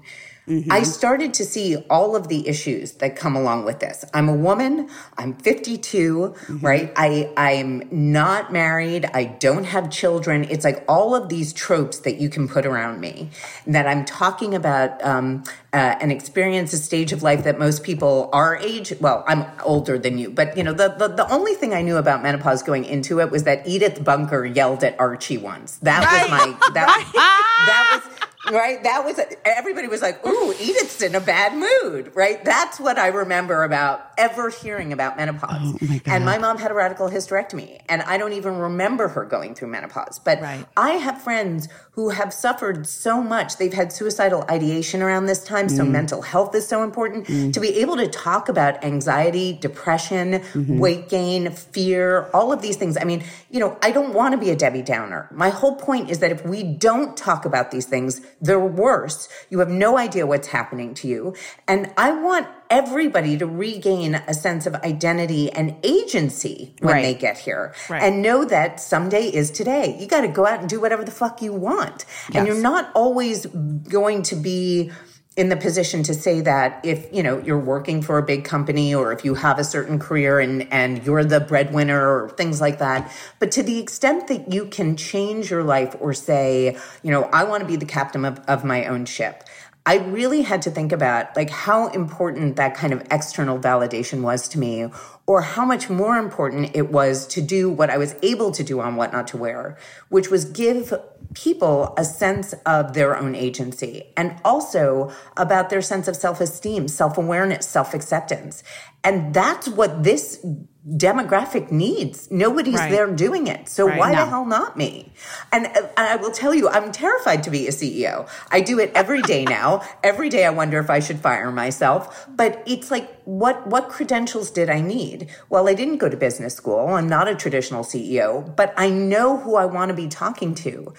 I started to see all of the issues that come along with this. I'm a woman. I'm 52, right? I I'm not married. I don't have children. It's like all of these tropes that you can put around me. That I'm talking about um, uh, an experience, a stage of life that most people our age. Well, I'm older than you, but you know the the, the only thing I knew about menopause going into it was that Edith Bunker yelled at Archie once. That was my that that was right? That was everybody was like, "Ooh, Edith's in a bad mood," right? That's what I remember about ever hearing about menopause. Oh, my. And my mom had a radical hysterectomy, and I don't even remember her going through menopause. But Right. I have friends who have suffered so much. They've had suicidal ideation around this time, Mm. so mental health is so important. To be able to talk about anxiety, depression, Mm-hmm. weight gain, fear, all of these things. I mean, you know, I don't want to be a Debbie Downer. My whole point is that if we don't talk about these things, they're worse. You have no idea what's happening to you. And I want everybody to regain a sense of identity and agency when Right. they get here Right. and know that someday is today. You got to go out and do whatever the fuck you want. And you're not always going to be in the position to say that if you know you're working for a big company or if you have a certain career and and you're the breadwinner or things like that. But to the extent that you can change your life or say you know i want to be the captain of, of my own ship I really had to think about like how important that kind of external validation was to me or how much more important it was to do what I was able to do on what not to wear, which was give people a sense of their own agency and also about their sense of self-esteem, self-awareness, self-acceptance. And that's what this demographic needs. Nobody's Right. there doing it. So Right. why No. the hell not me? And, uh, and I will tell you, I'm terrified to be a CEO. I do it every day now. every day I wonder if I should fire myself. But it's like, what, what credentials did I need? Well, I didn't go to business school. I'm not a traditional CEO, but I know who I want to be talking to.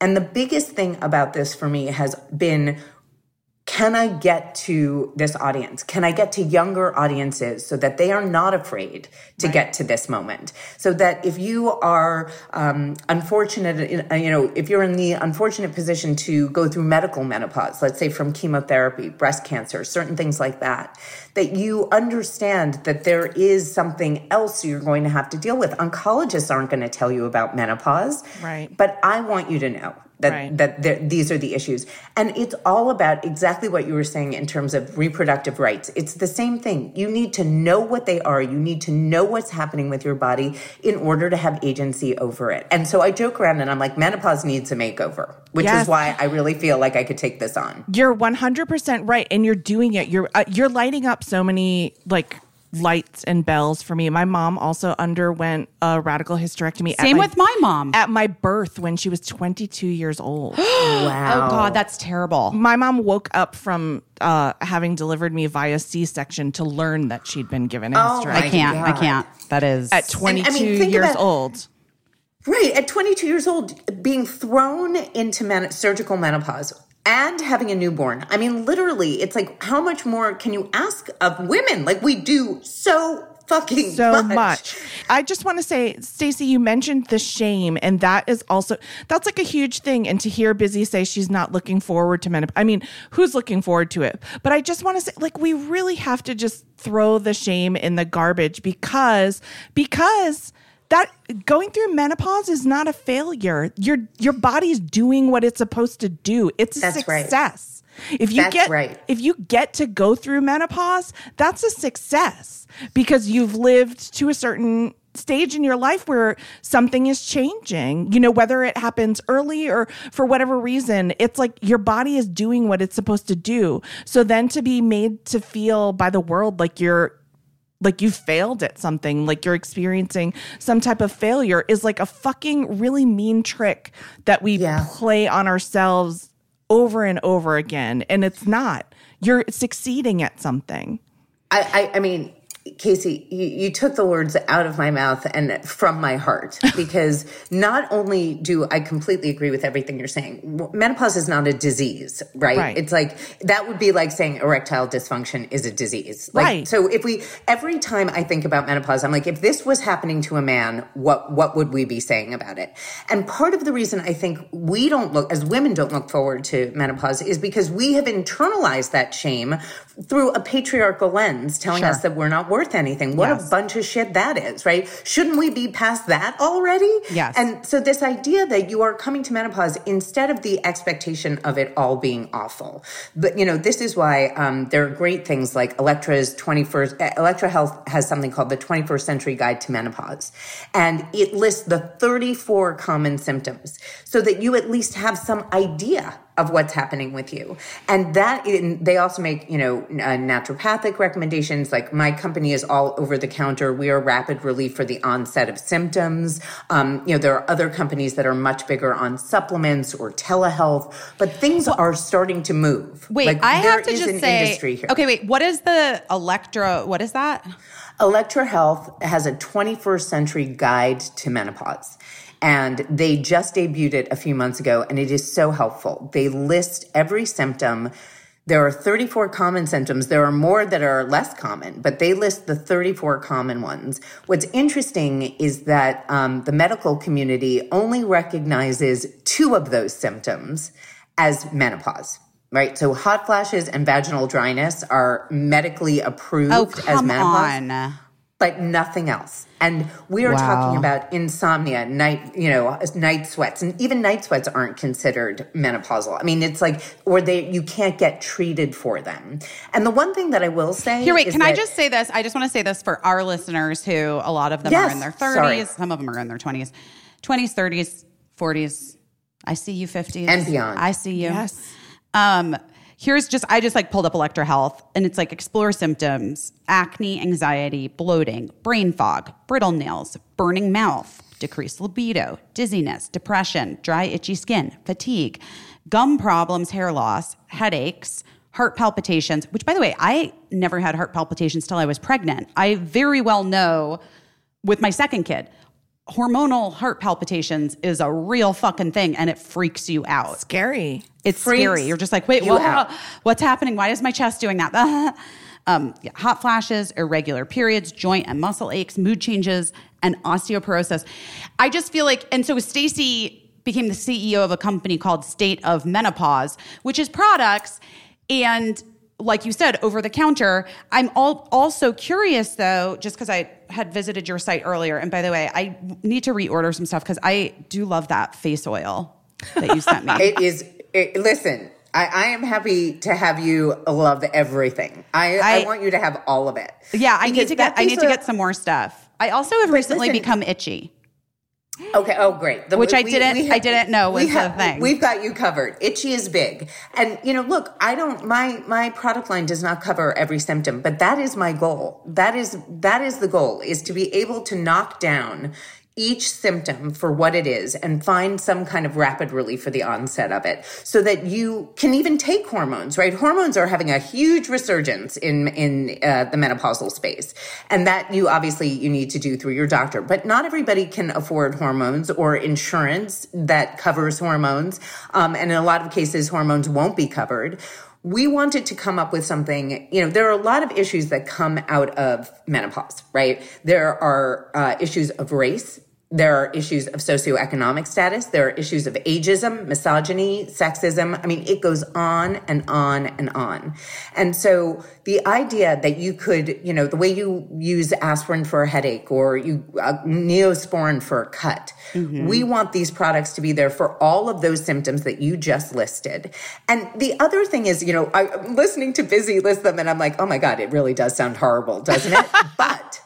And the biggest thing about this for me has been can I get to this audience? Can I get to younger audiences so that they are not afraid to get to this moment? So that if you are um, unfortunate, you know, if you're in the unfortunate position to go through medical menopause, let's say from chemotherapy, breast cancer, certain things like that, that you understand that there is something else you're going to have to deal with. Oncologists aren't going to tell you about menopause, Right. But I want you to know that Right. that these are the issues. And it's all about exactly what you were saying in terms of reproductive rights. It's the same thing. You need to know what they are. You need to know what's happening with your body in order to have agency over it. And so I joke around and I'm like, menopause needs a makeover, which Yes. is why I really feel like I could take this on. You're 100% right and you're doing it. You're uh, you're lighting up so many like lights and bells for me. My mom also underwent a radical hysterectomy. at Same my- with my mom. At my birth when she was 22 years old. Wow. Oh God, that's terrible. my mom woke up from uh, having delivered me via C-section to learn that she'd been given a Oh, hysterectomy I can't. I can't. That is at 22 think years about- old. Right, at 22 years old, being thrown into men- surgical menopause and having a newborn. I mean, literally, it's like, how much more can you ask of women? Like, we do so fucking so much. I just want to say, Stacy, you mentioned the shame, and that is also that's like a huge thing. And to hear Busy say she's not looking forward to menopause, I mean, who's looking forward to it? But I just want to say, like, we really have to just throw the shame in the garbage because because that going through menopause is not a failure. Your your body's doing what it's supposed to do. It's a That's right. success. If you That's get right. if you get to go through menopause, that's a success because you've lived to a certain stage in your life where something is changing. You know, whether it happens early or for whatever reason, it's like your body is doing what it's supposed to do. So then to be made to feel by the world like you're like you failed at something, like you're experiencing some type of failure is like a fucking really mean trick that we Yeah. play on ourselves over and over again. And it's not. You're succeeding at something. I, I, I mean, Casey, you, you took the words out of my mouth and from my heart because not only do I completely agree with everything you're saying, menopause is not a disease, right? Right. It's like that would be like saying erectile dysfunction is a disease. Like, Right. So if we every time I think about menopause, I'm like, if this was happening to a man, what what would we be saying about it? And part of the reason I think we don't look as women don't look forward to menopause is because we have internalized that shame through a patriarchal lens, telling Sure. us that we're not worth anything. What Yes. a bunch of shit that is, right? Shouldn't we be past that already? Yes. And so this idea that you are coming to menopause instead of the expectation of it all being awful. But you know, this is why um, there are great things like Elektra's 21st, uh, Elektra Health has something called the 21st Century Guide to Menopause. And it lists the 34 common symptoms so that you at least have some idea of what's happening with you. And that in, they also make, you know, uh, naturopathic recommendations. Like my company is all over the counter. We are rapid relief for the onset of symptoms. Um, you know, there are other companies that are much bigger on supplements or telehealth, but things are starting to move. Wait, Like, I have to just an say. industry here. Okay, wait. What is the Electro? What is that? Elektra Health has a 21st century guide to menopause. And they just debuted it a few months ago, and it is so helpful. They list every symptom. There are 34 common symptoms. There are more that are less common, but they list the 34 common ones. What's interesting is that um, the medical community only recognizes two of those symptoms as menopause. Right. So hot flashes and vaginal dryness are medically approved Oh, as menopause on. But nothing else. And we are Wow. talking about insomnia, night, you know, night sweats, and even night sweats aren't considered menopausal. I mean, it's like, or they, you can't get treated for them. And the one thing that I will say Here, wait. is Can I just say this? I just want to say this for our listeners who a lot of them Yes, are in their 30s, some of them are in their 20s, 20s, 30s, 40s. I see you 50s And beyond. I see you. Yes. Um, here's just I just like pulled up Elektra Health and it's like explore symptoms, acne, anxiety, bloating, brain fog, brittle nails, burning mouth, decreased libido, dizziness, depression, dry itchy skin, fatigue, gum problems, hair loss, headaches, heart palpitations, which by the way, I never had heart palpitations till I was pregnant. I very well know with my second kid, hormonal heart palpitations is a real fucking thing and it freaks you out. Scary. It's freaks scary. You're just like, wait, what, what's happening? Why is my chest doing that? um, yeah, hot flashes, irregular periods, joint and muscle aches, mood changes, and osteoporosis. I just feel like, and so Stacy became the CEO of a company called State of Menopause, which is products and like you said, over the counter. I'm all, also curious though, just because I had visited your site earlier. And by the way, I need to reorder some stuff because I do love that face oil that you sent me. It is. It, listen, I, I am happy to have you love everything. I, I, I- want you to have all of it. Yeah, I need to get I need to get some more stuff. I also have recently listen- become itchy. Okay. Oh, great. The- Which I didn't- I didn't know we was a thing. We've got you covered. Itchy is big, and you know, look, I don't. My my product line does not cover every symptom, but that is my goal. That is that is the goal: is to be able to knock down each symptom for what it is and find some kind of rapid relief for the onset of it so that you can even take hormones right? Hormones are having a huge resurgence in in uh, the menopausal space. And that you obviously you need to do through your doctor. But not everybody can afford hormones or insurance that covers hormones. Um, and in a lot of cases hormones won't be covered. We wanted to come up with something you know there are a lot of issues that come out of menopause right? There are uh, issues of race there are issues of socioeconomic status. There are issues of ageism, misogyny, sexism. I mean, it goes on and on and on. And so the idea that you could, you know, the way you use aspirin for a headache or you uh, neosporin for a cut, we want these products to be there for all of those symptoms that you just listed. And the other thing is, you know, I'm listening to Busy list them and I'm like, oh my God, it really does sound horrible, doesn't it? but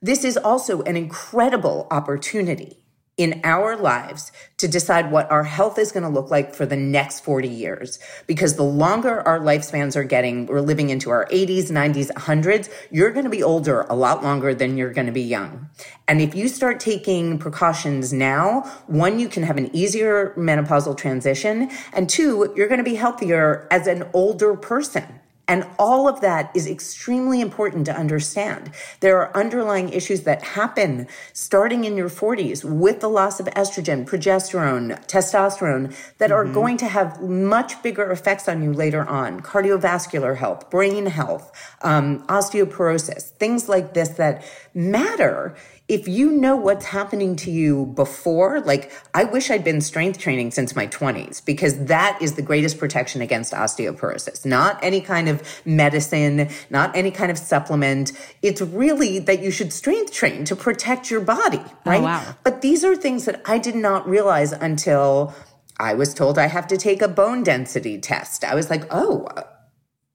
this is also an incredible opportunity in our lives to decide what our health is going to look like for the next 40 years. Because the longer our lifespans are getting, we're living into our 80s, 90s, 100s, you're going to be older a lot longer than you're going to be young. And if you start taking precautions now, one, you can have an easier menopausal transition. And two, you're going to be healthier as an older person. And all of that is extremely important to understand. There are underlying issues that happen starting in your 40s with the loss of estrogen, progesterone, testosterone that are going to have much bigger effects on you later on. Cardiovascular health, brain health, um, osteoporosis, things like this that matter if you know what's happening to you before, like I wish I'd been strength training since my 20s because that is the greatest protection against osteoporosis. Not any kind of medicine, not any kind of supplement. It's really that you should strength train to protect your body, oh, right? wow. But these are things that I did not realize until I was told I have to take a bone density test. I was like, oh,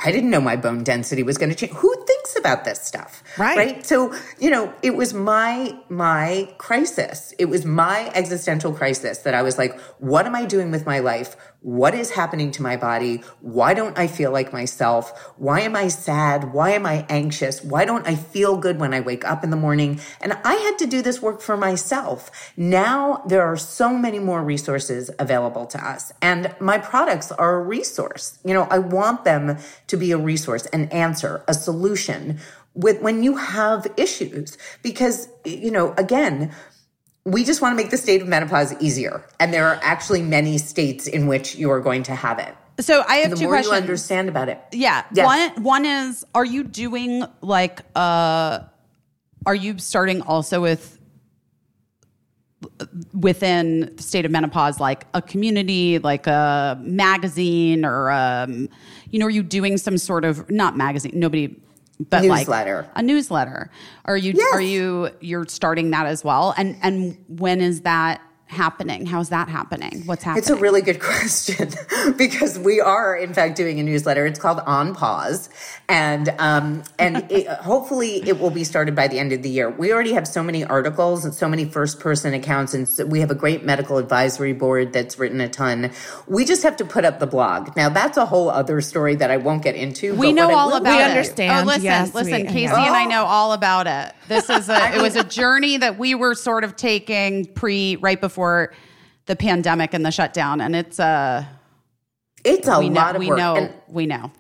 I didn't know my bone density was going to change. Who thinks about this stuff. Right. Right. So, you know, it was my my crisis. It was my existential crisis that I was like, what am I doing with my life? What is happening to my body? Why don't I feel like myself? Why am I sad? Why am I anxious? Why don't I feel good when I wake up in the morning? And I had to do this work for myself. Now there are so many more resources available to us and my products are a resource. You know, I want them to be a resource, an answer, a solution with when you have issues because you know, again, we just want to make the state of menopause easier. And there are actually many states in which you are going to have it. So I have The two more questions. you understand about it. Yeah. Yes. One one is are you doing like uh are you starting also with within the state of menopause like a community like a magazine or um you know are you doing some sort of not magazine nobody but Newsletter. like a newsletter are you Yes. are you you're starting that as well and and when is that happening how's that happening what's happening It's a really good question because we are, in fact, doing a newsletter. It's called On Pause, and um, and it, hopefully it will be started by the end of the year. We already have so many articles and so many first person accounts, and so we have a great medical advisory board that's written a ton. We just have to put up the blog. Now that's a whole other story that I won't get into. We but know what I all will about We it. say- understand. Oh, listen, Yes, listen. we- Casey yeah. and I know all about it. This is a. it was a journey that we were sort of taking pre right before the pandemic and the shutdown, and it's a it's a we know lot of we work. know And we know.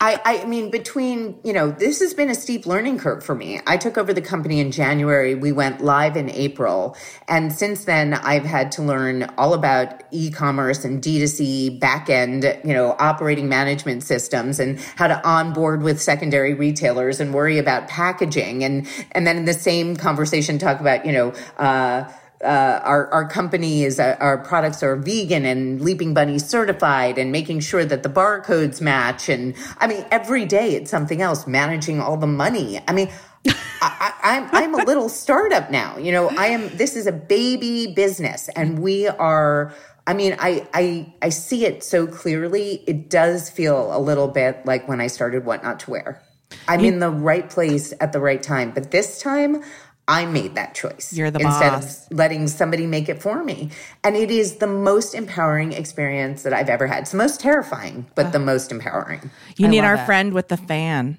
I, I mean, between, you know, this has been a steep learning curve for me. I took over the company in January. We went live in April. And since then, I've had to learn all about e commerce and D2C back end, you know, operating management systems and how to onboard with secondary retailers and worry about packaging. And, and then in the same conversation, talk about, you know, uh, uh, our our company is uh, our products are vegan and Leaping Bunny certified, and making sure that the barcodes match. And I mean, every day it's something else. Managing all the money. I mean. I, I, I'm I'm a little startup now. You know, I am. This is a baby business, and we are. I mean, I I I see it so clearly. It does feel a little bit like when I started What Not to Wear. I'm in the right place at the right time, but this time I made that choice. You're the instead boss. of letting somebody make it for me. And it is the most empowering experience that I've ever had. It's the most terrifying, but the most empowering. You I need our it. friend with the fan.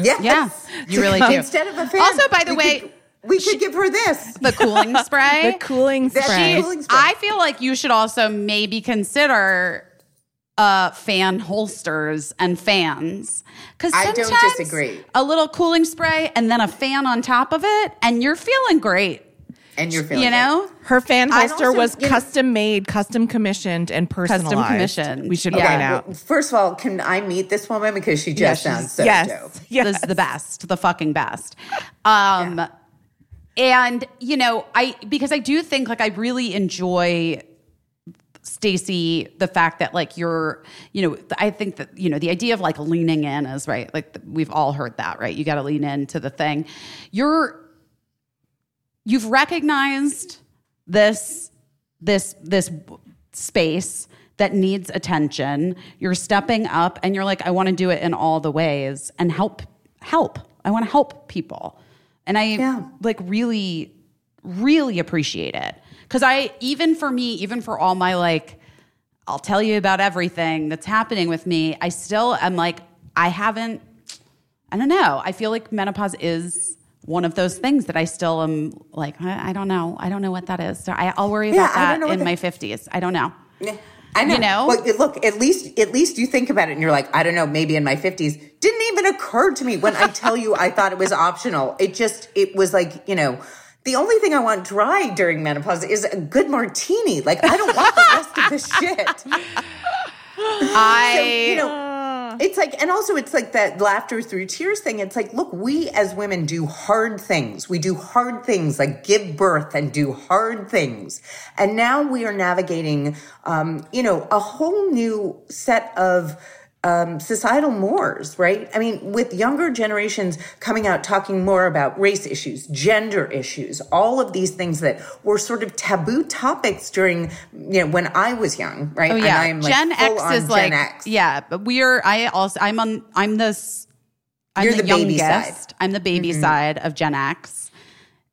Yes. Yeah, you really do. Instead of a fan. Also, by the way, could, we could give her this. the cooling spray. The cooling That's spray. cooling spray. I feel like you should also maybe consider uh, fan holsters and fans because I don't sometimes disagree. A little cooling spray and then a fan on top of it, and you're feeling great. and you're feeling You know, Her fan holster also- was you know- custed made, custom commissioned, and personalized. Custom commissioned. We should Yeah. point out. well, first of all, can I meet this woman because she just Yes, sounds so yes, dope. yes. this is the best, the fucking best. Um, and you know, I because I do think like I really enjoy Stacy, the fact that like you're, you know, I think that you know the idea of like leaning in is right. Like we've all heard that, right? You got to lean into the thing. You're, you've recognized this, this, this space that needs attention. You're stepping up, and you're like, I want to do it in all the ways and help, help. I want to help people, and I Yeah. like really, really appreciate it because I even for me, even for all my like I'll tell you about everything that's happening with me. I still am like, I haven't, I don't know. I feel like menopause is one of those things that I still am like, I, I don't know. I don't know what that is. So I, I'll worry Yeah, about that in my that- 50s. I don't know. I know. You know? Well, look, at least at least you think about it and you're like, I don't know, maybe in my 50s. Didn't even occur to me when I tell you I thought it was optional. It just it was like, you know, the only thing I want dry during menopause is a good martini. Like I don't want the rest of the shit. I, you know, it's like, and also it's like that laughter through tears thing. It's like, look, we as women do hard things. We do hard things like give birth and do hard things. And now we are navigating, um, you know, a whole new set of, um, societal mores, right? I mean, with younger generations coming out talking more about race issues, gender issues, all of these things that were sort of taboo topics during, you know, when I was young, right? oh And yeah. I am like Gen full X on is Gen like, X. yeah, but we are, I also, I'm on, I'm this, I'm You're the, the baby youngest. side. I'm the baby side of Gen X.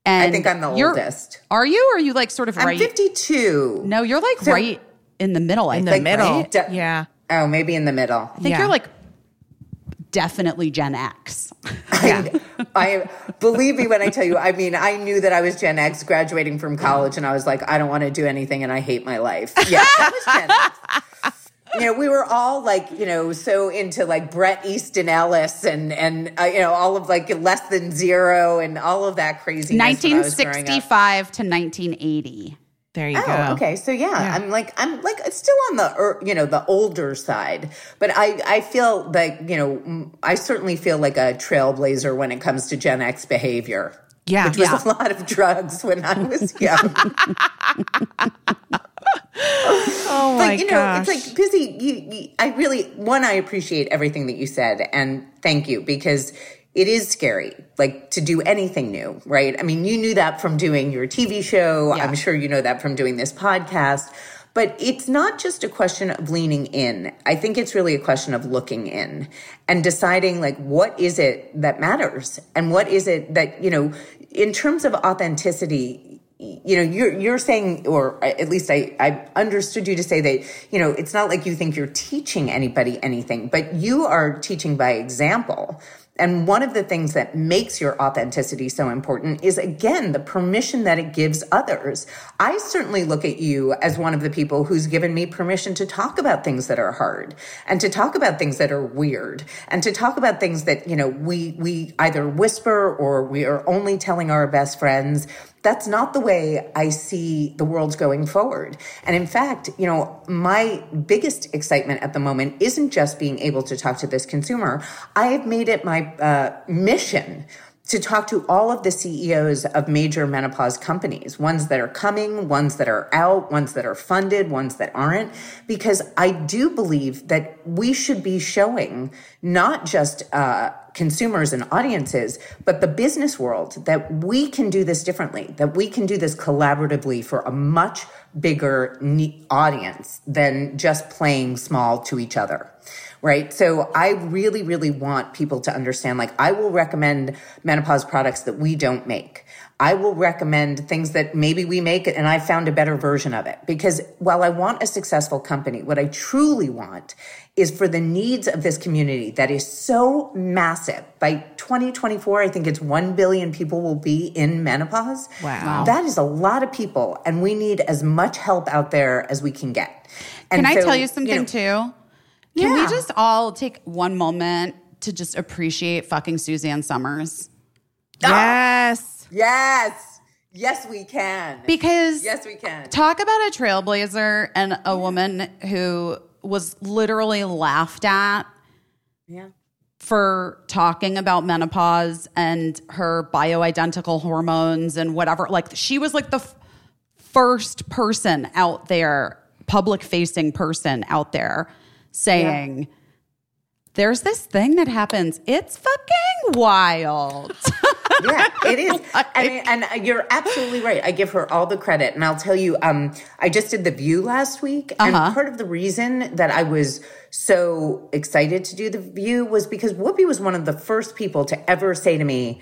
And I think I'm the you're- oldest. Are you? Or are you like sort of I'm right? 52. No, you're like So- right in the middle. I in the think, middle. right? De- yeah. Oh, maybe in the middle. I think Yeah. you're like definitely Gen X. I, I believe me when I tell you. I mean, I knew that I was Gen X graduating from college, and I was like, I don't want to do anything, and I hate my life. Yeah, that was Gen X. You know, we were all like, you know, so into like Bret Easton Ellis and and uh, you know all of like less than zero and all of that craziness. Nineteen sixty-five to was growing up. 1965 to 1980. There you Oh, go. okay. So yeah, I'm like I'm like it's still on the er, you know the older side, but I I feel like you know I certainly feel like a trailblazer when it comes to Gen X behavior. Yeah. which was Yeah. a lot of drugs when I was young. Oh my but you know, gosh. it's like busy. You, you, I really one. I appreciate everything that you said, and thank you because it is scary, like to do anything new, right? I mean, you knew that from doing your TV show. Yeah. I'm sure you know that from doing this podcast. But it's not just a question of leaning in. I think it's really a question of looking in and deciding like what is it that matters and what is it that, you know, in terms of authenticity, you know, you're you're saying, or uh, at least I I understood you to say that, you know, it's not like you think you're teaching anybody anything, but you are teaching by example. And one of the things that makes your authenticity so important is again the permission that it gives others. I certainly look at you as one of the people who's given me permission to talk about things that are hard and to talk about things that are weird and to talk about things that, you know, we we either whisper or we are only telling our best friends that's not the way I see the world going forward. And in fact, you know, my biggest excitement at the moment isn't just being able to talk to this consumer. I have made it my uh, mission to talk to all of the CEOs of major menopause companies, ones that are coming, ones that are out, ones that are funded, ones that aren't, because I do believe that we should be showing not just uh, consumers and audiences, but the business world that we can do this differently, that we can do this collaboratively for a much bigger audience than just playing small to each other right? So I really, really want people to understand like, I will recommend menopause products that we don't make. I will recommend things that maybe we make and I found a better version of it. Because while I want a successful company, what I truly want is for the needs of this community that is so massive. By 2024, I think it's 1 billion people will be in menopause. Wow. That is a lot of people. And we need as much help out there as we can get. And Can I so, tell you something know, too? Can we just all take one moment to just appreciate fucking Suzanne Somers? Ah! yes. Yes. Yes, we can. Because yes, we can. talk about a trailblazer and a woman who was literally laughed at yeah. for talking about menopause and her bioidentical hormones and whatever. Like she was like the f- first person out there, public facing person out there saying, there's this thing that happens. It's fucking wild. yeah, it is. and, and you're absolutely right. I give her all the credit. And I'll tell you, um, I just did The View last week. Uh-huh. And part of the reason that I was so excited to do The View was because Whoopi was one of the first people to ever say to me,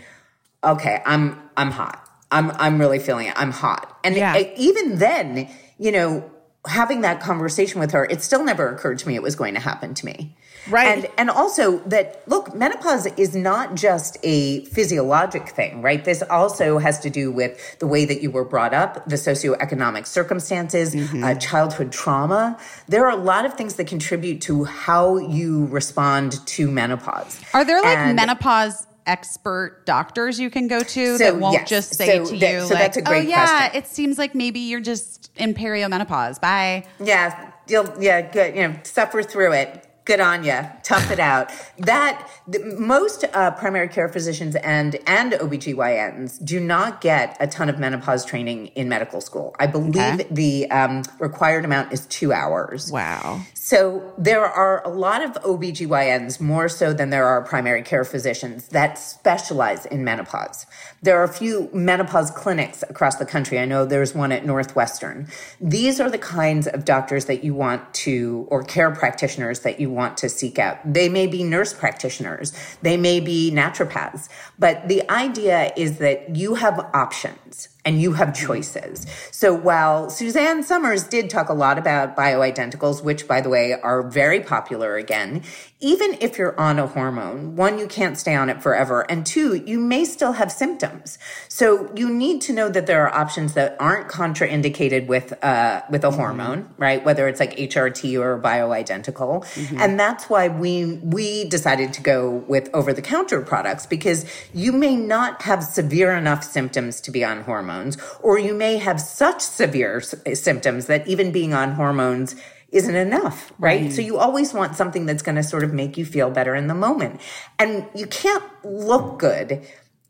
okay, I'm, I'm hot. I'm, I'm really feeling it. I'm hot. And Yeah. I- even then, you know, having that conversation with her, it still never occurred to me it was going to happen to me. Right. And and also that look, menopause is not just a physiologic thing, right? This also has to do with the way that you were brought up, the socioeconomic circumstances, uh, childhood trauma. There are a lot of things that contribute to how you respond to menopause. Are there like And- menopause expert doctors you can go to So, that won't yes. just say So to that- you so like, that's a great "Oh yeah, question. it seems like maybe you're just in perimenopause." Bye. Yeah, you'll yeah, good. You know, suffer through it. Good on you. Tough it out. That the, most uh, primary care physicians and and OBGYNs do not get a ton of menopause training in medical school. I believe Okay. the um, required amount is two hours. Wow. So there are a lot of OBGYNs, more so than there are primary care physicians, that specialize in menopause. There are a few menopause clinics across the country. I know there's one at Northwestern. These are the kinds of doctors that you want to, or care practitioners that you want to seek out. They may be nurse practitioners, they may be naturopaths, but the idea is that you have options and you have choices. So while Suzanne Somers did talk a lot about bioidenticals, which by the way are very popular again, even if you're on a hormone, one, you can't stay on it forever. And two, you may still have symptoms. So you need to know that there are options that aren't contraindicated with, uh, with a hormone, right? Whether it's like HRT or bioidentical. And that's why we, we decided to go with over the counter products because you may not have severe enough symptoms to be on hormones, or you may have such severe s- symptoms that even being on hormones isn't enough, right? So you always want something that's going to sort of make you feel better in the moment. And you can't look good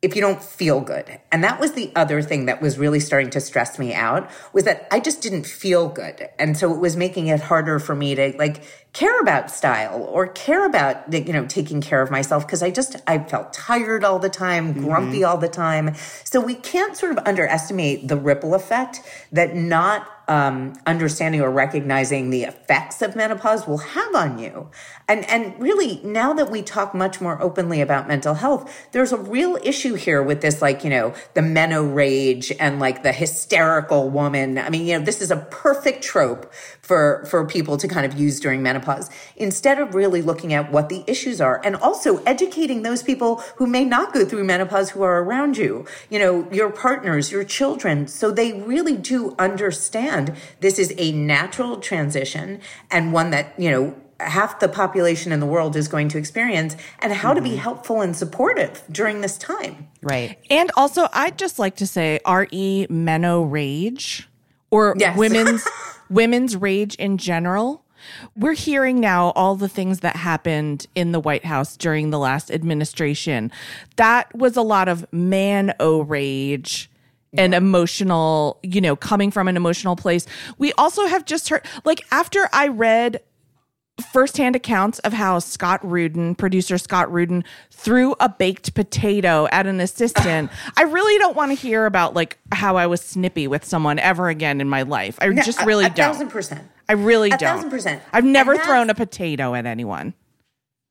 if you don't feel good. And that was the other thing that was really starting to stress me out was that I just didn't feel good. And so it was making it harder for me to like care about style or care about you know taking care of myself because I just I felt tired all the time, grumpy all the time. So we can't sort of underestimate the ripple effect that not um, understanding or recognizing the effects of menopause will have on you. And and really now that we talk much more openly about mental health, there's a real issue here with this like, you know, the meno rage and like the hysterical woman. I mean, you know, this is a perfect trope for for people to kind of use during menopause instead of really looking at what the issues are and also educating those people who may not go through menopause who are around you you know your partners your children so they really do understand this is a natural transition and one that you know half the population in the world is going to experience and how to be mm-hmm. helpful and supportive during this time Right. And also, I'd just like to say re meno rage or Yes. women's women's rage in general. We're hearing now all the things that happened in the White House during the last administration. That was a lot of man o rage and emotional, you know, coming from an emotional place. We also have just heard, like, after I read firsthand accounts of how Scott Rudin, producer Scott Rudin, threw a baked potato at an assistant. I really don't want to hear about like how I was snippy with someone ever again in my life. I just really a don't. thousand percent. I really A don't. thousand percent. I've never thrown a potato at anyone.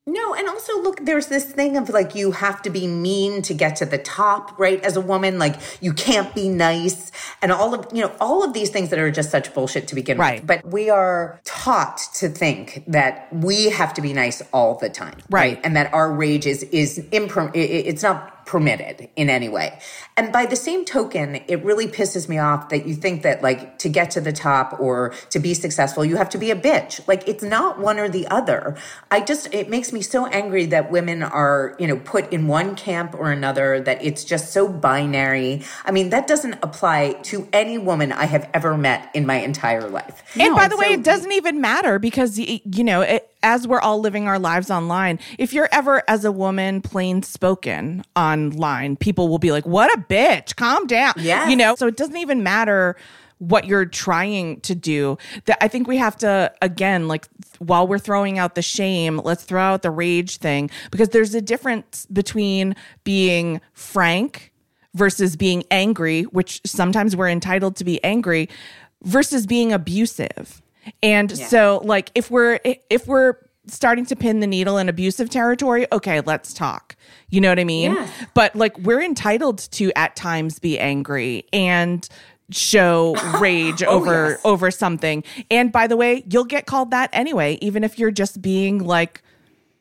No, and also look, there's this thing of like you have to be mean to get to the top, right? As a woman, like you can't be nice, and all of you know all of these things that are just such bullshit to begin Right. with. But we are taught to think that we have to be nice all the time, Right. And that our rage is is imper- it's not permitted in any way. And by the same token, it really pisses me off that you think that like to get to the top or to be successful, you have to be a bitch. Like it's not one or the other. I just, it makes me so angry that women are, you know, put in one camp or another, that it's just so binary. I mean, that doesn't apply to any woman I have ever met in my entire life. And by the way, it doesn't even matter because you know, it, as we're all living our lives online, if you're ever as a woman plain spoken online, people will be like, "What a bitch! Calm down." Yeah. you know. So it doesn't even matter what you're trying to do. That I think we have to again, like while we're throwing out the shame, let's throw out the rage thing because there's a difference between being frank versus being angry, which sometimes we're entitled to be angry, versus being abusive. And so like if we're if we're starting to pin the needle in abusive territory, okay, let's talk. You know what I mean? But like we're entitled to at times be angry and show rage over yes. over something. And by the way, you'll get called that anyway, even if you're just being like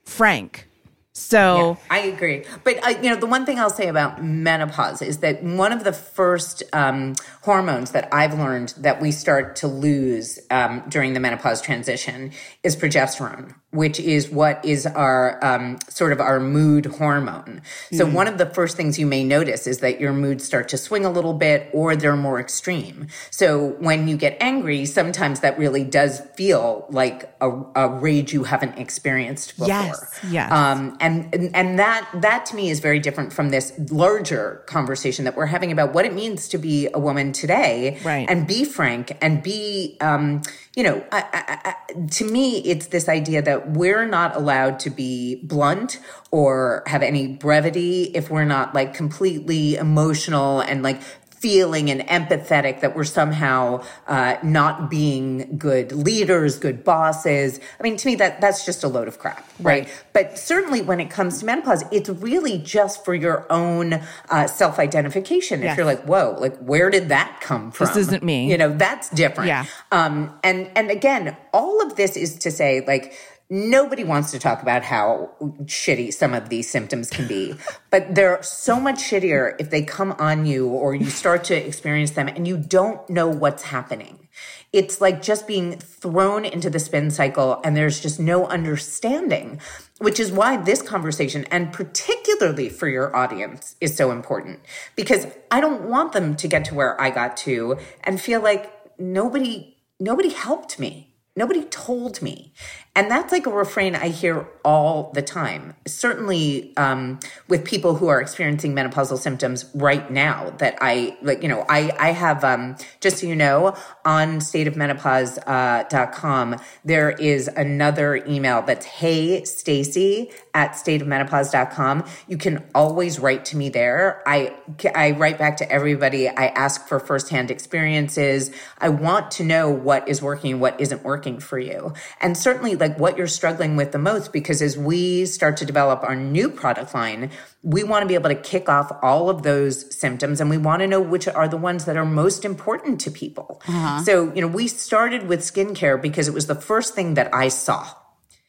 frank. So I agree. But uh, you know, the one thing I'll say about menopause is that one of the first um, hormones that I've learned that we start to lose um, during the menopause transition is progesterone, which is what is our um, sort of our mood hormone. So one of the first things you may notice is that your moods start to swing a little bit, or they're more extreme. So when you get angry, sometimes that really does feel like a, a rage you haven't experienced before. Yes, yes. Um, and, and and that that to me is very different from this larger conversation that we're having about what it means to be a woman today, Right. And be frank and be, um, you know, I, I, to me, it's this idea that we're not allowed to be blunt or have any brevity if we're not like completely emotional and like feeling and empathetic that we're somehow uh, not being good leaders, good bosses. I mean, to me, that that's just a load of crap, right? But certainly, when it comes to menopause, it's really just for your own uh, self identification. Yes. If you're like, whoa, like where did that come from? This isn't me. You know, that's different. Yeah. Um, and and again, all of this is to say, like, nobody wants to talk about how shitty some of these symptoms can be, but they're so much shittier if they come on you or you start to experience them and you don't know what's happening. It's like just being thrown into the spin cycle and there's just no understanding, which is why this conversation, and particularly for your audience, is so important because I don't want them to get to where I got to and feel like nobody nobody helped me. Nobody told me. And that's like a refrain I hear all the time, certainly um, with people who are experiencing menopausal symptoms right now. That I like, you know, I, I have, um, just so you know, on stateofmenopause.com, uh, there is another email that's hey, Stacy at stateofmenopause.com. You can always write to me there. I, I write back to everybody. I ask for firsthand experiences. I want to know what is working, what isn't working for you. And certainly like what you're struggling with the most, because as we start to develop our new product line, we want to be able to kick off all of those symptoms and we want to know which are the ones that are most important to people. Uh-huh. So, you know, we started with skincare because it was the first thing that I saw.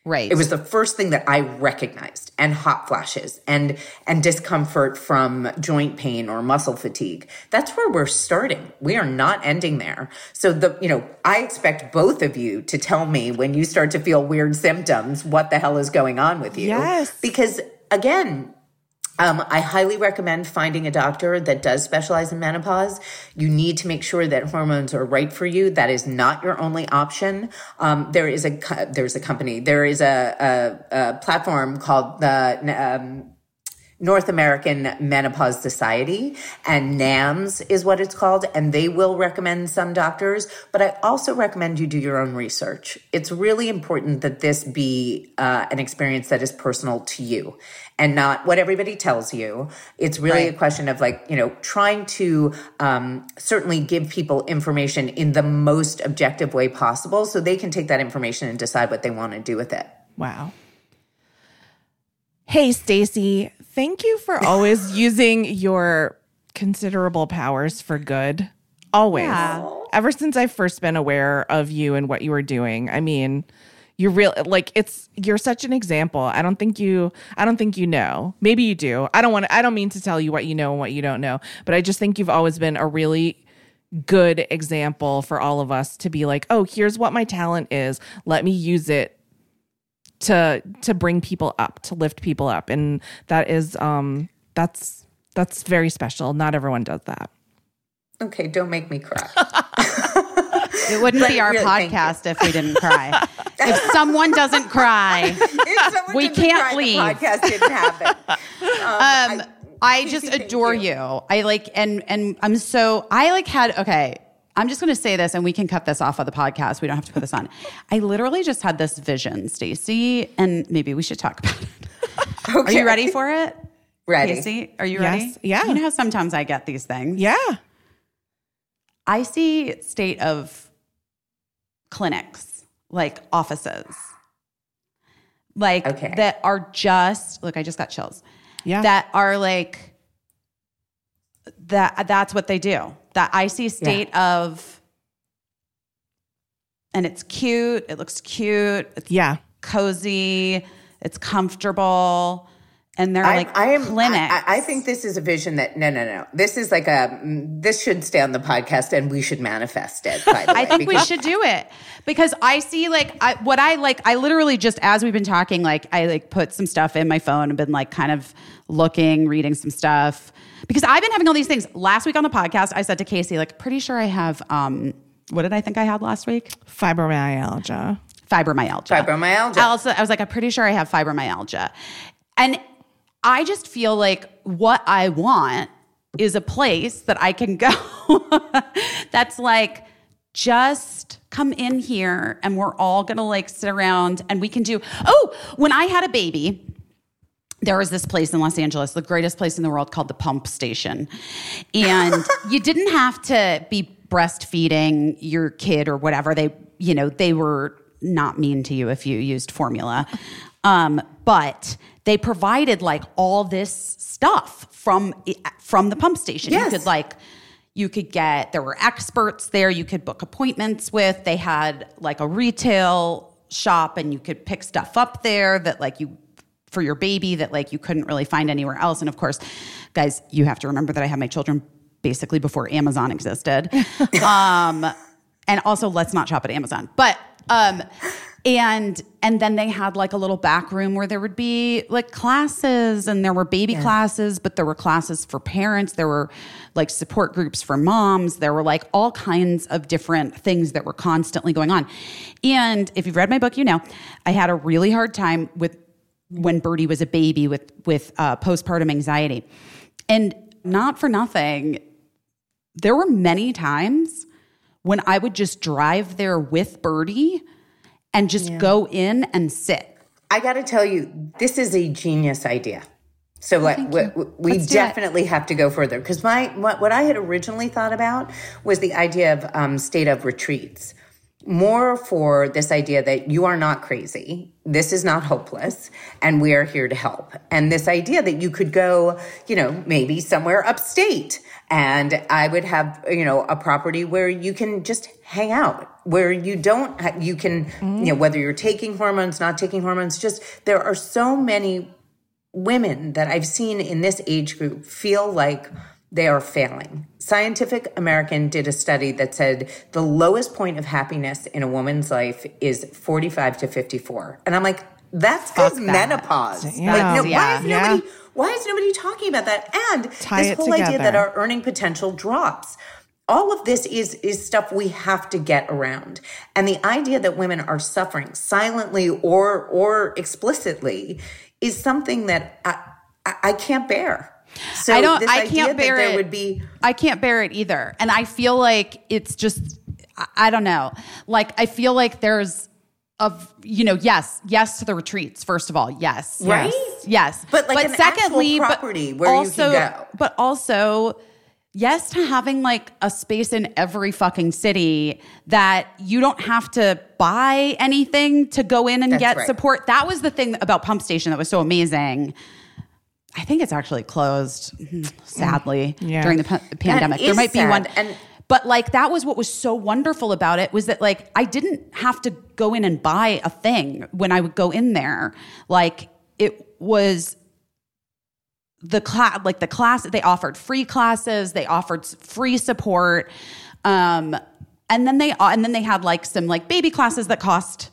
Right. It was the first thing that I recognized and hot flashes and and discomfort from joint pain or muscle fatigue. That's where we're starting. We are not ending there. So the you know, I expect both of you to tell me when you start to feel weird symptoms what the hell is going on with you. Yes. Because again, um, I highly recommend finding a doctor that does specialize in menopause. You need to make sure that hormones are right for you. That is not your only option. Um, there is a there's a company there is a, a, a platform called the um, North American Menopause Society, and NAMS is what it's called, and they will recommend some doctors. But I also recommend you do your own research. It's really important that this be uh, an experience that is personal to you and not what everybody tells you. It's really a question of like, you know, trying to um, certainly give people information in the most objective way possible so they can take that information and decide what they want to do with it. Wow. Hey, Stacy, thank you for always using your considerable powers for good. Always. Yeah. Ever since I've first been aware of you and what you were doing. I mean, you're real like it's you're such an example. I don't think you I don't think you know. Maybe you do. I don't want I don't mean to tell you what you know and what you don't know, but I just think you've always been a really good example for all of us to be like, "Oh, here's what my talent is. Let me use it to to bring people up to lift people up and that is um that's that's very special not everyone does that Okay, don't make me cry. It wouldn't be our really, podcast if we didn't cry. if someone doesn't cry, If someone We can't cry, the leave. podcast didn't happen. um, I just adore you. you. I like, and and I'm so I like had okay. I'm just going to say this, and we can cut this off of the podcast. We don't have to put this on. I literally just had this vision, Stacy, and maybe we should talk about it. Are you ready for it? Ready. Caissie, are you Yes. ready? Yeah. You know how sometimes I get these things. yeah I see state of clinics, like offices, like Okay. that are just look. I just got chills. yeah That are like that. That's what they do. That I see state of, and it's cute. It looks cute. It's yeah cozy. It's comfortable, and they're I, like I am. clinics. I, I think this is a vision that no, no, no. This is like a. This should stay on the podcast, and we should manifest it. By the I way, think we should do it because I see like I, what I like. I literally just as we've been talking, like I like put some stuff in my phone and been like kind of looking, reading some stuff because I've been having all these things. Last week on the podcast, I said to Caissie, like, pretty sure I have. um What did I think I had last week? fibromyalgia Fibromyalgia. Fibromyalgia. I also, I was like, I'm pretty sure I have fibromyalgia, and I just feel like what I want is a place that I can go that's like just come in here and we're all gonna like sit around and we can do oh when i had a baby there was this place in Los Angeles, the greatest place in the world called the Pump Station. And you didn't have to be breastfeeding your kid or whatever. They, you know, they were not mean to you if you used formula. Um, but they provided like all this stuff from from the pump station. Yes. You could like you could get there were experts there you could book appointments with. They had like a retail shop and you could pick stuff up there that like you for your baby that like you couldn't really find anywhere else. And of course, guys, you have to remember that I had my children basically before Amazon existed. um, and also let's not shop at Amazon. But um and and then they had like a little back room where there would be like classes and there were baby classes, but there were classes for parents, there were like support groups for moms, there were like all kinds of different things that were constantly going on. And if you've read my book, you know, I had a really hard time with when Birdie was a baby with with uh, postpartum anxiety, and not for nothing, there were many times when I would just drive there with Birdie and just go in and sit. I got to tell you, this is a genius idea. So like, we, we Let's do it. definitely have to go further because my what, what I had originally thought about was the idea of um, state of retreats, more for this idea that you are not crazy, this is not hopeless, and we are here to help. And this idea that you could go, you know, maybe somewhere upstate, and I would have, you know, a property where you can just hang out, where you don't, you can, you know, whether you're taking hormones, not taking hormones, just there are so many women that I've seen in this age group feel like they are failing. Scientific American did a study that said the lowest point of happiness in a woman's life is 45 to 54. And I'm like, that's because that. menopause. Yeah. Like, no, why is nobody Yeah. why is nobody talking about that? And Tie this whole idea that our earning potential drops. All of this is is stuff we have to get around. And the idea that women are suffering silently or or explicitly is something that I, I, I can't bear. So I don't. I can't bear it. would be I can't bear it either, and I feel like it's just. I, don't know. Like I feel like there's. Of you know, yes, yes to the retreats. First of all, yes, Right? yes, yes. But, like, an actual property but where you can also, go. But also, yes to having like a space in every fucking city that you don't have to buy anything to go in and That's get right. support. That was the thing about Pump Station that was so amazing. I think it's actually closed, sadly, Yeah. during the pa- pandemic. There might be sad, one, and- but like that was what was so wonderful about it was that like I didn't have to go in and buy a thing when I would go in there. Like it was the class, like the class, they offered free classes, they offered free support, um, and then they and then they had like some like baby classes that cost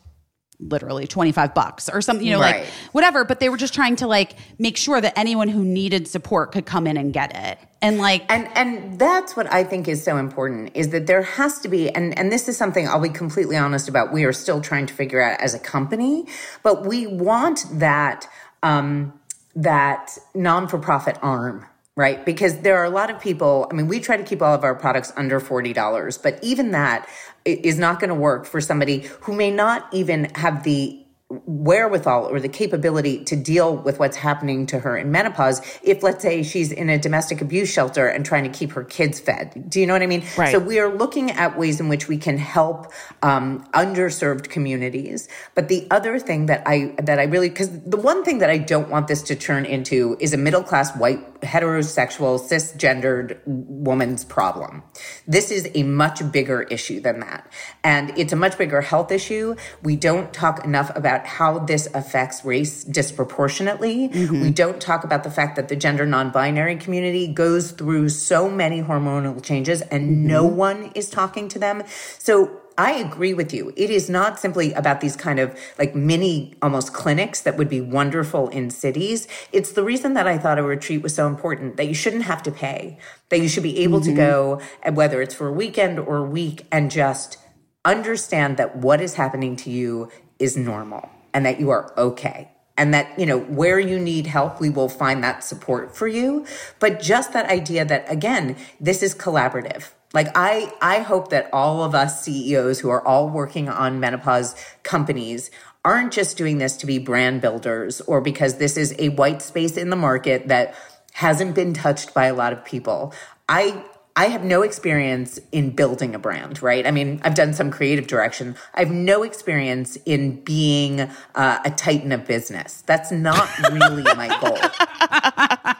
literally 25 bucks or something you know Right. like whatever but they were just trying to like make sure that anyone who needed support could come in and get it and like And and that's what I think is so important is that there has to be and and this is something I'll be completely honest about we are still trying to figure out as a company, but we want that um that non-for-profit arm right? Because there are a lot of people, I mean, we try to keep all of our products under $40, but even that is not going to work for somebody who may not even have the wherewithal or the capability to deal with what's happening to her in menopause if let's say she's in a domestic abuse shelter and trying to keep her kids fed. Do you know what i mean? Right. so we are looking at ways in which we can help um, underserved communities. But the other thing that i that i really because the one thing that i don't want this to turn into is a middle class white heterosexual cisgendered woman's problem. This is a much bigger issue than that. And it's a much bigger health issue. We don't talk enough about how this affects race disproportionately. We mm-hmm. don't talk about the fact that the gender non-binary community goes through so many hormonal changes and mm-hmm. no one is talking to them. So I agree with you. It is not simply about these kind of like mini almost clinics that would be wonderful in cities. It's the reason that I thought a retreat was so important that you shouldn't have to pay, that you should be able to mm-hmm. go, and whether it's for a weekend or a week, and just understand that what is happening to you is normal and that you are okay. and that, you know, where you need help, we will find that support for you. But just that idea that, again, this is collaborative. Like I, I hope that all of us CEOs who are all working on menopause companies aren't just doing this to be brand builders or because this is a white space in the market that hasn't been touched by a lot of people. I I have no experience in building a brand, right? I mean, I've done some creative direction. I have no experience in being uh, a titan of business. That's not really my goal.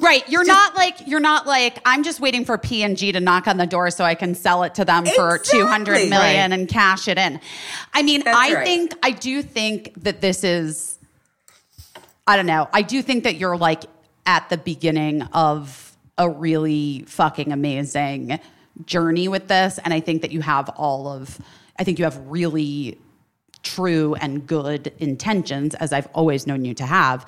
Right. You're not like you're not like I'm just waiting for P and G to knock on the door so I can sell it to them for 200 million Right. and cash it in. I mean, That's I right. think I do think that this is I don't know. I do think that you're like at the beginning of a really fucking amazing journey with this and I think that you have all of I think you have really true and good intentions as I've always known you to have.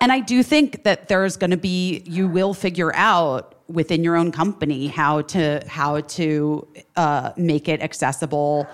And I do think that there's going to be you will figure out within your own company how to how to uh, make it accessible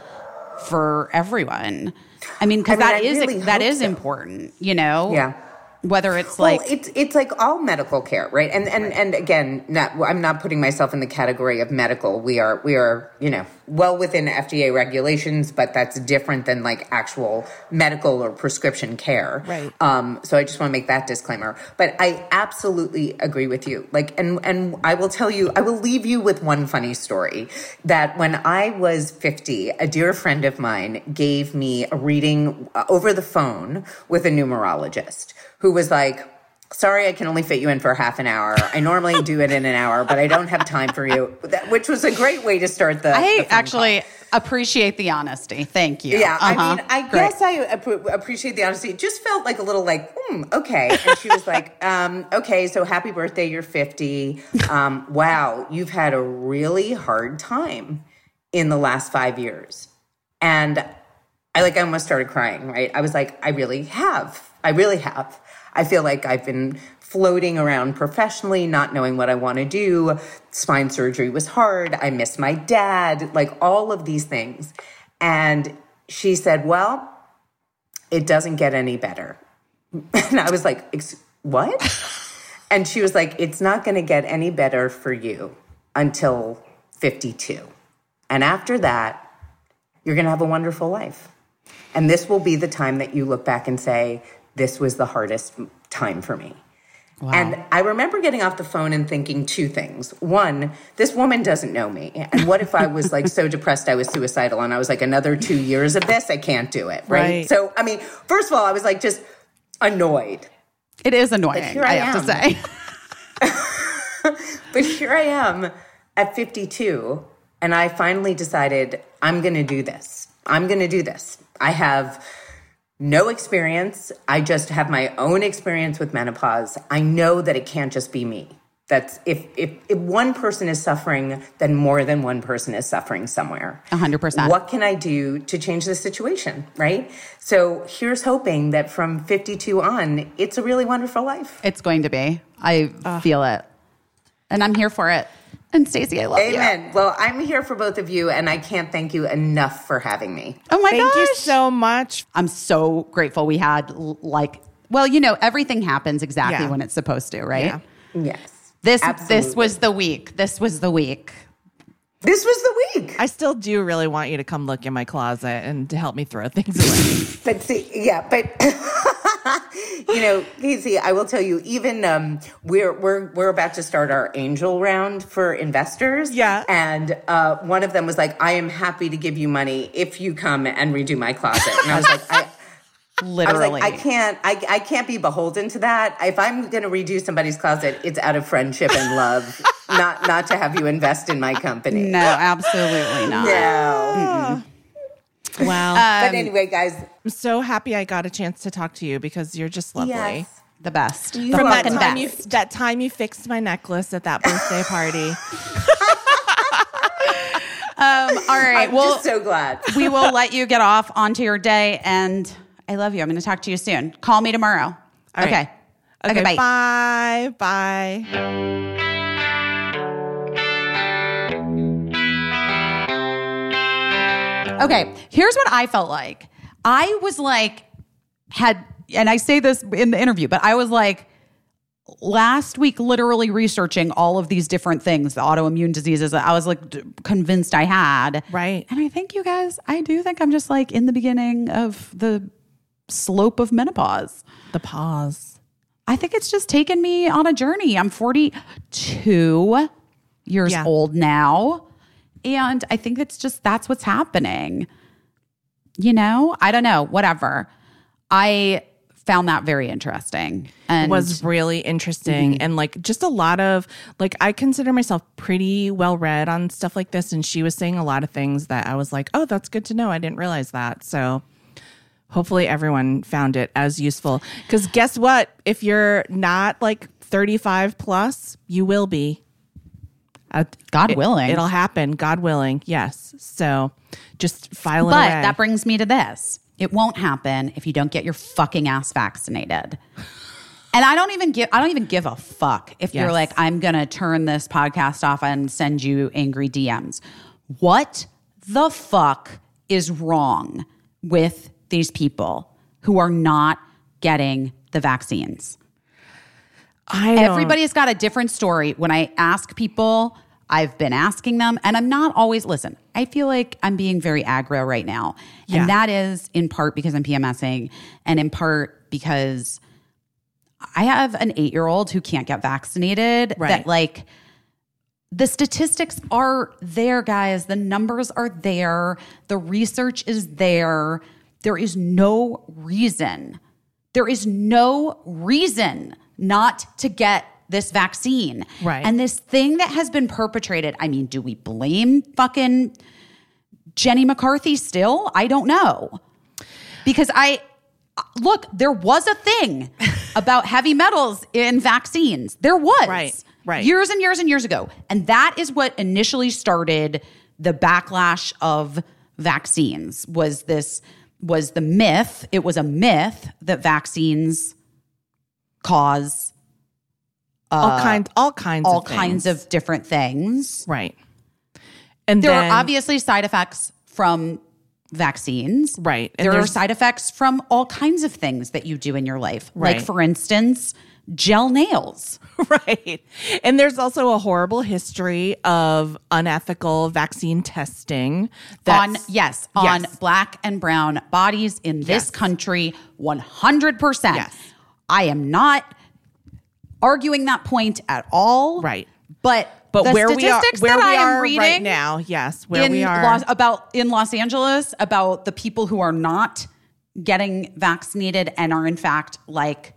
for everyone. I mean, because I mean, that I is really that is so. important, you know. Yeah. Whether it's like well, it's it's like all medical care, right? And and and again, not I'm not putting myself in the category of medical. We are we are you know well within FDA regulations, but that's different than like actual medical or prescription care. Right. Um. So I just want to make that disclaimer. But I absolutely agree with you. Like, and and I will tell you, I will leave you with one funny story that when I was 50, a dear friend of mine gave me a reading over the phone with a numerologist who was like, Sorry, I can only fit you in for half an hour. I normally do it in an hour, but I don't have time for you. Which was a great way to start the. the I phone actually appreciate the honesty. Thank you. yeah, Uh-huh. I mean, I Great. guess I appreciate the honesty. It just felt like a little like, hmm, okay. And she was like, um, okay, so happy birthday, you're 50. Um, wow, you've had a really hard time in the last five years. And I like, I almost started crying, right? I was like, I really have. I really have. I feel like I've been floating around professionally, not knowing what I want to do. Spine surgery was hard. I miss my dad, like all of these things. And she said, Well, it doesn't get any better. And I was like, Ex- What? And she was like, It's not going to get any better for you until 52. And after that, you're going to have a wonderful life. And this will be the time that you look back and say, This was the hardest time for me. And I remember getting off the phone and thinking two things. One, this woman doesn't know me. And what if I was like so depressed I was suicidal and I was like, another two years of this, I can't do it. Right. Right. So, I mean, first of all, I was like just annoyed. it is annoying. here I, I have to say. But here I am at 52, and I finally decided I'm going to do this. I'm going to do this. I have no experience. I just have my own experience with menopause. I know that it can't just be me. That's if if if one person is suffering, then more than one person is suffering somewhere. Hundred percent. What can I do to change the situation, right? So here's hoping that from 52 on, it's a really wonderful life. It's going to be. I feel it. And I'm here for it. And Stacy, I love you. Amen. Well, I'm here for both of you, and I can't thank you enough for having me. Oh my Thank gosh. you so much. I'm so grateful we had like well, you know, everything happens exactly Yeah. when it's supposed to, right? Yeah. Yes. This Absolutely. this was the week. This was the week. This was the week. I still do really want you to come look in my closet and to help me throw things away. But see, yeah, but you know, Caissie, I will tell you, even um, we're we're we're about to start our angel round for investors. Yeah. and uh, one of them was like, "I am happy to give you money if you come and redo my closet." And I was like, I. literally I like, I can't, I, I can't be beholden to that. If I'm going to redo somebody's closet, it's out of friendship and love, not not to have you invest in my company. no, absolutely not. No. Wow. but anyway, guys, I'm so happy I got a chance to talk to you because you're just lovely. yes. The best. You From that fucking time you that time you fixed my necklace at that birthday party. Um, all right. I'm well, just so glad. we will let you get off onto your day and I love you. I'm going to talk to you soon. Call me tomorrow. All okay. right. Okay, bye. Bye. Bye. Okay, here's what I felt like. I was like, had and I say this in the interview, but I was like last week literally researching all of these different things, the autoimmune diseases I was like d- convinced I had. Right. And I think you guys, I do think I'm just like in the beginning of the slope of menopause. The pause. I think it's just taken me on a journey. I'm 42 years Yeah. old now. And I think it's just that's what's happening. You know, I don't know, whatever. I found that very interesting. And was really interesting Mm-hmm. and like just a lot of like I consider myself pretty well read on stuff like this and she was saying a lot of things that I was like, "Oh, that's good to know. I didn't realize that." So hopefully everyone found it as useful cuz guess what? If you're not like 35 plus, you will be. Uh, God it- willing. It'll happen, God willing. Yes. So just file it But away. that brings me to this. It won't happen if you don't get your fucking ass vaccinated. And I don't even give I don't even give a fuck if you're like I'm going to turn this podcast off and send you angry DMs. What the fuck is wrong with these people who are not getting the vaccines? Everybody's got a different story. When I ask people, I've been asking them, and I'm not always, listen, I feel like I'm being very aggro right now. Yeah. And that is in part because I'm PMSing, and in part because I have an eight year old who can't get vaccinated. Right. That, like, the statistics are there, guys. The numbers are there. The research is there. There is no reason, there is no reason not to get this vaccine. Right. And this thing that has been perpetrated, I mean, do we blame fucking Jenny McCarthy still? I don't know. Because I, look, there was a thing about heavy metals in vaccines. There was. Right, right. Years and years and years ago. And that is what initially started the backlash of vaccines was this was the myth. It was a myth that vaccines cause all uh, kinds all kinds all of kinds things. of different things. right. And There then, are obviously side effects from vaccines. Right. And there are side effects from all kinds of things that you do in your life. Like, for instance, gel nails. right. And there's also a horrible history of unethical vaccine testing. on yes, on Yes. black and brown bodies in this Yes. country 100%. Yes. I am not arguing that point at all. Right. But but the where we are, where that we I am are reading right now, yes, where in we are, Los, about in Los Angeles about the people who are not getting vaccinated and are in fact like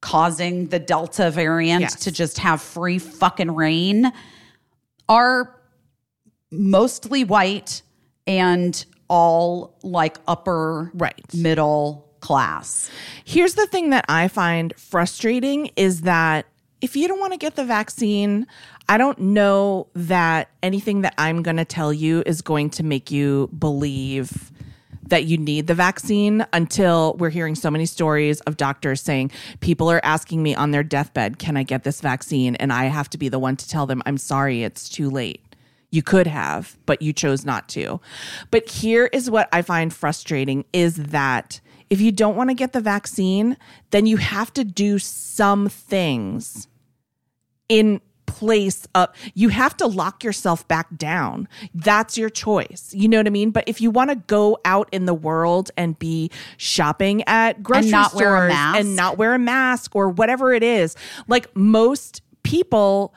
causing the Delta variant Yes. to just have free fucking rein are mostly white and all like upper Right. middle class. Here's the thing that I find frustrating is that if you don't want to get the vaccine, I don't know that anything that I'm going to tell you is going to make you believe that you need the vaccine until we're hearing so many stories of doctors saying people are asking me on their deathbed, "Can I get this vaccine?" and I have to be the one to tell them, "I'm sorry, it's too late." You could have, but you chose not to. But here is what I find frustrating is that if you don't want to get the vaccine, then you have to do some things in place up you have to lock yourself back down. That's your choice you know what i mean? But if you want to go out in the world and be shopping at grocery not wear a stores and not wear a mask or whatever it is like most people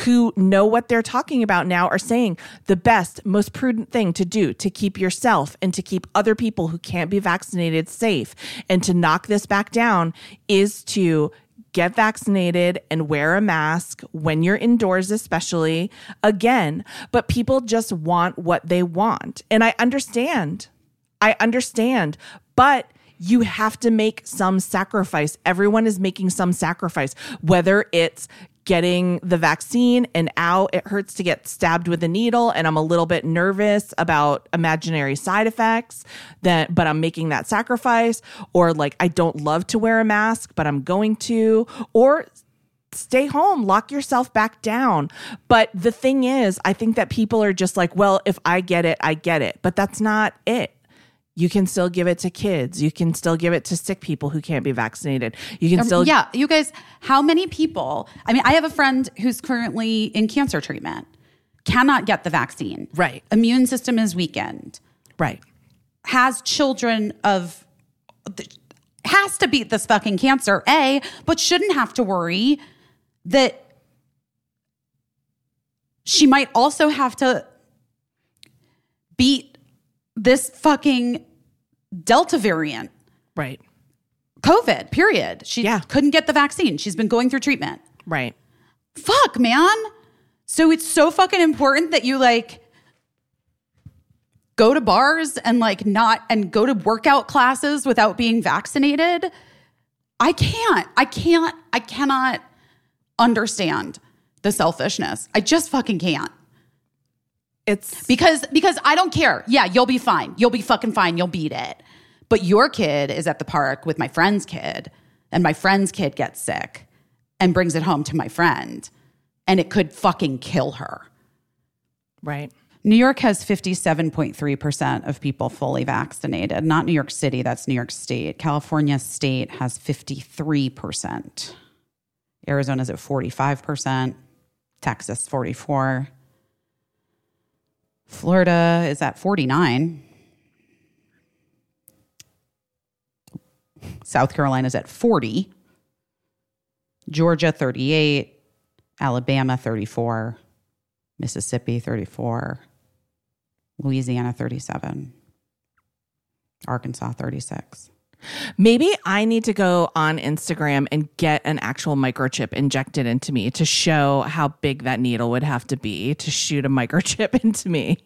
who know what they're talking about now are saying the best, most prudent thing to do to keep yourself and to keep other people who can't be vaccinated safe and to knock this back down is to get vaccinated and wear a mask when you're indoors, especially again. But people just want what they want. And I understand. I understand. But you have to make some sacrifice. Everyone is making some sacrifice, whether it's getting the vaccine and ow, it hurts to get stabbed with a needle and I'm a little bit nervous about imaginary side effects that but I'm making that sacrifice or like I don't love to wear a mask but I'm going to or stay home, lock yourself back down. But the thing is, I think that people are just like, well, if I get it, I get it. But that's not it. You can still give it to kids. You can still give it to sick people who can't be vaccinated. You can still Um, yeah, you guys, how many people? I mean, I have a friend who's currently in cancer treatment, cannot get the vaccine. Right. Immune system is weakened, right. has children of, has to beat this fucking cancer, A, but shouldn't have to worry that she might also have to beat this fucking Delta variant. Right. COVID, period. She Yeah. couldn't get the vaccine. She's been going through treatment. Right. Fuck, man. So it's so fucking important that you like go to bars and like not and go to workout classes without being vaccinated. I can't. I can't. I cannot understand the selfishness. I just fucking can't. It's Because because I don't care. Yeah, you'll be fine. You'll be fucking fine. You'll beat it. But your kid is at the park with my friend's kid, and my friend's kid gets sick and brings it home to my friend, and it could fucking kill her. right. New York has 57.3% of people fully vaccinated. Not New York City, that's New York State. California State has 53%. Arizona's at 45%. Texas 44. Florida is at 49. South Carolina's at 40. Georgia 38. Alabama 34. Mississippi 34, Louisiana 37, Arkansas 36. Maybe I need to go on Instagram and get an actual microchip injected into me to show how big that needle would have to be to shoot a microchip into me.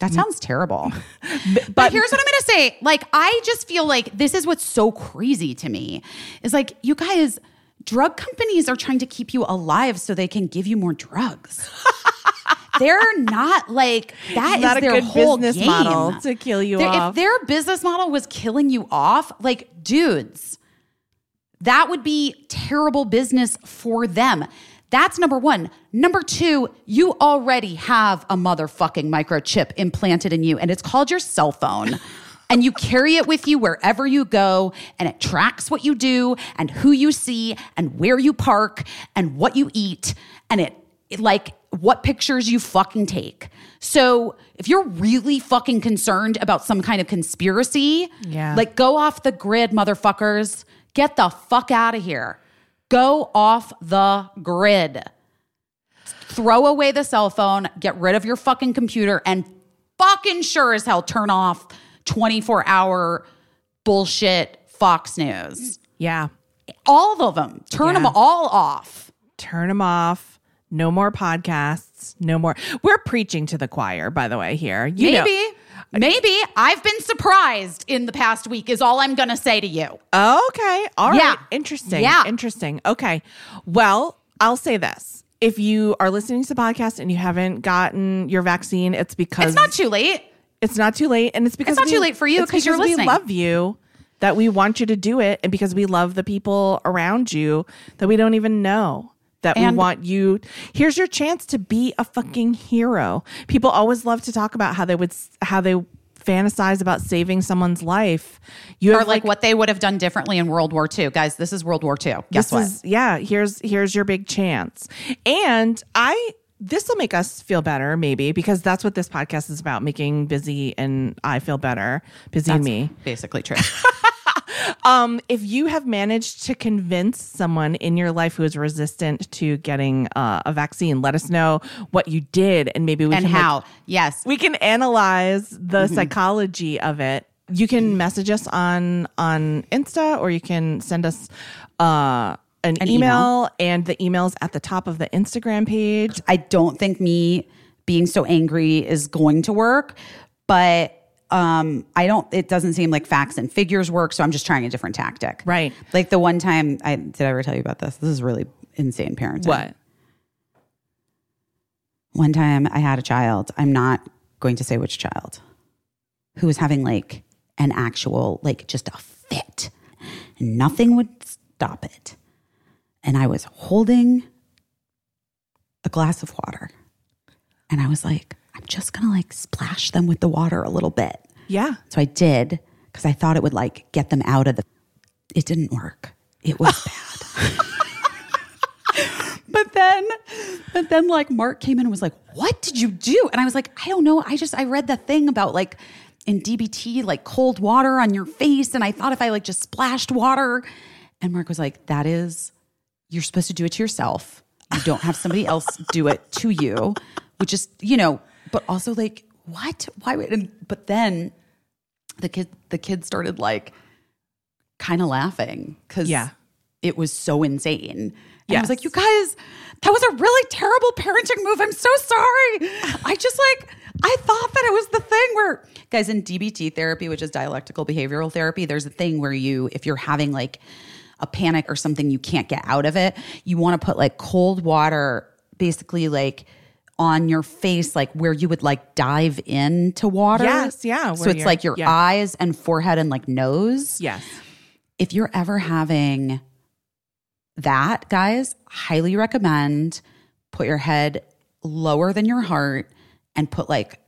That sounds terrible. but, here's what I'm going to say. Like, I just feel like this is what's so crazy to me is like, you guys, drug companies are trying to keep you alive so they can give you more drugs. They're not like that is not a their whole business game. model to kill you Their- off. If their business model was killing you off, like dudes, that would be terrible business for them. That's number one. Number two, you already have a motherfucking microchip implanted in you, and it's called your cell phone. and you carry it with you wherever you go, and it tracks what you do, and who you see, and where you park, and what you eat, and it, it like what pictures you fucking take. So if you're really fucking concerned about some kind of conspiracy, Yeah. like go off the grid, motherfuckers. Get the fuck out of here. Go off the grid. Throw away the cell phone, get rid of your fucking computer, and fucking sure as hell turn off 24 hour bullshit Fox News. Yeah. All of them. Turn them all off. Turn them off. No more podcasts. No more. We're preaching to the choir, by the way, here. You know- Maybe. Maybe I've been surprised in the past week, is all I'm going to say to you. Okay. All right. Yeah. Interesting. Yeah. Interesting. Okay. Well, I'll say this. If you are listening to the podcast and you haven't gotten your vaccine, it's because It's not too late. it's not too late. And it's because it's not we- too late for you it's 'cause you're because listening. We love you that we want you to do it. And because we love the people around you that we don't even know. That we want you. Here's your chance to be a fucking hero. People always love to talk about how they would how they fantasize about saving someone's life. You Or have like what they would have done differently in World War II. Guys, this is World War II. Guess this what? is yeah here's here's your big chance and i this will make us feel better maybe because that's what this podcast is about making busy and i feel better busy and me Basically true. um if you have managed to convince someone in your life who is resistant to getting uh, a vaccine let us know what you did and maybe we and can like, how? yes. we can analyze the Mm-hmm. psychology of it you can message us on on insta or you can send us uh an, An email, email. and the emails at the top of the instagram page I don't think me being so angry is going to work, but um I don't it doesn't seem like facts and figures work, so I'm just trying a different tactic. Right. Like the one time I did I ever tell you about this? This is really insane parenting. what One time I had a child, I'm not going to say which child, who was having like an actual, like just a fit. And nothing would stop it. And I was holding a glass of water. And I was like, I'm just gonna like splash them with the water a little bit. Yeah. So I did because I thought it would like get them out of the. It didn't work. It was bad. but then, but then like Mark came in and was like, "What did you do?" And I was like, "I don't know. I just I read the thing about like in DBT like cold water on your face, and I thought if I like just splashed water." And Mark was like, "That is, you're supposed to do it to yourself. You don't have somebody else do it to you, which is you know." But also like, what? Why would? And, but then the kid the kids started like kind of laughing because Yeah. it was so insane. And I was like, you guys, that was a really terrible parenting move. I'm so sorry. I just like, I thought that it was the thing where, guys, in DBT therapy, which is dialectical behavioral therapy, there's a thing where you, if you're having like a panic or something, you can't get out of it, you want to put like cold water, basically like on your face, like where you would like dive into water. Yes, yeah, So it's like your yeah. eyes and forehead and like nose Yes. if you're ever having that, guys, highly recommend put your head lower than your heart and put like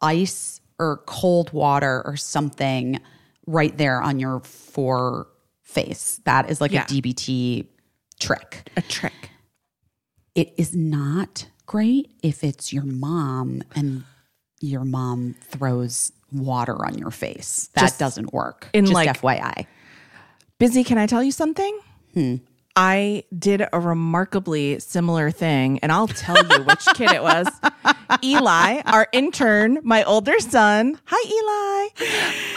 ice or cold water or something right there on your fore face. That is like Yeah. a DBT trick. A trick. It is not great if it's your mom and your mom throws water on your face. That Just doesn't work. in, Just like- FYI. Busy, can I tell you something? Hmm. I did a remarkably similar thing, and I'll tell you which kid it was. Eli, our intern, my older son. Hi,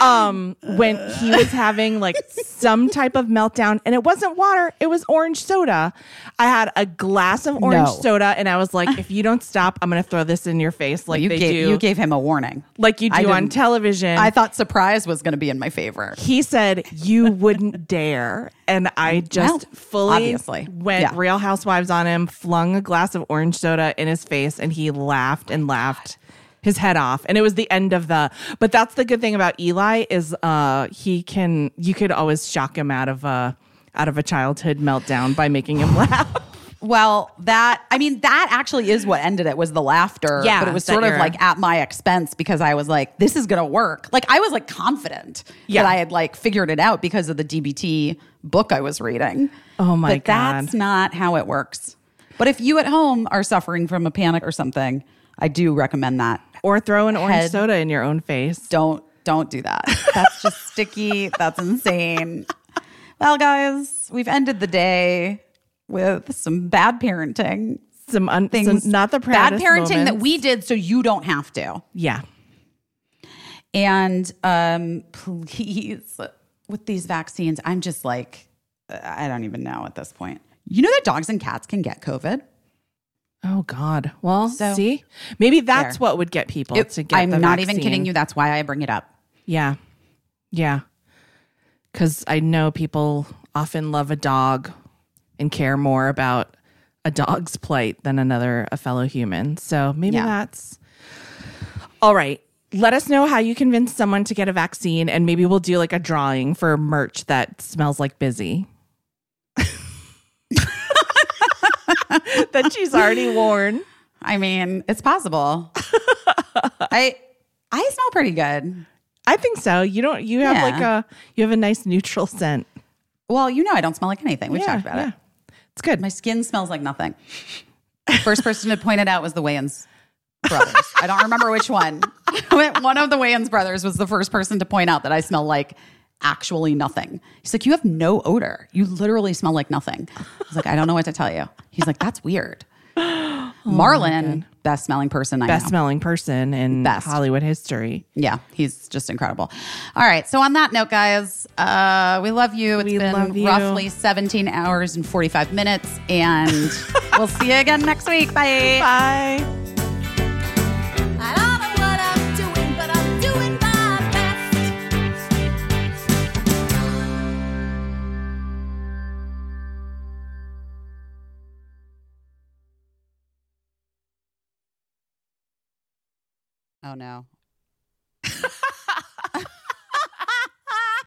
Eli. Um, when he was having like some type of meltdown, and it wasn't water, it was orange soda. I had a glass of orange No. soda, and I was like, if you don't stop, I'm gonna throw this in your face like you they gave do, you gave him a warning. like you do on television. I thought surprise was going to be in my favor. he said you wouldn't dare and i just Well, fully obviously. went Yeah. real housewives on him flung a glass of orange soda in his face and he laughed and laughed his head off and it was the end of the but that's the good thing about eli is uh he can you could always shock him out of a out of a childhood meltdown by making him laugh Well, that I mean, that actually is what ended it was the laughter. Yeah, but it was sort of like at my expense because I was like, this is gonna work. Like I was like confident Yeah. that I had like figured it out because of the DBT book I was reading. Oh my but that's not how it works. But if you at home are suffering from a panic or something, I do recommend that. or throw an orange Head. soda in your own face Don't don't do that. That's just sticky. That's insane. Well, guys, we've ended the day with some bad parenting some un- things. some not the bad parenting that we did, so you don't have to. yeah And um, please, with these vaccines, I'm just like, uh, I don't even know at this point. You know that dogs and cats can get COVID. Oh God. Well, So- see, maybe that's There. what would get people It- to get. I'm not even kidding you. That's why I bring it up. Yeah, yeah. Because I know people often love a dog and care more about a dog's plight than another a fellow human. So maybe Yeah. that's all right. Let us know how you convince someone to get a vaccine, and maybe we'll do like a drawing for merch that smells like busy. that she's already worn. I mean, it's possible. I I smell pretty good. I think so. You don't. You have Yeah. like a. You have a nice neutral scent. Well, you know, I don't smell like anything. We've talked about it. It's good. My skin smells like nothing. First person to point it out was the Wayans brothers. I don't remember which one. one of the Wayans brothers was the first person to point out that I smell like actually nothing. He's like, You have no odor. You literally smell like nothing. I was like, I don't know what to tell you. He's like, That's weird. Marlon, best smelling person I Best know. smelling person in Best. Hollywood history. Yeah, he's just incredible. All right. So on that note, guys, uh, we love you. It's We been you. roughly 17 hours and 45 minutes, and we'll see you again next week. Bye. Bye. Oh no.